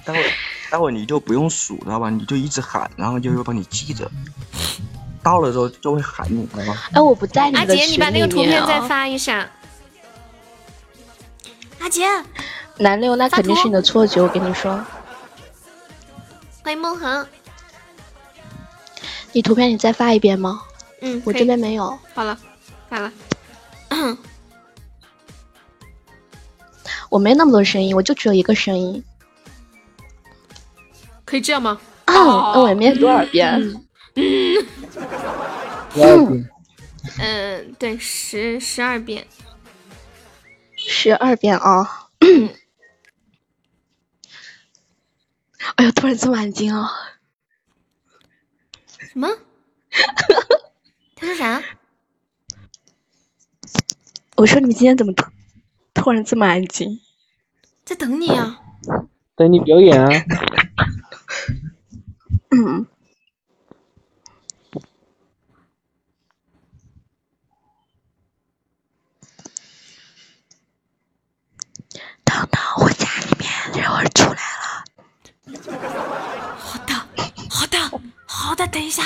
待会儿待会儿你就不用数，知道吧？你就一直喊，然后就会帮你记着。到了之后就会喊你，知道吗？哎，我不在你阿杰，们的群里面、啊。你把那个图片再发一下。阿杰，南六，那肯定是你的错觉，我跟你说。欢迎梦恒。你图片你再发一遍吗？嗯，我这边没有。好了，发了。我没那么多声音，我就只有一个声音。可以这样吗？啊，那我也没多少遍？嗯十二遍。嗯，对，十十二遍。十二遍啊！哎呀，突然这么安静啊！什么？他说啥？我说你们今天怎么突突然这么安静？在等你啊！等你表演啊！嗯。等等，我家里面有人出来了。好的，好的，好的，等一下。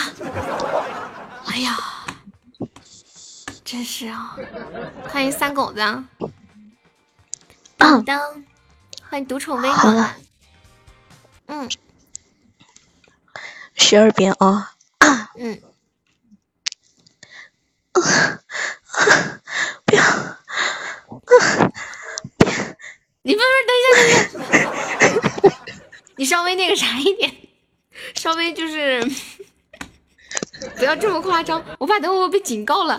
哎呀，真是啊！欢迎三狗子。当当，欢迎独宠微好了，嗯十二遍啊！嗯。不要！你不是等一下，等一下，你稍微那个啥一点，稍微就是不要这么夸张，我怕等会我被警告了。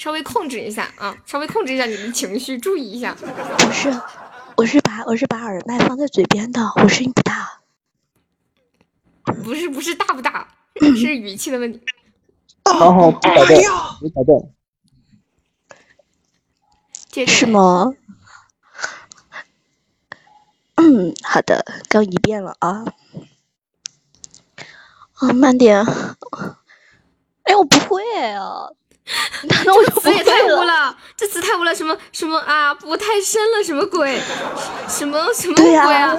稍微控制一下啊，稍微控制一下你的情绪，注意一下。不是，我是把我是把耳麦放在嘴边的，我声音不大。不是不是大不大，[CLEARS THROAT] 是语气的问题。好好，不打断，不打断。是吗？嗯，好的，刚一遍了啊。啊，慢点。哎，我不会啊。那我就不词也太污了，这词太污了，什么什么啊，不太深了，什么鬼？什么什么、鬼啊？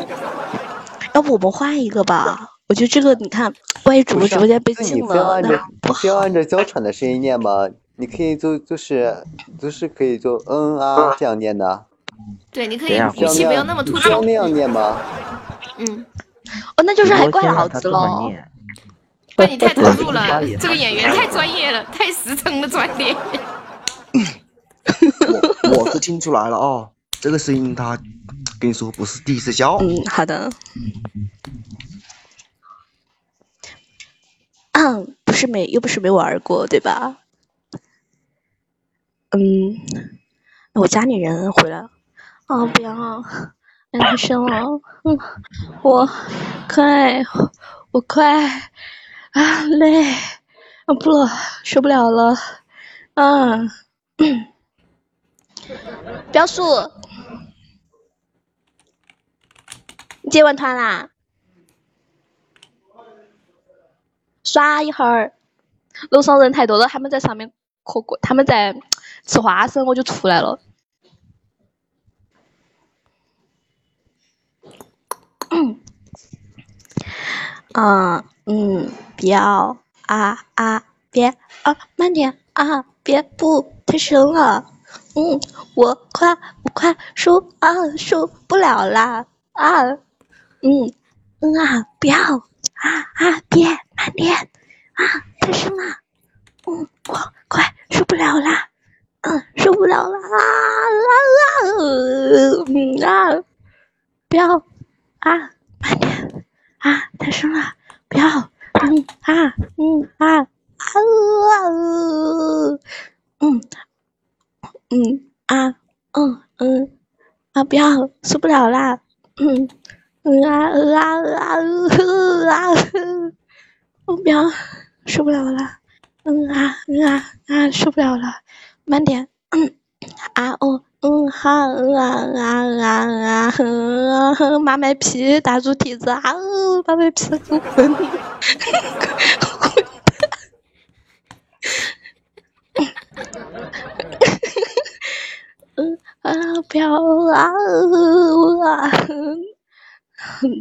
要不我们换一个吧？我觉得这个你看，万一主播直播间被禁了，不要按照那不要按照娇喘的声音念吗？你可以就就是就是可以就嗯啊这样念的。对，你可以语气不要那么突出。需要那样念吗？嗯，哦，那就是还怪老子喽。你太投入了，这个演员太专业了，太实诚的专业。我是听出来了哦，这个声音他跟你说不是第一次教。嗯，好的。嗯，不是没，又不是没玩过，对吧？嗯，我家里人回来了。啊，不要，太太生了。嗯，我快，我快啊，累，啊不了，受不了了。啊，[COUGHS] 标速，你结完团啦？耍一会儿，楼上人太多了，他们在上面嗑瓜，他们在吃花生，我就出来了。啊嗯，不要啊啊，别啊，慢点啊，别不太深了。嗯，我快我快受啊受不了啦啊，嗯嗯啊，不要啊啊，别慢点啊，太深了。嗯，我快受不了啦，嗯，受不了了啊啊啊，嗯啊，不要啊，慢点啊，太深了，不要，嗯啊嗯啊啊啊，嗯嗯啊嗯嗯啊，不要，受不了啦，嗯嗯啊啊啊啊啊，我不要，受不了啦。嗯啊嗯啊啊，受不了了，慢点。嗯啊哦嗯，好啊啊啊啊嗯啊，妈卖批大猪蹄子啊哦，马麦皮混混嗯啊不要啊啊！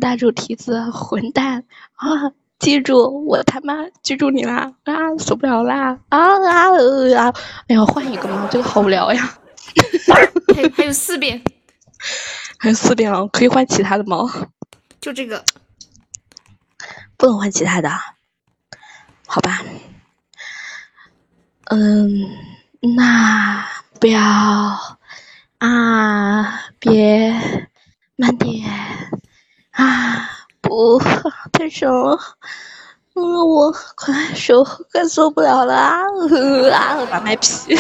大猪蹄子混蛋啊！记住，我他妈记住你啦！啊，受不了啦！啊啊啊！哎呀，换一个嘛，这个好无聊呀。[LAUGHS] 还有还有四遍，还有四遍啊，可以换其他的吗？就这个。不能换其他的，好吧？嗯，那不要啊，别慢点啊，不太深了。嗯，我快手快受不了了啊！呃啊，把麦皮，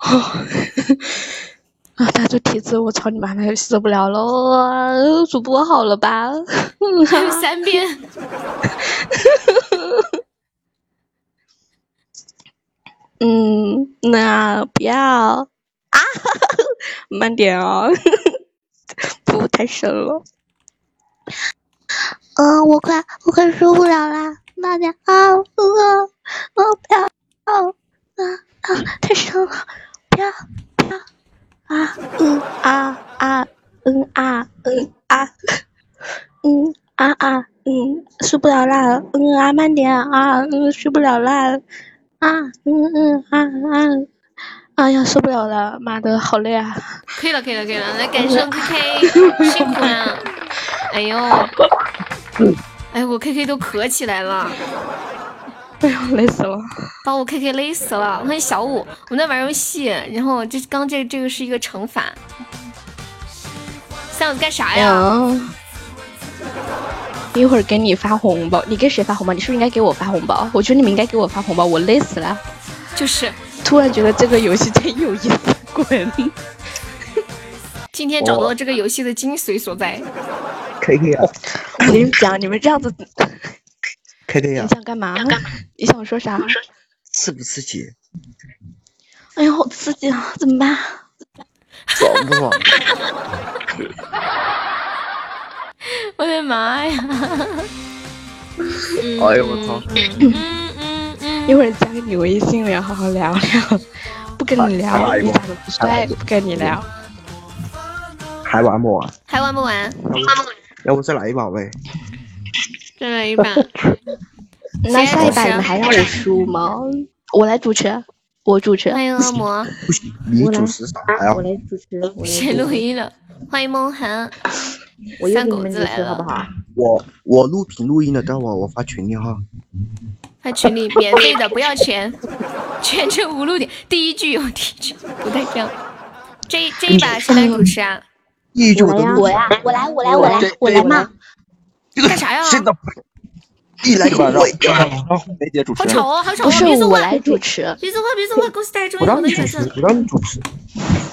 [LAUGHS] 啊，打住体质，我操你妈的，受不了了，我主播好了吧？还有三遍。[LAUGHS] 嗯，那不要啊，慢点哦，[LAUGHS] 不太深了。嗯，我快我快受不了啦，慢点啊，嗯啊，啊不要啊啊啊，太深了，啊啊，嗯啊啊，嗯啊嗯啊，嗯啊啊嗯，受不了啦，嗯啊慢点啊，嗯受不了啦，啊嗯嗯啊啊，哎呀受不了了，妈的好累啊！[LAUGHS] 可以了，可以了，可以了，来感谢我 KK，辛苦了。哎呦，哎，我 KK 都咳起来了，哎呦累死了，把我 KK 累死了。欢迎小五，我们在玩游戏，然后这刚这这个是一个惩罚。三子干啥呀？嗯，一会儿给你发红包，你给谁发红包？你是不是应该给我发红包？我觉得你们应该给我发红包，我累死了。就是，突然觉得这个游戏真有意思，滚！[LAUGHS] 今天找到了这个游戏的精髓所在。可以啊我跟你讲，你们这样子，你，想干嘛？你想说啥？刺不刺激？哎呀，好刺激啊！怎么办？爽不爽？[LAUGHS] 我的妈呀！[LAUGHS] 哎呦我操！一会儿加个你微信聊，好好聊聊。不跟你聊，哎你长得不帅，不跟你聊。还玩不玩？还玩不玩？要不再来一把呗？再来一把。那下一把你们还让我输吗？我来主持，我主持。欢迎恶魔，不行，你主持啥呀？我来主持，谁录音了？欢迎梦涵，三狗子来了，我我录屏录音了，待会儿我发群里哈。发群里免费的，不要钱，[LAUGHS] 全程无录点。第一句有第一句，不带这样。这这一把谁来主持啊？第一句我都录我呀，我来，我来，我来，我来嘛！干啥呀？真的一来就会，[LAUGHS] 梅姐主好吵哦，好吵哦！不是别说话，我来主持，别说话，别说话，给我带中我有的角让你主持色。，我让你主持。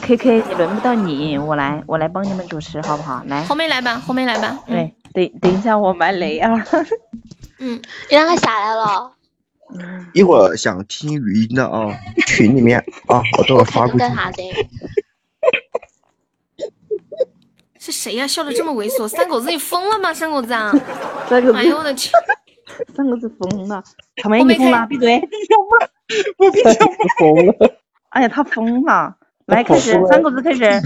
K K，你轮不到你，我来，我来帮你们主持，好不好？来，后面来吧，后面来吧。对，等等一下，我埋雷啊。嗯，你让他下来了，一会儿想听语音的啊，群里面啊，我都会发过去。干啥的？是谁呀？笑的这么猥琐？三狗子，你疯了吗？三狗子啊！[LAUGHS] 三狗子哎呦我的天！[LAUGHS] 三狗子疯了，草莓你疯了，闭嘴！[LAUGHS] 我疯了，哎呀，他疯了！来，开始三狗子开始，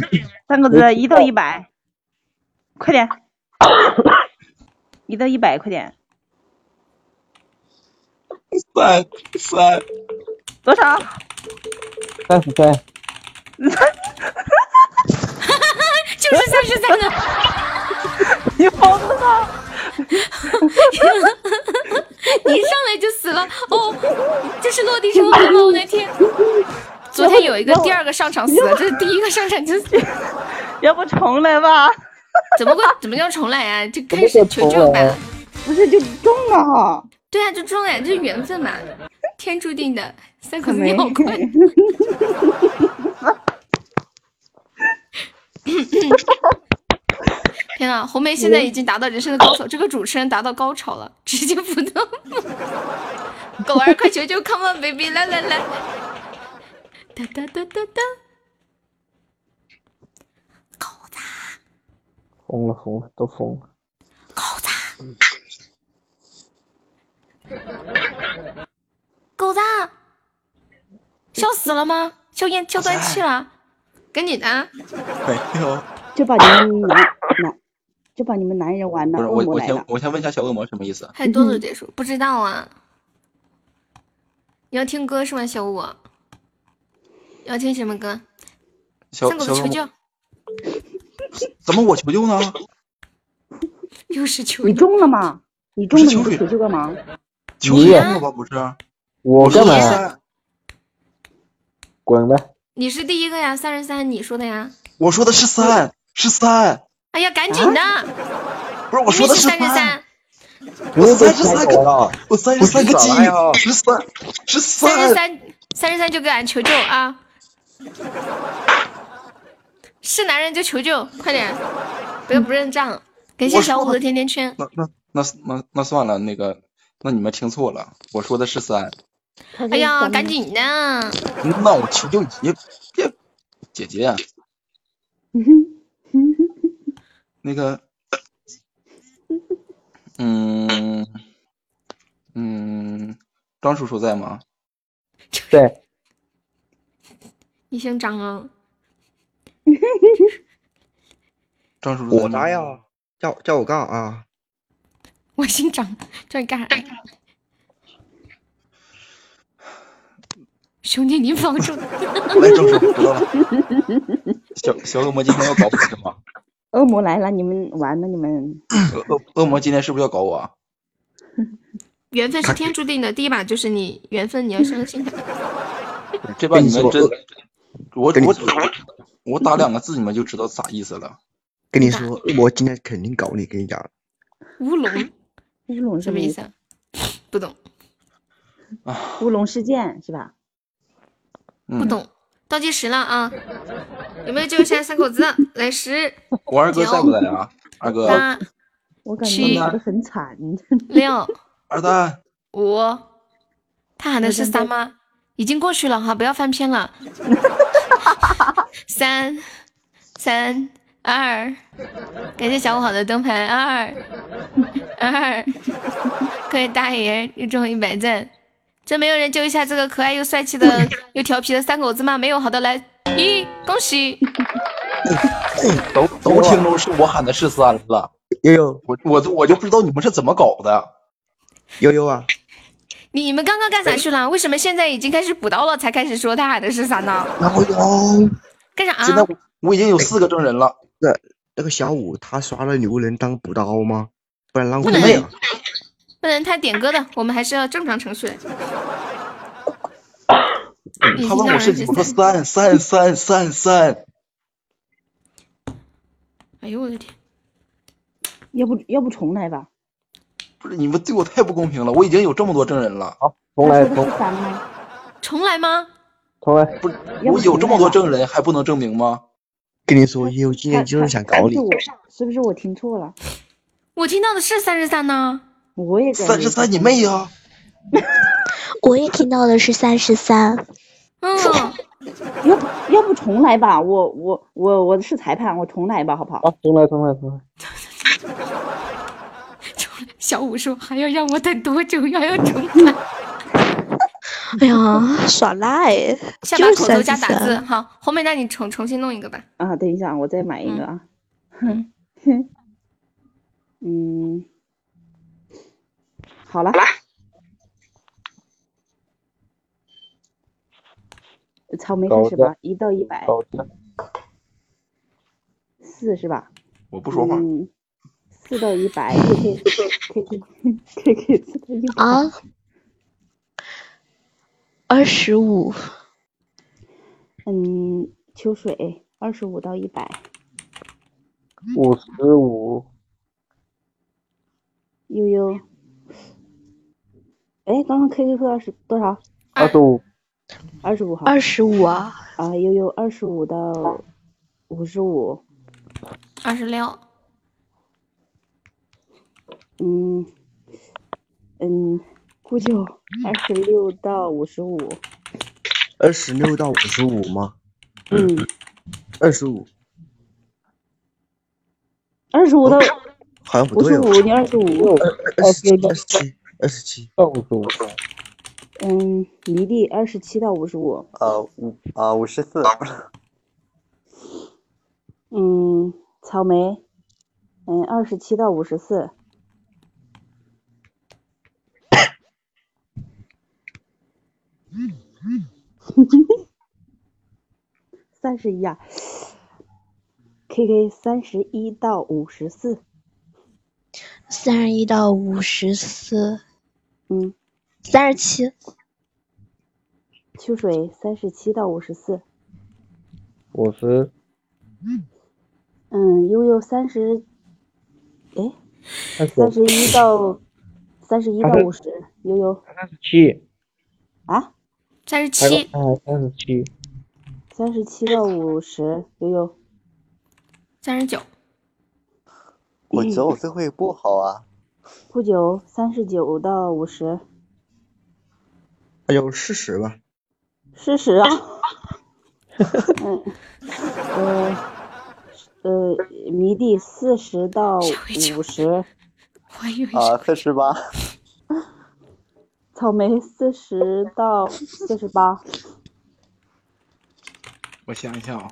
三狗子一到一百，快点，一到一百，快点，三三多少？三十三，就是三十三个。你疯了吗？你一上来就死了哦！这是落地生根吗？我的天！昨天有一个第二个上场死了，这是第一个上场就死。要不重来吧？怎么会？怎么叫重来啊？就开始求救吧。不是就中了哈？对啊，就中了呀，这是缘分嘛，天注定的。三口子你好快。[LAUGHS] 天呐，红梅现在已经达到人生的高潮，这个主持人达到高潮了，直接不动。狗儿快求求，Come on baby，来来来，哒哒哒哒哒，狗子疯了疯了，都疯了。狗子，笑死了吗？笑咽笑断气了？跟你的？没有。就把你们男男，就把你们男人玩的不是我，我先。我先问一下小恶魔什么意思？还多多结束，不知道啊。你要听歌是吗，小五？要听什么歌？小三狗子求救，怎么我求救呢？又是求你救。中了吗？你中了你求救干嘛？求你救了吧？不是，我干嘛滚呗！你是第一个呀，三十三，你说的呀。我说的是三，是三，哎呀，赶紧的！不是我说的是三十三，我三十三个，我三十三个呀十三，十三十三，三，三十三就给俺求救啊！是男人就求救，快点，不要不认账。感谢小五的甜甜圈。那那那那那算了，那个那你们听错了，我说的是三。哎呀，赶紧的！那我求求你，别姐姐呀、[LAUGHS] 那个，嗯嗯，张叔叔在吗？在。你姓张啊？[LAUGHS] 张叔叔我啥呀，叫叫我干啥啊？我姓张，叫你干啥？兄弟，你保重。来，张叔，知道了。[LAUGHS] 小小恶魔今天要搞我是吗？[LAUGHS] 恶魔来了，你们完了，你们 [COUGHS] 恶恶恶魔今天是不是要搞我啊？[LAUGHS] 缘分是天注定的，第一把就是你缘分，你要相信它。这把你们真我我我打两个字，你们就知道啥意思了。跟你说，恶魔今天肯定搞你，跟你讲。乌龙乌龙什么意思？啊？不懂，乌龙事件是吧？不懂。倒计时了啊！有没有救一下三口子？[LAUGHS] 来十、我二哥在不在啊？二哥，八、我感觉的很惨。六、[LAUGHS] 二蛋，五，他喊的是三吗？已经过去了哈，不要翻篇了。[LAUGHS] 三、三、二，感谢小五好的灯牌，二、二，各位大爷又中一百赞。真没有人救一下这个可爱又帅气的 [LAUGHS] 又调皮的三狗子吗？没有，好的，来一，恭喜！都都听着是我喊的是三了。悠悠，我我我就不知道你们是怎么搞的。悠悠啊，你们刚刚干啥去了？为什么现在已经开始补刀了，才开始说他喊的是三呢？然后哟，干啥、现在我我已经有四个证人了。那那个小五他刷了牛能当补刀吗？不然浪不能费啊。不能太点歌的，我们还是要正常程序。已 [COUGHS] 他问我是几，我说三。三三三三三。哎呦我的天！要不要不重来吧？不是你们对我太不公平了，我已经有这么多证人了。好，重来，重？重来吗？重来。不是，我有这么多证人，还不能证明吗？跟你说，悠悠今天就是想搞你是不是我听错了？我听到的是三十三呢。我也三十三，你妹呀！[LAUGHS] 我也听到的是三十三。嗯，[LAUGHS] 要不要不重来吧？我我我我是裁判，我重来吧，好不好？啊，重来，重来，[LAUGHS] 重来。小五说还要让我等多久？还要重来。哎呀，耍赖！下把口头加打字，好，后面那你重重新弄一个吧。啊，等一下，我再买一个啊。嗯哼，嗯，好了。草莓开始吧，一到一百，四是吧？我不说话。嗯，四到一百，K K K K K K 四到一百啊，二十五，嗯，秋水二十五到一百，五十五，悠悠，哎，刚刚 K K 二十多少？二十五，二十五号。二十五啊！啊，悠悠二十五到五十五，二十六，嗯嗯，估计二十六到五十五，二十六到五十五吗？嗯，二十五，二十五到好像不对哦。五十五，你二十五，二十七，二十七，二十七。到五十五。嗯，离地二十七到五十五，呃五啊五十四，嗯，草莓，嗯，二十七到五十四，[LAUGHS] 三十一啊，K K 三十一到五十四，三十一到五十四，嗯，三十七，秋水三十七到五十四，五十，嗯，悠悠三十，哎，三十。一到三十一到五十，悠悠。三十七，啊，三十七，哎，三十七，三三十七到五十，悠悠。三十九。我走这会不好啊。不久，三十九到五十。还有四十吧。四十啊。[LAUGHS] 嗯，呃，呃，迷弟四十到五十。啊，四十八。草莓四十到四十八。我想一下啊，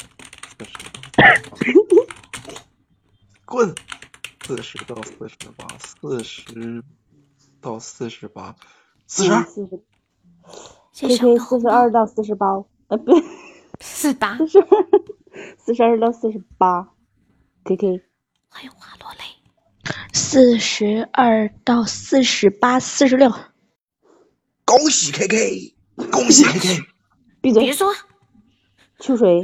四十。[LAUGHS] 滚！四十到四十八，四十到四十八，四十二。K K 四十二到四十八，呃，不，[LAUGHS] 四八，[LAUGHS] 四十二，四十二到四十八，K K。欢迎花落泪。四十二到四十八，四十六。恭喜 K K，恭喜 K K。[LAUGHS] 闭嘴！别说。秋水，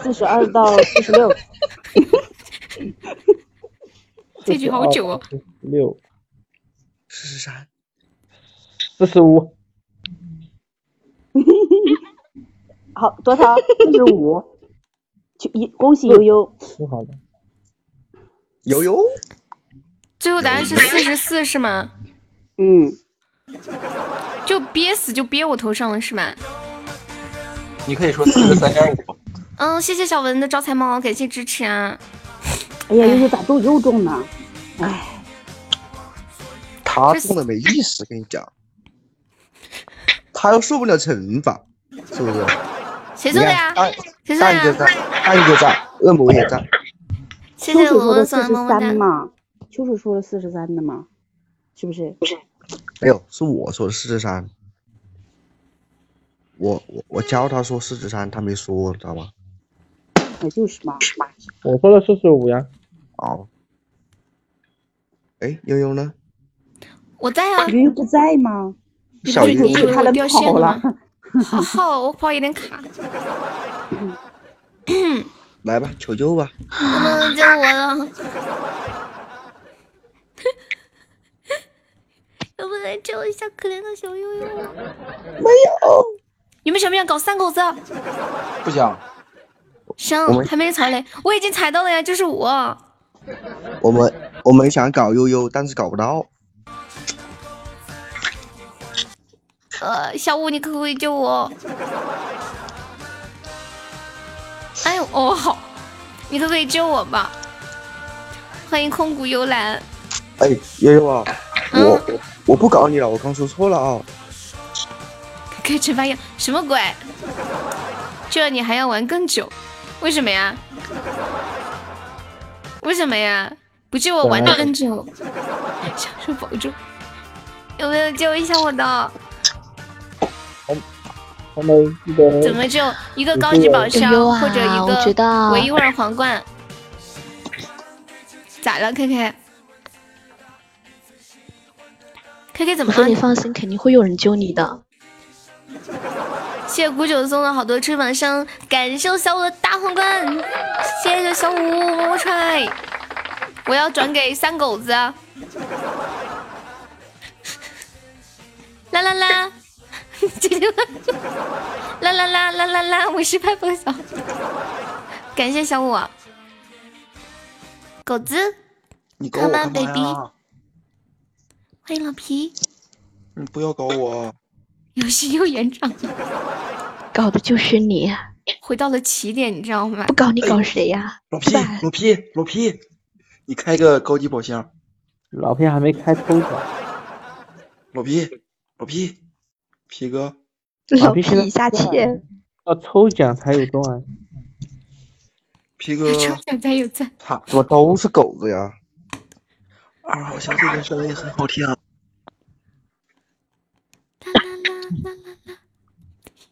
四十二到四十六。这局好久哦。六。四十三。四十五。[LAUGHS] 好，多少？四十五。去一，恭喜悠悠。挺好的。悠悠。最后答案是四十四，是吗？嗯。就憋死就憋我头上了，是吗？你可以说四十三点五。嗯，谢谢小文的招财猫，感谢支持啊！[LAUGHS] 哎呀，悠悠咋都又中呢？哎。他中的没意思，跟你讲。他又受不了惩罚，是不是？谁中的呀？谁做的呀？蛋哥在，蛋哥在，恶魔也在。谢谢我们四十。三嘛，秋水说了四十三的嘛，是不是？不是。没有，是我说的四十三。我我我教他说四十三，他没说，知道吗？那就是嘛。我说的四十五呀。哦。哎，悠悠呢？我在啊。悠悠不在吗？小你以为我掉线跑了吗？好好，我跑有点卡。来吧，求救吧！能不能救我了？能不能救一下可怜的小悠悠？没有。你们想不想搞三狗子？不想。行，还没踩雷，我已经踩到了呀，就是我。[LAUGHS] 我们我们想搞悠悠，但是搞不到。呃，小五，你可不可以救我？哎呦，哦好，你可不可以救我吧？欢迎空谷幽兰。哎，悠悠啊，嗯我我我不搞你了，我刚说错了啊。可以惩罚呀？什么鬼？这你还要玩更久？为什么呀？为什么呀？不救我玩的更久。小手保住，有没有救一下我的？怎么救？一个高级宝箱、或者一个唯一味皇冠。咋了，K K？K K 怎么了我说你？放心，肯定会有人救你的。谢谢古九送的好多翅膀声，感谢小五的大皇冠，谢谢小五么么踹，我要转给三狗子。啦啦啦，这个啦啦啦啦啦啦，我是派风小，感谢小五，狗子你搞我，Come on 干嘛 baby，呀？欢迎老皮，你不要搞我！游戏又延长了，搞的就是你，回到了起点，你知道吗？不搞你搞谁呀？老皮，老皮，老皮，你开个高级宝箱。老皮还没开抽奖，老皮，老皮，皮哥，老皮下线，要抽奖才有钻。皮哥，抽奖才有钻。他怎么都是狗子呀？二号小姐姐声音很好听。一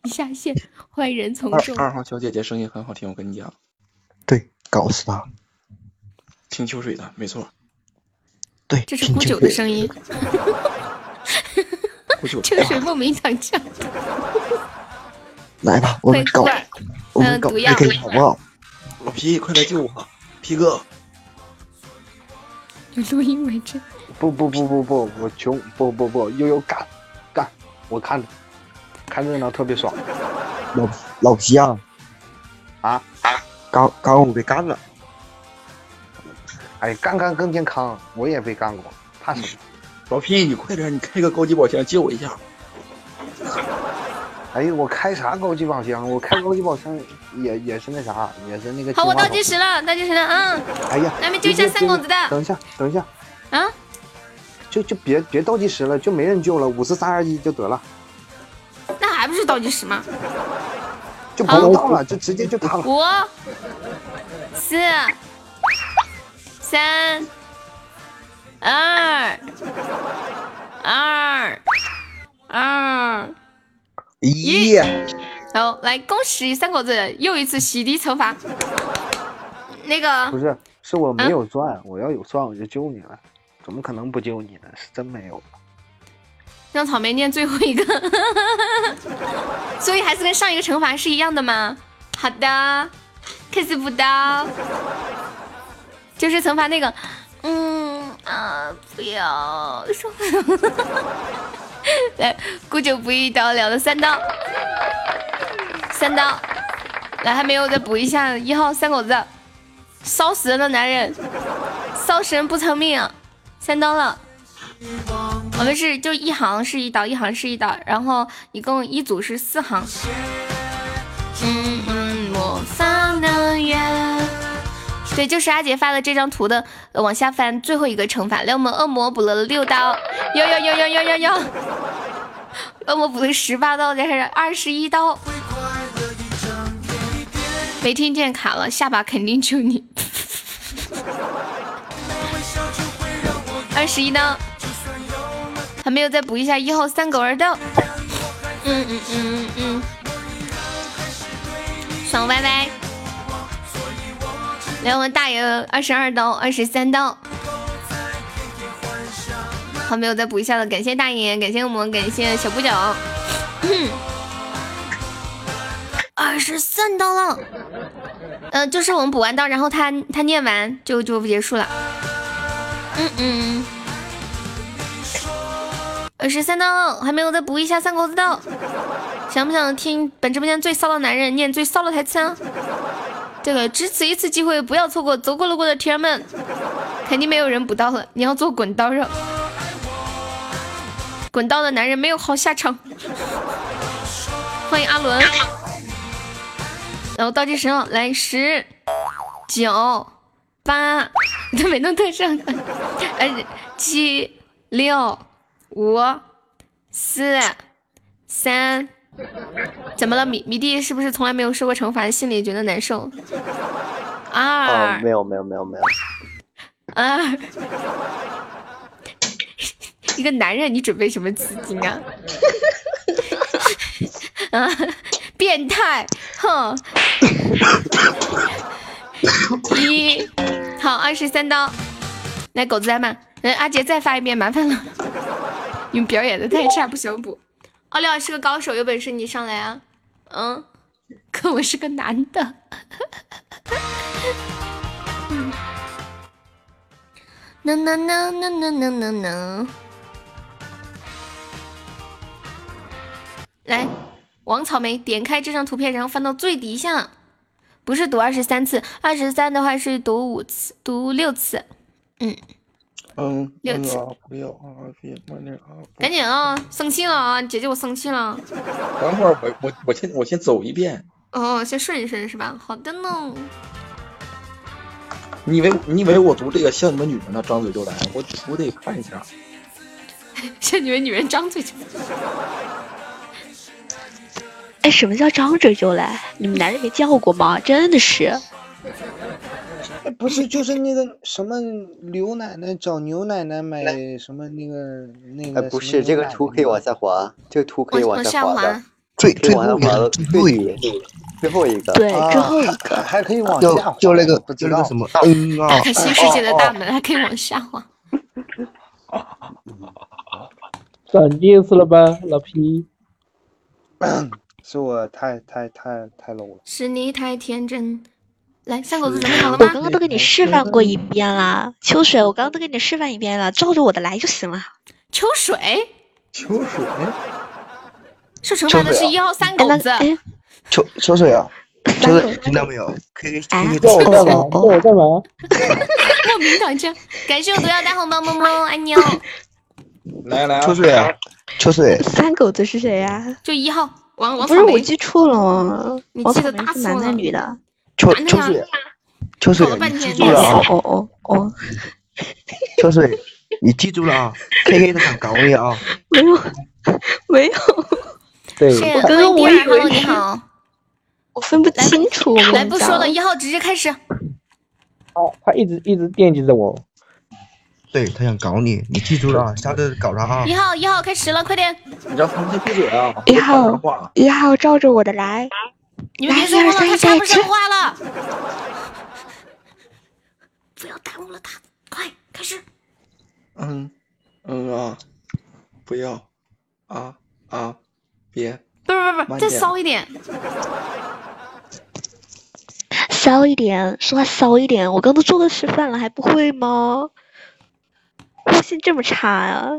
下线，坏人从众。二二号小姐姐声音很好听，我跟你讲，对，搞死他！听秋水的，没错。对，这是古九的声音，秋水莫名长枪。来吧，我们搞，我们搞 PK 好不好？老皮，快来救我！皮哥，有录音为证。不不不不不，我穷，不不不，悠悠干干，我看着看热闹特别爽。老老皮啊，啊，啊！刚刚我被干了。哎，干干更健康，我也被干过，怕什么？老皮，你快点，你开个高级宝箱借我一下。哎呦，我开啥高级宝箱？我开高级宝箱也也是那啥，也是那个。好，我倒计时了，倒计时了啊！哎呀，来，我们救一下三公子的。等一下，等一下，啊，就就别别倒计时了，就没人救了，五四三二一就得了，那还不是倒计时吗？就不用倒了，就直接就他了。五、四、三、二、二、二。一，好，来恭喜三狗子又一次洗涤惩罚。那个不是，是我没有钻，我要有钻我就救你了，怎么可能不救你呢？是真没有。让草莓念最后一个，[LAUGHS] 所以还是跟上一个惩罚是一样的吗？好的，开始补刀，就是惩罚那个，嗯啊，不要。说。[LAUGHS] 来，孤九补一刀，聊了三刀，三刀，来还没有再补一下一号三狗子，烧死人的男人，烧死人不偿命，三刀了，我们是就一行是一刀，一行是一刀，然后一共一组是四行。嗯嗯，魔法能源。对，就是阿杰发的这张图的，往下翻最后一个惩罚，来我们恶魔补了六刀，有有有有有有有，恶魔补了十八刀，这是二十一刀，没听见卡了，下把肯定救你，[LAUGHS] 二十一刀，还没有再补一下一号三狗儿豆，嗯嗯嗯嗯嗯，爽歪歪。来，我们大爷二十二刀，二十三刀，好，没有再补一下了，感谢大爷，感谢我们，感谢小不脚，二十三刀了，嗯，就是我们补完刀，然后他他念完就就结束了，嗯嗯，二十三刀，还没有再补一下三狗子刀，想不想听本直播间最骚的男人念最骚的台词啊？这个只此一次机会，不要错过！走过路过的铁们，肯定没有人补刀了。你要做滚刀肉，滚刀的男人没有好下场。欢迎阿伦，然后倒计时了，来十、九、八，你 [LAUGHS] 都没弄对上。呃，七、六、五、四、三。怎么了，米米弟是不是从来没有受过惩罚，心里觉得难受？二，没有没有没有没有。二，一个男人，你准备什么资金啊？[LAUGHS] 啊，变态，哼！一，好，二十三刀，来狗子来嘛，来阿杰再发一遍，麻烦了，你们表演的太差，不想补。奥利奥是个高手，有本事你上来啊！嗯，可我是个男的。能能能能能能能能，来，王草莓，点开这张图片，然后翻到最底下，不是读二十三次，二十三的话是读五次，读六次，嗯。嗯，六次不要啊，别慢点啊！赶紧啊，生气了啊，姐姐我生气了。[LAUGHS] 等会儿我我我先我先走一遍。哦，先顺一顺是吧？好的呢。你以为你以为我读这个像你们女人呢？张嘴就来，我我得看一下。[LAUGHS] 像你们女人张嘴就来。哎，什么叫张嘴就来？你们男人没叫过吗？真的是。哎，[LAUGHS] 不是，就是那个什么刘奶奶找牛奶奶买什么那个那个。哎，不是，这个图可以往下滑，这个图可以往下滑的。最最后一个，最后一个，最后一个。对，最后一个还可以往下滑。就那个，就那个什么，嗯啊。打开新世界的大门，还可以往下滑。长见识了吧，老皮？是我太太太太 low 了。是你太天真。来，三狗子准备好了吗？我刚刚都给你示范过一遍了，秋水，我刚刚都给你示范一遍了，照着我的来就行了。秋水，秋水，受惩罚的是一号三狗子。秋秋水啊，秋水听到没有？可以可以叫我干嘛？叫我干嘛？[LAUGHS] 莫名长这样，感谢我毒药大红包，么么，爱你哦。来来，秋水啊，秋水，三狗子是谁呀、就一号王王不是我，记错了吗？你记得王草莓是大错男的女的？秋秋水，秋水你记住了啊！哦哦哦，秋水，你记住了啊！K K 他想搞你啊！[LAUGHS] 没有没有，对，我刚刚我以为好，我分不清楚。来不说了，一号直接开始。[LAUGHS] 他他一直一直惦记着我。对他想搞你，你记住了啊！下次搞他啊！一号一号开始了，快点！你让他们闭嘴啊！一号一号照着我的来，你们别说话了，他插不上话了。[LAUGHS] 不要耽误了他，快开始。嗯嗯啊，不要啊啊，别不是不是不是，再骚一点。骚一点，说话骚一点。我刚都做了示范了，还不会吗？悟性这么差呀、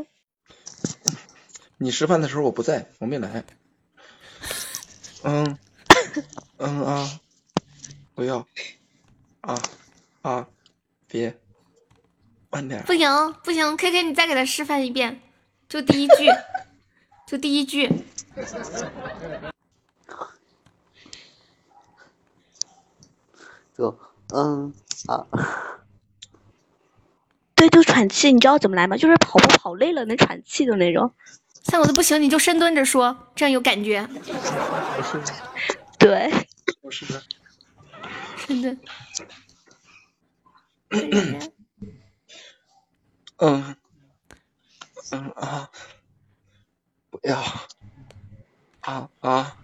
你吃饭的时候我不在，我没来。嗯 [LAUGHS] 嗯啊，不要啊啊，别慢点。不行不行，K K 你再给他示范一遍，就第一句，就第一句。[LAUGHS] 就嗯啊，对，就喘气，你知道怎么来吗？就是跑步跑累了能喘气的那种。三狗子不行，你就深蹲着说，这样有感觉。[LAUGHS] 对，不是，深蹲。嗯。嗯啊，不要。啊啊，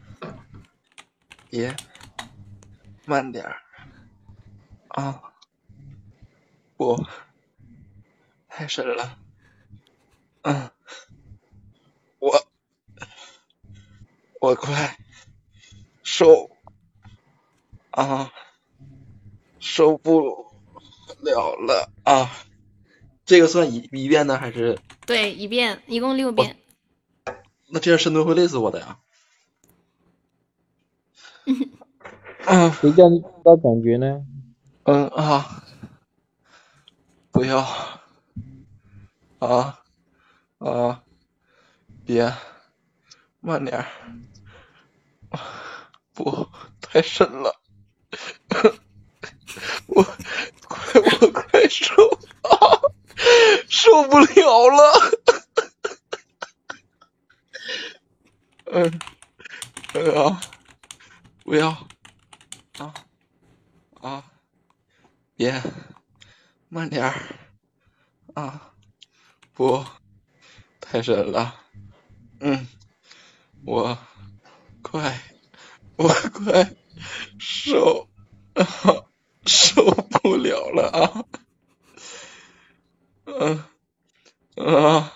别慢点儿。啊，不，太深了，嗯，我。我快受啊受不了了啊！这个算一一遍呢，还是对，一遍，一共六遍。那这样深蹲会累死我的呀？[LAUGHS] 嗯谁叫你知道感觉呢？嗯啊，不要啊啊，别慢点儿，不太深了，我快我快受啊，受不了了，嗯嗯啊，不要啊啊。别，慢点儿，啊，不，太深了，嗯，我快，我快受，啊，受不了了啊，嗯，啊，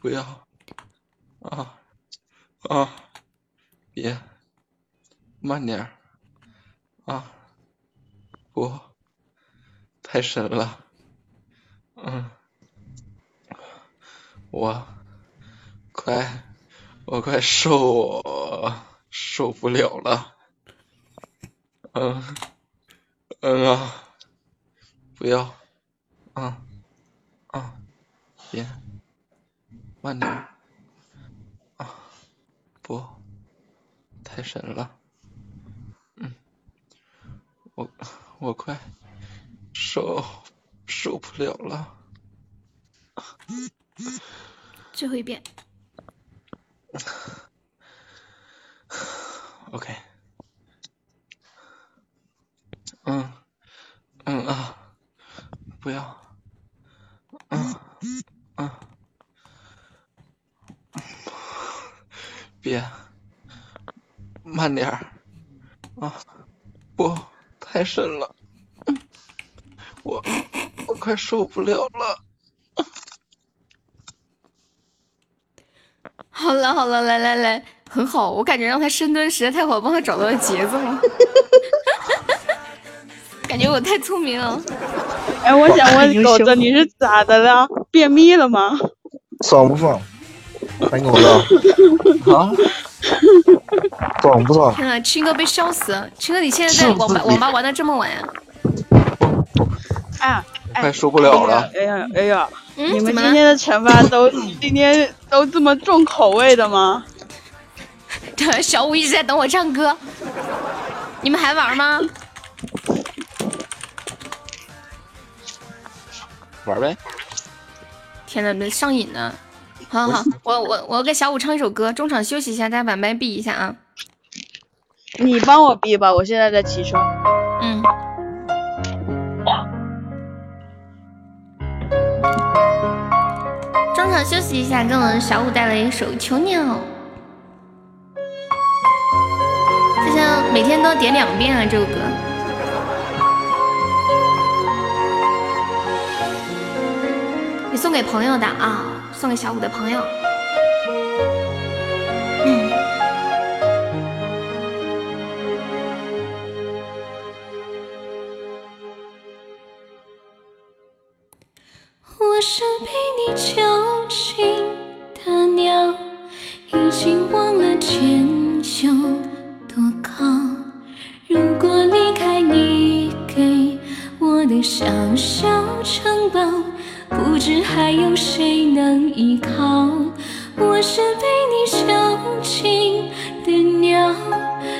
不要，啊，啊，别，慢点，啊，不。太深了，嗯，我快，我快受受不了了，嗯嗯啊，不要，啊啊，别，慢点，啊，不，太神了，嗯，我我快。受受不了了，最后一遍。[LAUGHS] [SIGHS] OK，嗯嗯啊，不要，嗯嗯，别，慢点儿，啊，不，太深了。我我快受不了了。好了好了，来来来，很好，我感觉让他深蹲实在太好，帮他找到了节奏了。[LAUGHS] 感觉我太聪明了。哎，我想问狗子，你是咋的了？便秘了吗？爽不爽？欢迎我了。[LAUGHS] 啊？爽不爽？天呐，青哥被笑死了！青哥，你现在在网吧网吧玩的这么晚啊？哎呀，哎快受不了了。哎呀哎呀，嗯你们今天的惩罚都今天都这么重口味的吗？[LAUGHS] 对，小五一直在等我唱歌。你们还玩吗？玩呗。天呐，上瘾呢！好好好，我我我给小五唱一首歌，中场休息一下，大家把麦闭一下啊。你帮我闭吧，我现在在骑车。嗯。中场休息一下，给我们小五带来一首《囚鸟》，每天都点两遍啊，这首歌。你送给朋友的啊，送给小五的朋友。嗯。我是被你囚禁的鸟，已经忘了前有的小小城堡，不知还有谁能依靠。我是被你囚禁的鸟，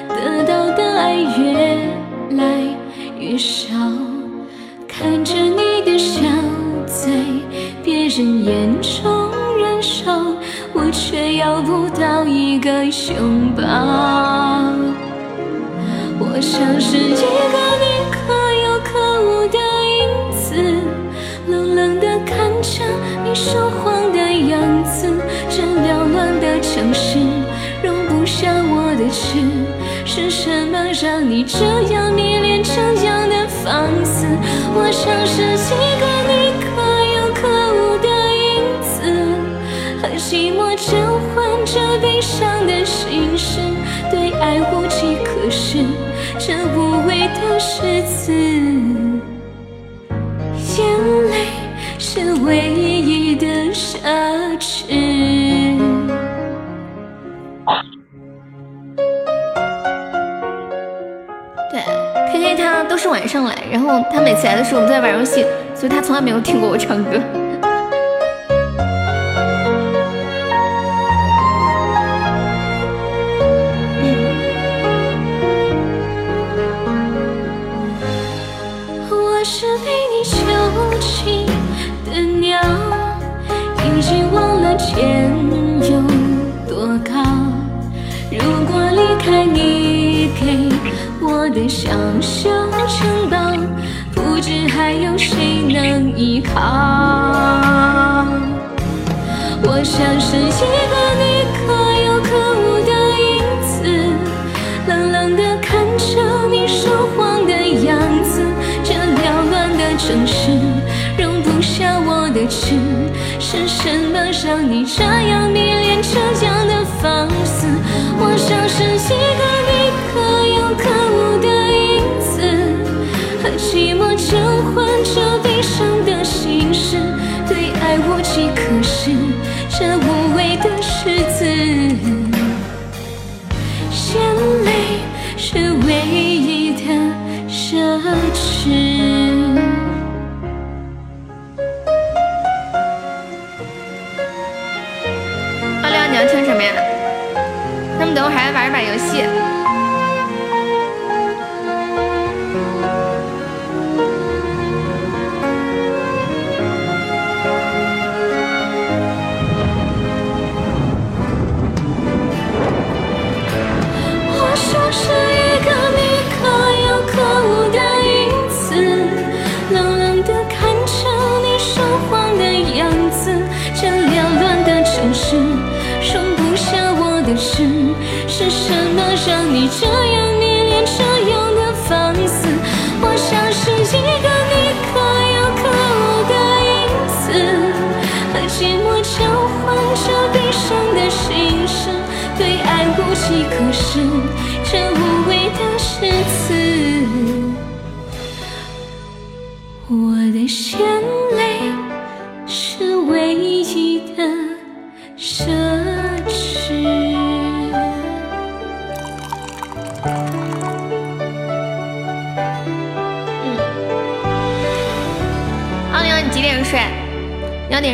得到的爱越来越少。看着你的笑在别人眼中燃烧，我却要不到一个拥抱。我像是一个你着你说谎的样子。这缭乱的城市容不下我的痴，是什么让你这样迷恋这样的放肆？我像是一个你可有可无的影子，和寂寞交换着悲伤的心事，对爱无计可施，这无谓的诗词，眼泪是唯一的奢侈。对，K K 他都是晚上来，然后他每次来的时候我们在玩游戏，所以他从来没有听过我唱歌。已经忘了天有多高。如果离开你给我的小小城堡，不知还有谁能依靠。我像是一个你可有可无的影子，冷冷地看着你说谎的样子。这缭乱的城市容不下我的痴，是什么让你这样迷恋逞强的放肆？我像是一个你可有可无的影子，和寂寞交换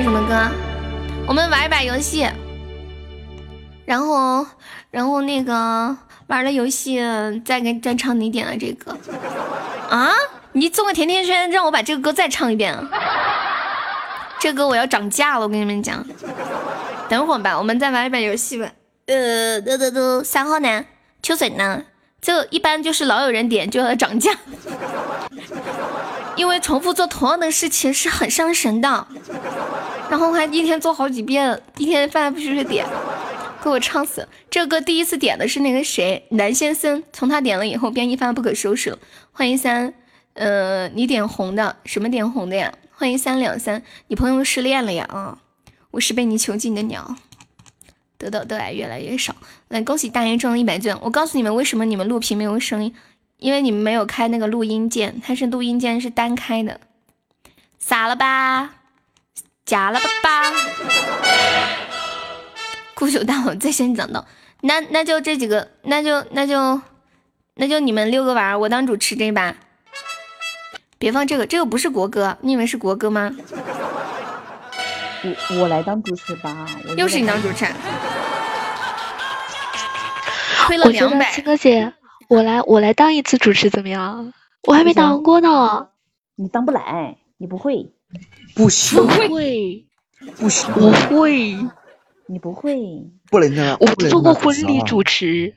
什么歌？我们玩一把游戏，然后然后那个玩了游戏再给再唱你点的这个啊！你送个甜甜圈，让我把这个歌再唱一遍！这歌我要涨价了，我跟你们讲。等会儿吧，我们再玩一把游戏吧。呃，嘟嘟嘟，三号呢，秋水呢？这一般就是老有人点就要涨价，因为重复做同样的事情是很伤神的。[LAUGHS] 然后还一天做好几遍，一天饭必须是点，给我唱死。这歌第一次点的是那个谁，南先生，从他点了以后便一发不可收拾。欢迎三，呃，你点红的，什么点红的呀？欢迎三两三，你朋友失恋了呀？啊，我是被你囚禁的鸟，得到的爱越来越少。来，恭喜大爷中了一百钻。我告诉你们，为什么你们录屏没有声音？因为你们没有开那个录音键，它是录音键是单开的。傻了吧？假了吧？孤九大王最先讲到，那那就这几个，那就那就那就你们六个玩，我当主持这把。别放这个，这个不是国歌，你以为是国歌吗？我我来当主持吧，又是你当主持，亏了两百。青哥姐，我来我来当一次主持怎么样？我还没当过呢。你当不来，你不会，不行，不会，不行，我会，你不会。不能这样。我不能做过婚礼主持。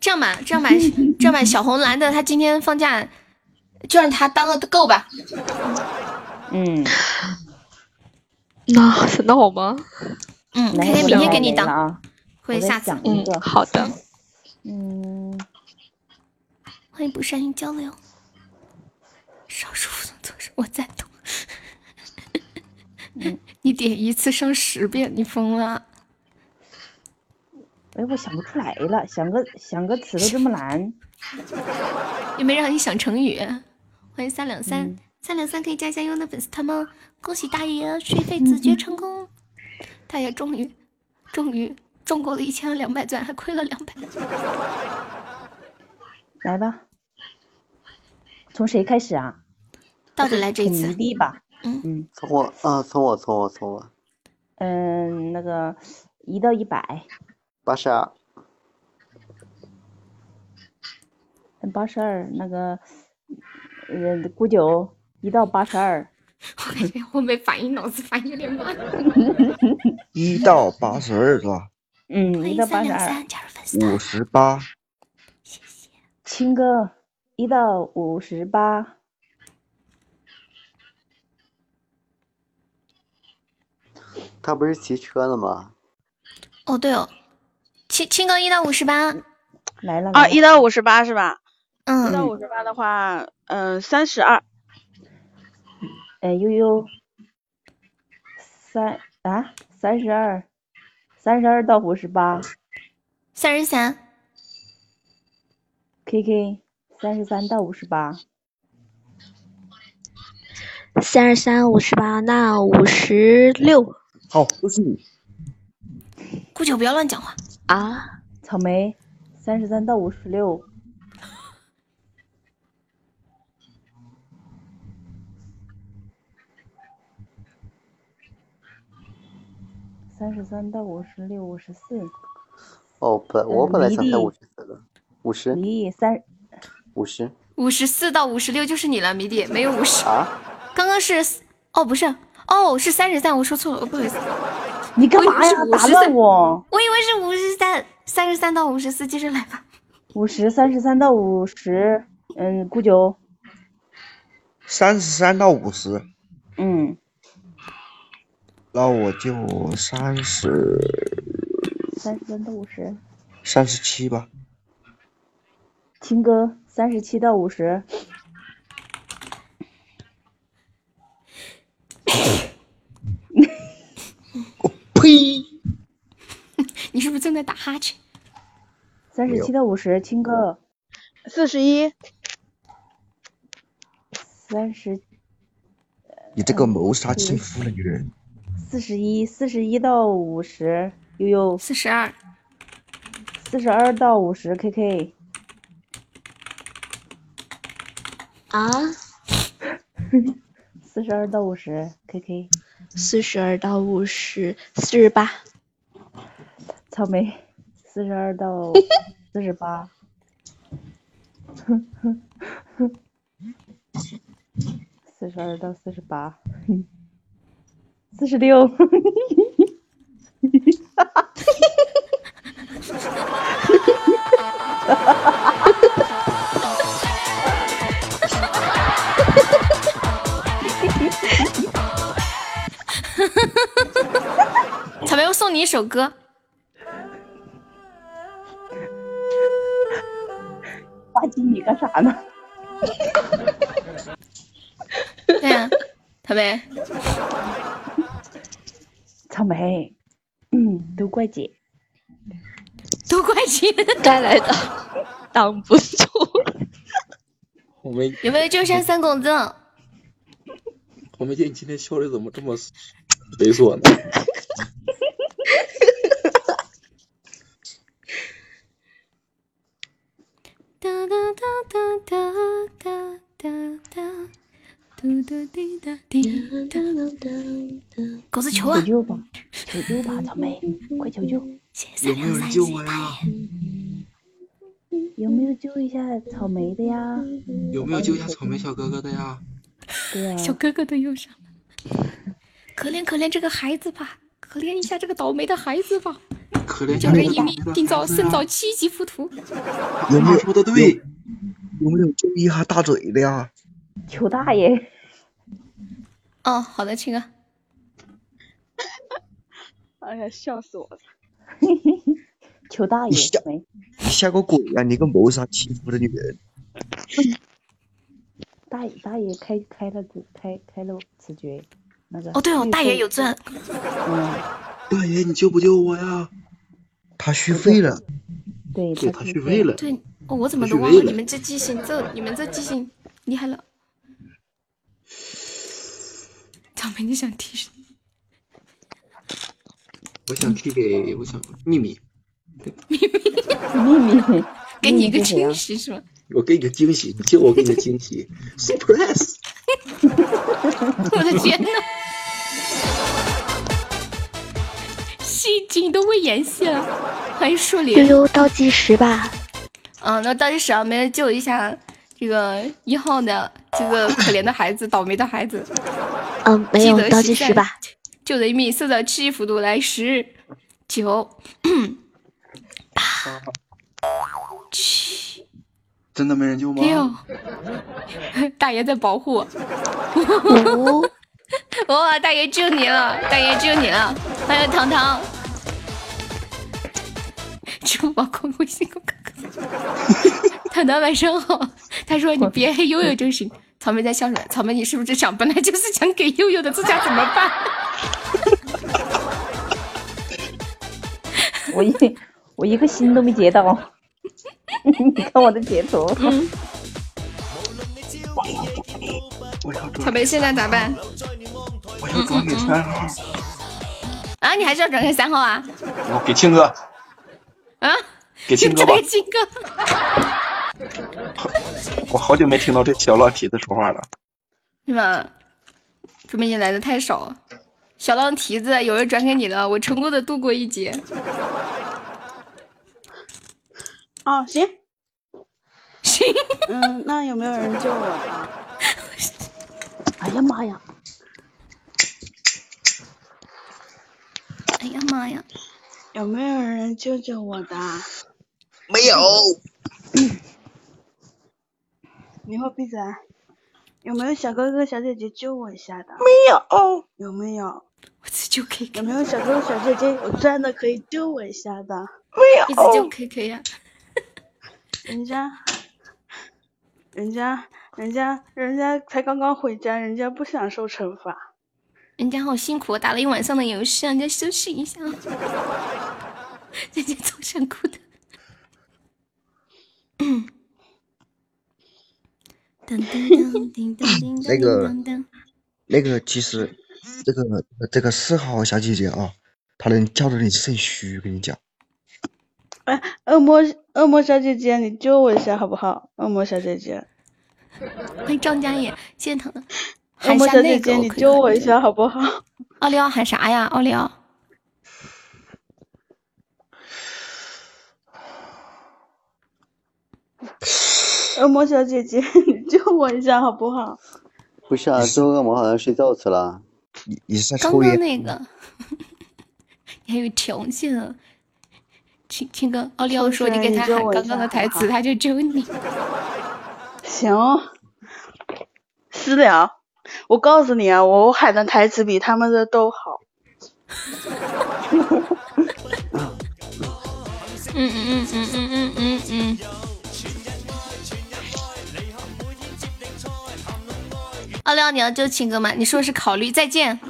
这样吧，这样吧，这样吧，小红蓝的他今天放假，就让他当个够吧。嗯，那那好吗？嗯，来肯定明天给你当，来了啊！我再或者下次。嗯好的。嗯，欢迎不善于交流，少数服从措施，我赞同。[LAUGHS] 你点一次上十遍，你疯了？哎，我想不出来了，想个想个词都这么难。[LAUGHS] 又没让你想成语。欢迎三两三，三两三可以加一下优的粉丝团吗？恭喜大爷税费自觉成功，大爷终于终于中过了一千两百钻，还亏了两百。来吧，从谁开始啊？到底来这一次吧。嗯嗯从我啊，从我，从我，从我，嗯，那个一到一百，八十二，八十二，那个呃，古九一到八十二，[LAUGHS] 我感觉我没反应，脑子反应有点慢。[LAUGHS] 一到八十二是吧？嗯，一到八十二。五十八，谢谢青哥一到五十八，他不是骑车的吗？哦，对哦，青青哥一到五十八，来了啊，一到五十八是吧？嗯一到五十八的话，嗯，三十二。哎，悠悠三啊，三十二，三十二到五十八三十三，，K K 三十三到五十八，三十三、五十八，那五十六。好，都是你。顾九不要乱讲话。啊！草莓三十三到五十六，三十三到五十六，五十四，哦，本我嗯本来想猜五十四的，五十，离三五十五十四到五十六就是你了，迷弟，没有五十。啊？刚刚是哦，不是哦，是三十三，我说错了，不好意思。你干嘛呀？打乱我！我以为是五十三，三十三到五十四，接着来吧。五十三十三到五十，嗯，顾九，三十三到五十，嗯，那我就三十三十三到五十，三十七吧。青哥三十七到五十，呸！[LAUGHS] 你是不是正在打哈欠？三十七到五十，青哥。四十一，三十。你这个谋杀亲夫的女人，四十一，四十一到五十，悠悠。四十二，四十二到五十，K K 啊，四 [LAUGHS] 四十二到五十，KK。四十二到五十，四十八。草莓，四十二到 [LAUGHS] 四十八。四十二到四十八，四十六。草 [LAUGHS] 莓，我送你一首歌。花金，你干啥呢？对呀、草莓，草莓，嗯，都怪姐，都怪姐带来的，[LAUGHS] 挡不住。我们，有没有就山三公子？红梅姐，你今天笑的怎么这么猥琐呢？哒哒哒哒哒哒哒嘟嘟滴答滴答哒哒哒。狗子求啊！求救吧，草莓，快求救！有没有人救我呀？有没有救一下草莓的呀？有没有救一下草莓小哥哥的呀？小哥哥都用上了，可怜可怜这个孩子吧，可怜一下这个倒霉的孩子吧。可怜叫人一命定造胜造七级浮屠。有没有说的对？有没有救一下大嘴的呀？求大爷！哦，好的，亲哥。[LAUGHS] 哎呀，笑死我了！[LAUGHS] 求大爷你吓没？你吓个鬼呀、你个谋杀欺负的女人！[LAUGHS] 大爷大爷开开了此开开了此诀，那个哦，对哦，大爷有钻。嗯，大爷，你救不救我呀？他续费了，对对他续费了。对，哦，我怎么他都忘了？你们这记性，这你们这记性厉害了。草莓，你想提谁？我想提给我想秘密，秘密秘密 [LAUGHS] 给你一个惊喜是吗？我给你个惊喜，你听我给你个惊喜，[LAUGHS] surprise！我的天呐！戏精都会演戏了，欢迎树悠林。悠倒计时吧，嗯，那倒计时啊，没人救一下这个一号的这个可怜的孩子，倒霉的孩子。嗯，没记得有倒计时吧？救人一命，受到七级幅度，来十、九八七、真的没人救吗？六，大爷在保护我。五，[LAUGHS] 哇，大爷救你了，大爷救你了，欢迎糖糖。支付宝扣微信扣哥哥。糖糖晚上好，他说你别黑悠悠就行。草莓在笑什么？草莓，你是不是想本来就是想给悠悠的，这下怎么办？我一我一个心都没接到，[LAUGHS] 你看我的截图。嗯，草莓现在咋办？我要转给三号，啊，你还是要转给三号啊？我给庆哥，啊？给庆哥吧给金哥。[LAUGHS] 我好久没听到这小浪蹄子说话了。是吧？说明你来的太少。小浪蹄子，有人转给你了，我成功的度过一劫。哦，行，行，嗯，那有没有人救我啊？[LAUGHS] 哎呀妈呀！哎呀妈呀！有没有人救救我的？没有。[COUGHS] 你给我闭嘴！有没有小哥哥小姐姐救我一下的？没有。有没有？我只救 K K。有没有小哥哥小姐姐有钻的可以救我一下的？一直救 K K 呀、人家，人家，人家，人家才刚刚回家，人家不想受惩罚。人家好辛苦，打了一晚上的游戏，让人家休息一下。人家超想哭的。噔噔噔叮当叮当那个那个，其实这个这个四号小姐姐啊，她能叫的你肾虚，跟你讲。哎，恶魔恶魔小姐姐，你救我一下好不好？恶魔小姐姐，欢迎张佳野，谢谢糖糖。恶魔小姐姐，你救我一下好不好？[LAUGHS] 奥利奥喊啥呀？奥利奥，恶魔小姐姐，你 [LAUGHS] 救我一下好不好？不是啊，这恶魔好像睡觉去了。你你是在刚抽烟？刚那个，[LAUGHS] 你还有条件啊？亲亲哥，奥利奥说你给他喊刚刚的台词，他就救你。行，私聊。我告诉你啊，我喊的台词比他们的都好。嗯嗯嗯嗯嗯嗯嗯嗯。奥利奥，你要救亲哥吗？你说是考虑，再见。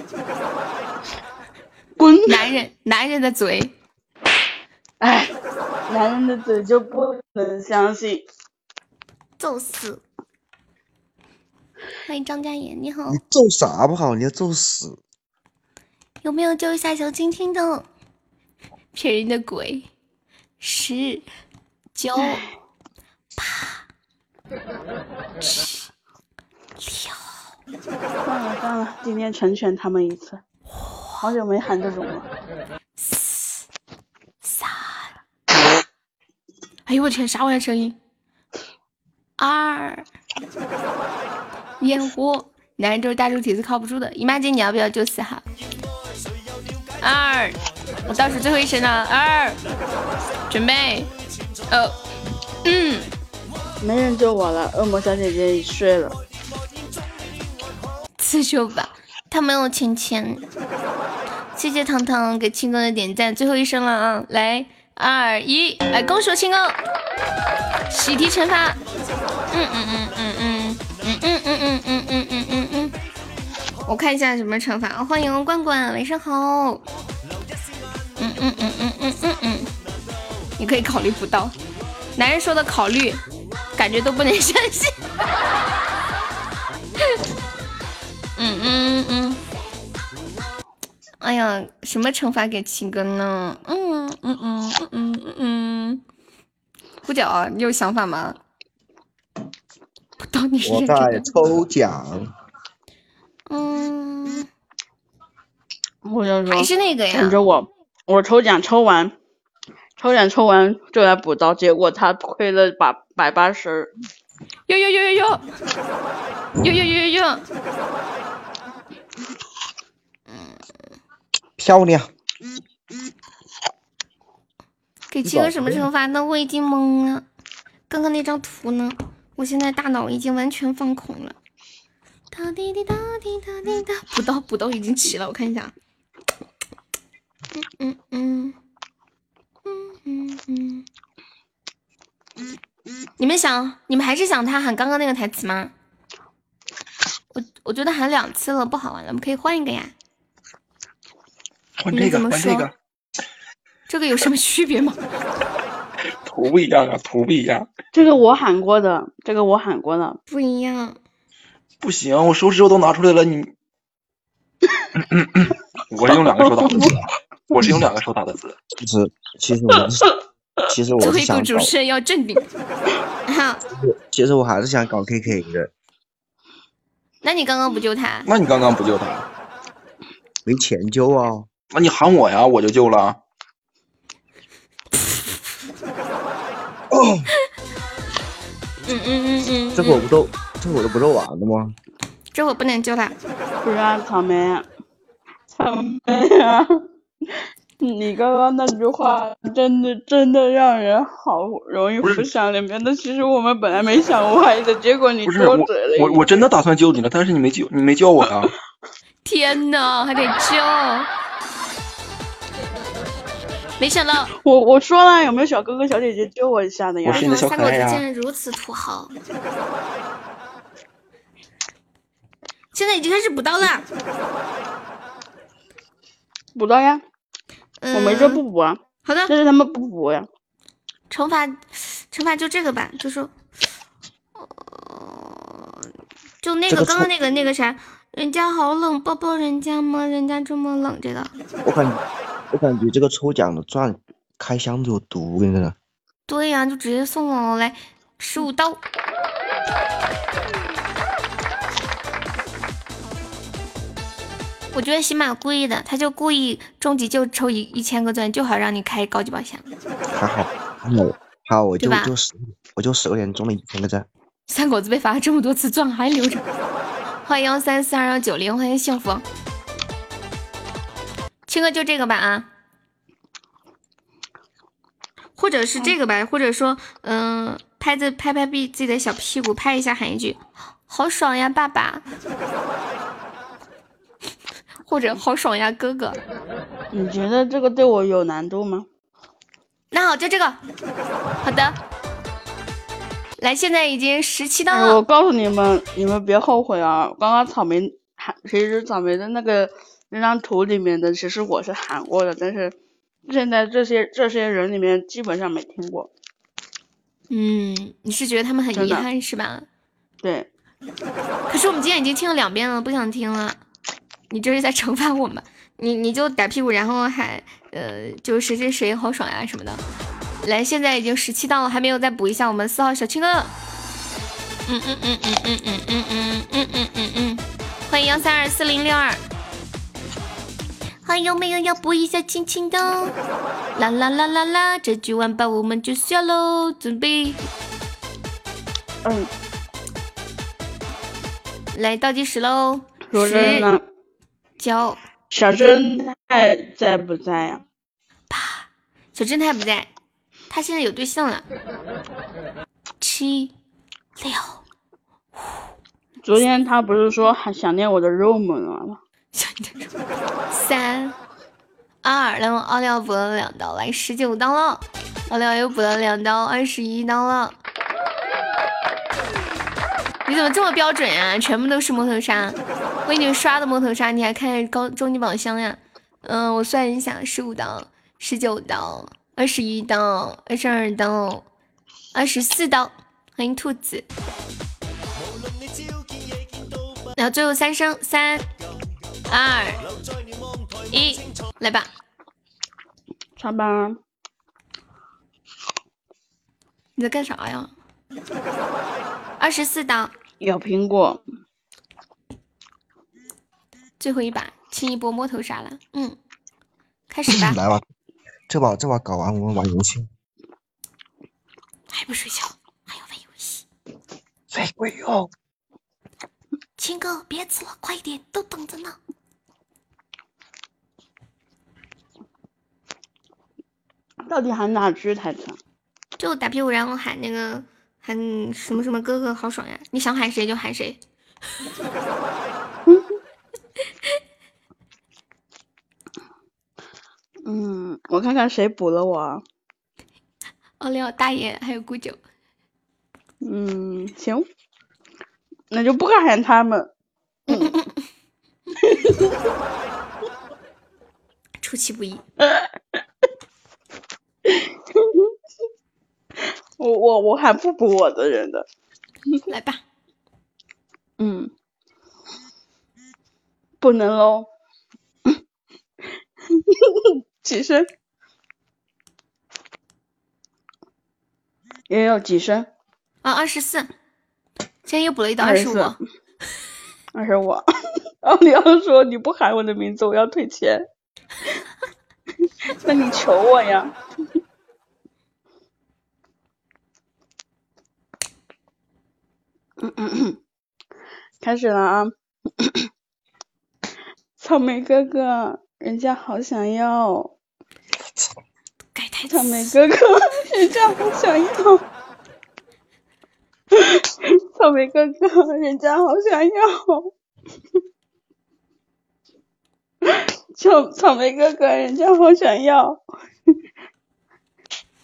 滚！男人，男人的嘴。哎，男人的嘴就不能相信。揍死！欢迎张嘉言，你好你，揍啥不好？你要揍死！有没有救一下小青青的？骗人的鬼，十九八七六。算了算了，今天成全他们一次。好久没喊这种了。三哎呦我天，啥玩意儿声音？二，烟火，男人就是大猪蹄子靠不住的。姨妈巾，你要不要救四号？二，我倒数最后一声了，二，准备，哦，嗯，没人救我了，恶魔小姐姐已睡了。刺绣吧，他没有钱钱。谢谢糖糖给青哥的点赞，最后一声了啊！来，二一，来，恭喜我青哥，喜提惩罚。嗯嗯嗯嗯嗯嗯嗯嗯嗯嗯嗯嗯嗯嗯，我看一下什么惩罚。欢迎罐罐，晚上好。嗯嗯嗯嗯嗯嗯嗯，你可以考虑不到，男人说的考虑，感觉都不能相信。嗯嗯嗯，哎呀，什么惩罚给七哥呢？嗯嗯嗯嗯嗯嗯嗯，胡角，你有想法吗？不当你是在抽奖，嗯，我就说还是那个呀等着我，我抽奖抽完，抽奖抽完就来补刀，结果他亏了百百八十。哟哟哟哟哟，哟哟哟哟哟，漂亮！给七哥什么惩罚呢？我已经懵了。刚刚那张图呢？我现在大脑已经完全放空了。哒滴滴哒滴哒滴哒，补刀补刀已经齐了，我看一下。嗯嗯嗯嗯嗯嗯。你们想，你们还是想他喊刚刚那个台词吗？我我觉得喊两次了，不好玩了，我们可以换一个呀。换这个，你怎么换这个说，这个有什么区别吗？[LAUGHS] 图不一样啊，图不一样。这个我喊过的，这个我喊过的，不一样。不行，我手指头都拿出来了，你。我是用两个手打的字，我是用两个手打的字。其实其实我 [LAUGHS] 是 [LAUGHS] 其实我想主持人要镇定。好，其实我还是想搞 KK 的，那你刚刚不救他？那你刚刚不救他？没钱救啊。那你喊我呀，我就救了。嗯嗯嗯嗯，[LAUGHS] 这会不都这会都不都完了吗？这我不能救他。不是啊，草莓，草莓啊，[LAUGHS] 你刚刚那句话真的真的让人好容易浮想联翩但。其实我们本来没想歪的，结果你不是我多嘴了一我我真的打算救你了，但是你没救，你没救我呀。[LAUGHS] 天呐，还得救！没想到 [LAUGHS] 我我说了，有没有小哥哥小姐姐救我一下的呀？为什么三狗子竟然如此土豪？现在已经开始补刀了。补刀呀，我没说不补啊。好的，但是他们不补呀。惩罚，惩罚就这个吧，就是，呃，就那个这个刚刚那个那个啥，人家好冷，抱抱人家吗？人家这么冷，这个我感我感觉这个抽奖的钻开箱子有毒，我跟你说。对呀、就直接送了，来十五刀。我觉得喜马故意的，他就故意终极就抽一一千个钻，就好让你开高级宝箱。还好，还好，好，我就对吧就十，我就十个点中了一千个钻。三狗子被罚了这么多次，钻还留着。[LAUGHS] 欢迎幺三四二幺九零，欢迎幸福。青哥就这个吧啊，或者是这个吧，或者说，嗯、拍着拍拍屁自己的小屁股，拍一下喊一句“好爽呀，爸爸”，或者“好爽呀，哥哥你觉得这个对我有难度吗？”。那好，就这个。好的，来，现在已经十七档哎，了。我告诉你们，你们别后悔啊！刚刚草莓喊其实草莓的那个那张图里面的，其实我是喊过的，但是现在这些这些人里面基本上没听过。嗯，你是觉得他们很遗憾是吧？对，可是我们今天已经听了两遍了，不想听了。你这是在惩罚我们？你你就打屁股，然后还呃，就谁谁谁好爽呀什么的。来，现在已经十七档了，还没有再补一下我们四号小青哥。嗯嗯嗯嗯嗯嗯嗯嗯嗯嗯嗯嗯，欢迎幺三二四零六二。还有没有要补一下亲亲的？啦啦啦啦啦，这局完吧，我们就下喽，准备。嗯，来倒计时喽，十的，九，小侦探在不在呀、小侦探不在，他现在有对象了。七六昨天他不是说还想念我的肉吗？[LAUGHS] 三二，来我奥利奥补了两刀，来十九刀了，奥利奥又补了两刀，二十一刀了。你怎么这么标准呀、全部都是摸头杀，我给你们刷的摸头杀，你还看高终极宝箱呀？嗯，我算一下，十五刀、十九刀、二十一刀、二十二刀、二十四刀。欢迎兔子。然后最后三声，三、二、一，来吧。上班。你在干啥呀？[LAUGHS] 二十四刀，咬苹果。最后一把，清一波摸头杀了。嗯，开始吧。[CLEARS THROAT] 来吧，这把这把搞完，我们玩游戏。还不睡觉，还要玩游戏。睡鬼哟！亲哥，别吃了，快一点，都等着呢。到底喊哪句台词啊？就打屁股，然后喊那个喊什么什么哥哥，好爽呀！你想喊谁就喊谁。[LAUGHS] 嗯，我看看谁补了我啊。奥利奥大爷还有古九，嗯，行，那就不喊他们。[LAUGHS] 出其不意。[LAUGHS] 我我我还不补我的人的。[LAUGHS] 来吧。嗯，不能喽。[LAUGHS] 几声？也有几声？啊，二十四，现在又补了一刀二十五。二十五。然后你要说你不喊我的名字，我要退钱。[LAUGHS] 那你求我呀。嗯嗯嗯，[COUGHS] 开始了啊！草莓哥哥，人家好想要。草莓哥哥，人家好想要。草莓哥哥，人家好想要。草草莓哥哥，人家好想要。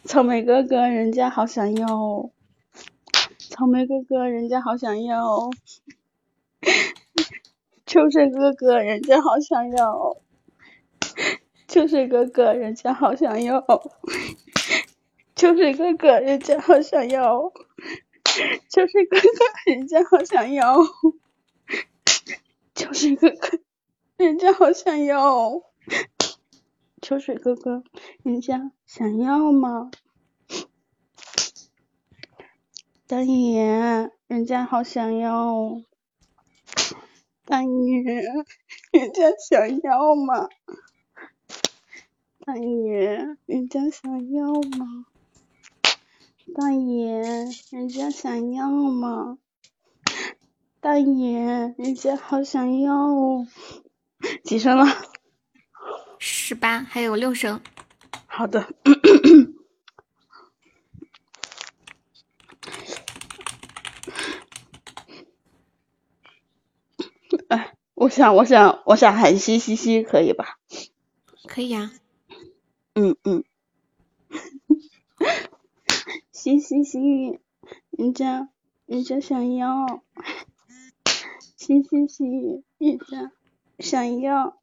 草莓哥哥，人家好想要。草莓哥哥，人家好想要。秋水哥哥，人家好想要。秋水哥哥，人家好想要。秋水哥哥，人家好想要。秋水哥哥，人家好想要。秋水哥哥，人家好想要。秋水哥哥，人家想要吗？大爷，人家好想要。大爷，人家想要吗？大爷，人家想要吗？大爷，人家想要吗？大爷，人家好想要哦。几声了？十八，还有六声。好的。我想，我想，我想喊嘻嘻嘻，可以吧？可以呀、嗯嗯。嘻嘻嘻，人家人家想要，嘻嘻嘻，人家想要，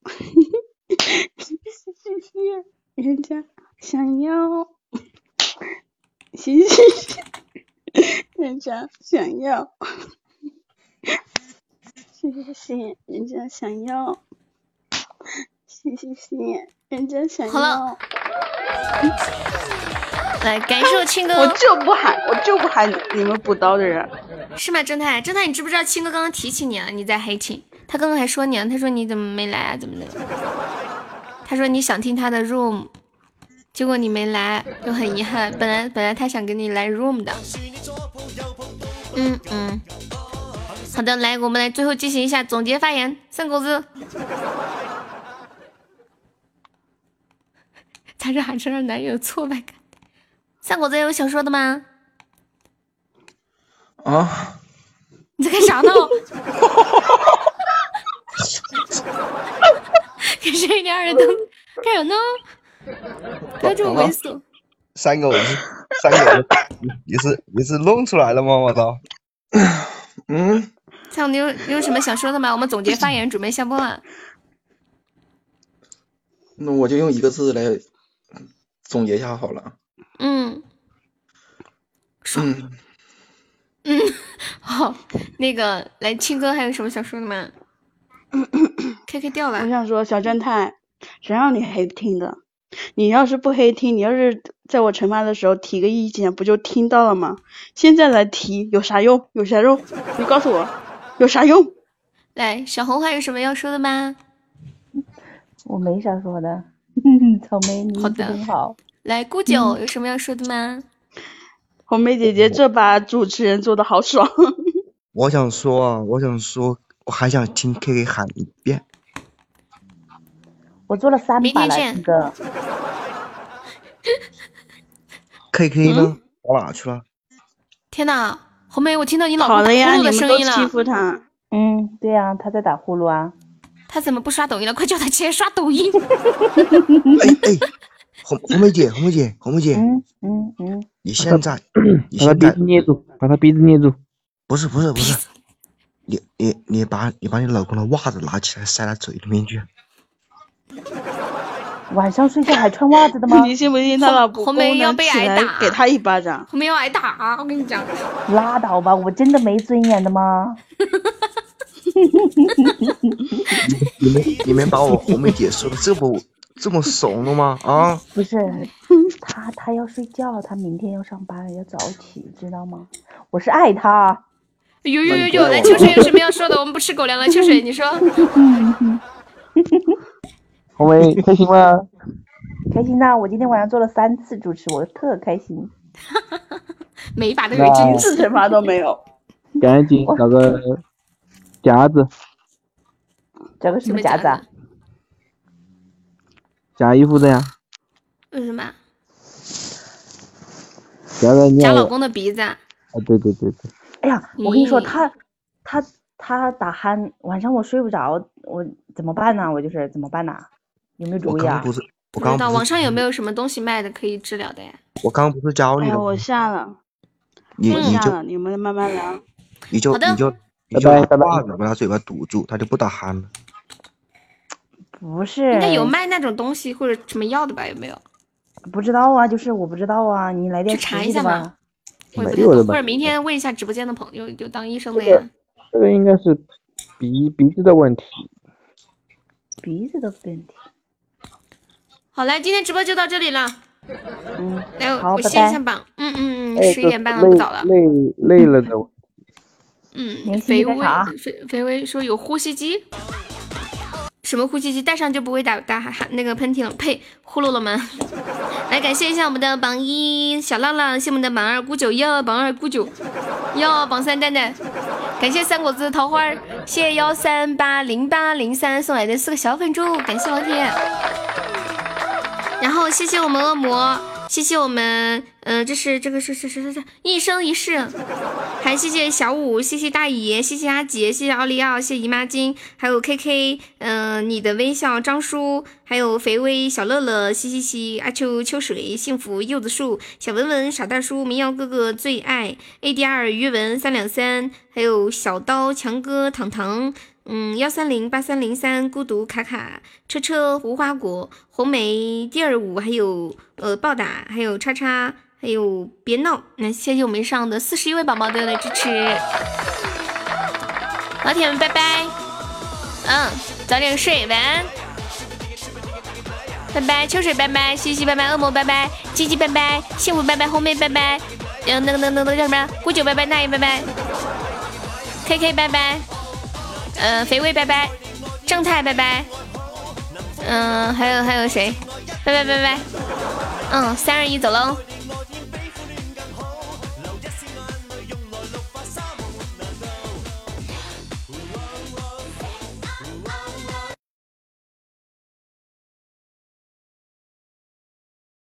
嘻嘻嘻，人家想要，嘻嘻嘻，人家想要，[LAUGHS] [LAUGHS] [LAUGHS] 嘻嘻嘻，人家想要，谢谢谢，人家想要。好了，来感受青哥，我就不喊，我就不喊你们补刀的人。是吗？正太？正太，你知不知道青哥刚刚提起你了？你在黑寝，他刚刚还说你啊，他说你怎么没来啊？怎么的？他说你想听他的 room，结果你没来，就很遗憾。本来本来他想跟你来 room 的。嗯嗯，好的，来，我们来最后进行一下总结发言，三狗子。他是喊声让男友有挫败感。三狗子有想说的吗？啊，你在干啥呢？[LAUGHS] 给谁一点耳朵？干啥呢？不要这么猥琐。三狗子，三狗子，你你是你是弄出来了吗？我操！嗯，三狗，你有你有什么想说的吗？我们总结发言，准备下播了。那我就用一个字来总结一下好了。嗯嗯，嗯，[LAUGHS] 好，那个来青哥还有什么想说的吗？[COUGHS] K K 掉了。我想说，小正太，谁让你黑听的？你要是不黑听，你要是在我惩罚的时候提个意见，不就听到了吗？现在来提有啥用？有啥用？你告诉我，有啥用？来，小红还有什么要说的吗？我没啥说的。[LAUGHS] 草莓，你一直很好。来，顾九有什么要说的吗？红梅姐姐这把主持人做的好爽。[LAUGHS] 我想说啊，我想说，我还想听 K K 喊一遍。我做了三把了，明天见这个 K K 呢？跑哪去了？天哪，红梅，我听到你老公打好了呀，呼噜你们都的声音了。欺负他。嗯，对呀、他在打呼噜啊。他怎么不刷抖音了？快叫他起来刷抖音！哎哎，红红梅姐，红梅姐，红梅姐，嗯嗯嗯，你现在，你把他鼻子捏住，把他鼻子捏住。不是不是不是，你你你把你把你老公的袜子拿起来塞他嘴里面去。晚上睡觉还穿袜子的吗？[LAUGHS] 你信不信他老婆红梅要被挨打给他一巴掌？后面要挨打，我跟你讲。拉倒吧，我真的没尊严的吗？你们你们把我红梅姐说的这么这么怂了吗？啊，不是，他他要睡觉，他明天要上班，要早起，知道吗？我是爱他。有有有有，来秋水有什么要说的？我们不吃狗粮了，秋水你说。[LAUGHS] 红梅开心吗？[LAUGHS] 开心呐！我今天晚上做了三次主持，我特开心。[LAUGHS] 每一把都有一那只次惩罚都没有。赶紧找个夹子找个什么夹子啊？夹衣服的呀，为什么？夹在尿夹老公的鼻子啊？啊，对对对对，哎呀，我跟你说，他他他打鼾，晚上我睡不着，我怎么办呢？我就是怎么办呢？有没有主意啊？不是，我不知道刚刚不是网上有没有什么东西卖的可以治疗的呀？我刚刚不是教你哎呀，了吗？我下了，你你就我下了，你们慢慢聊。你就好的你就你就拿袜子把他嘴巴堵住，他就不打鼾了。[SNIFFS] 不是，应该有卖那种东西或者什么药的吧？有没有？不知道啊，就是我不知道啊，你来点去查一下嘛吧。我也不没有或者明天问一下直播间的朋友，就当医生的呀。这个应该是鼻鼻子的问题。鼻子的问题。好，嘞，今天直播就到这里了。嗯，来，好，我拜拜歇一下榜。嗯嗯十一点半了，不早了。累累了的。嗯，肥威人干啥肥肥威说有呼吸机，什么呼吸机？戴上就不会打打哈那个喷嚏了。呸，呼噜了吗？[LAUGHS] 来感谢一下我们的榜一小浪浪，谢我们的榜二孤九哟，榜二孤九哟，榜三蛋蛋。感谢三果子桃花，谢谢幺三八零八零三送来的四个小粉猪，感谢老铁。然后谢谢我们恶魔，谢谢我们，呃，这是这个是是是是是一生一世，还谢谢小五，谢谢大爷，谢谢阿杰，谢谢奥利奥，谢谢姨妈巾，还有 K K，嗯、你的微笑张叔，还有肥威小乐乐，嘻嘻嘻，阿秋秋水幸福柚子树，小文文傻大叔，民谣哥哥最爱 ADR 于文三两三，还有小刀强哥糖糖。嗯，幺三零八三零三，孤独卡卡，车车无花果，红梅第二舞，还有呃暴打，还有叉叉，还有别闹。那谢谢我们上的四十一位宝宝对我的支持，老铁们拜拜，嗯，早点睡，晚安，拜拜，秋水拜拜，西西拜拜，恶魔拜拜，鸡鸡拜拜，幸福拜拜，红梅拜拜，嗯，那个那个那个叫什么？孤九拜拜，大爷拜拜，K K 拜拜。嗯，肥威拜拜，正太拜拜，嗯，还有还有谁？拜拜拜拜，嗯，三二一走喽。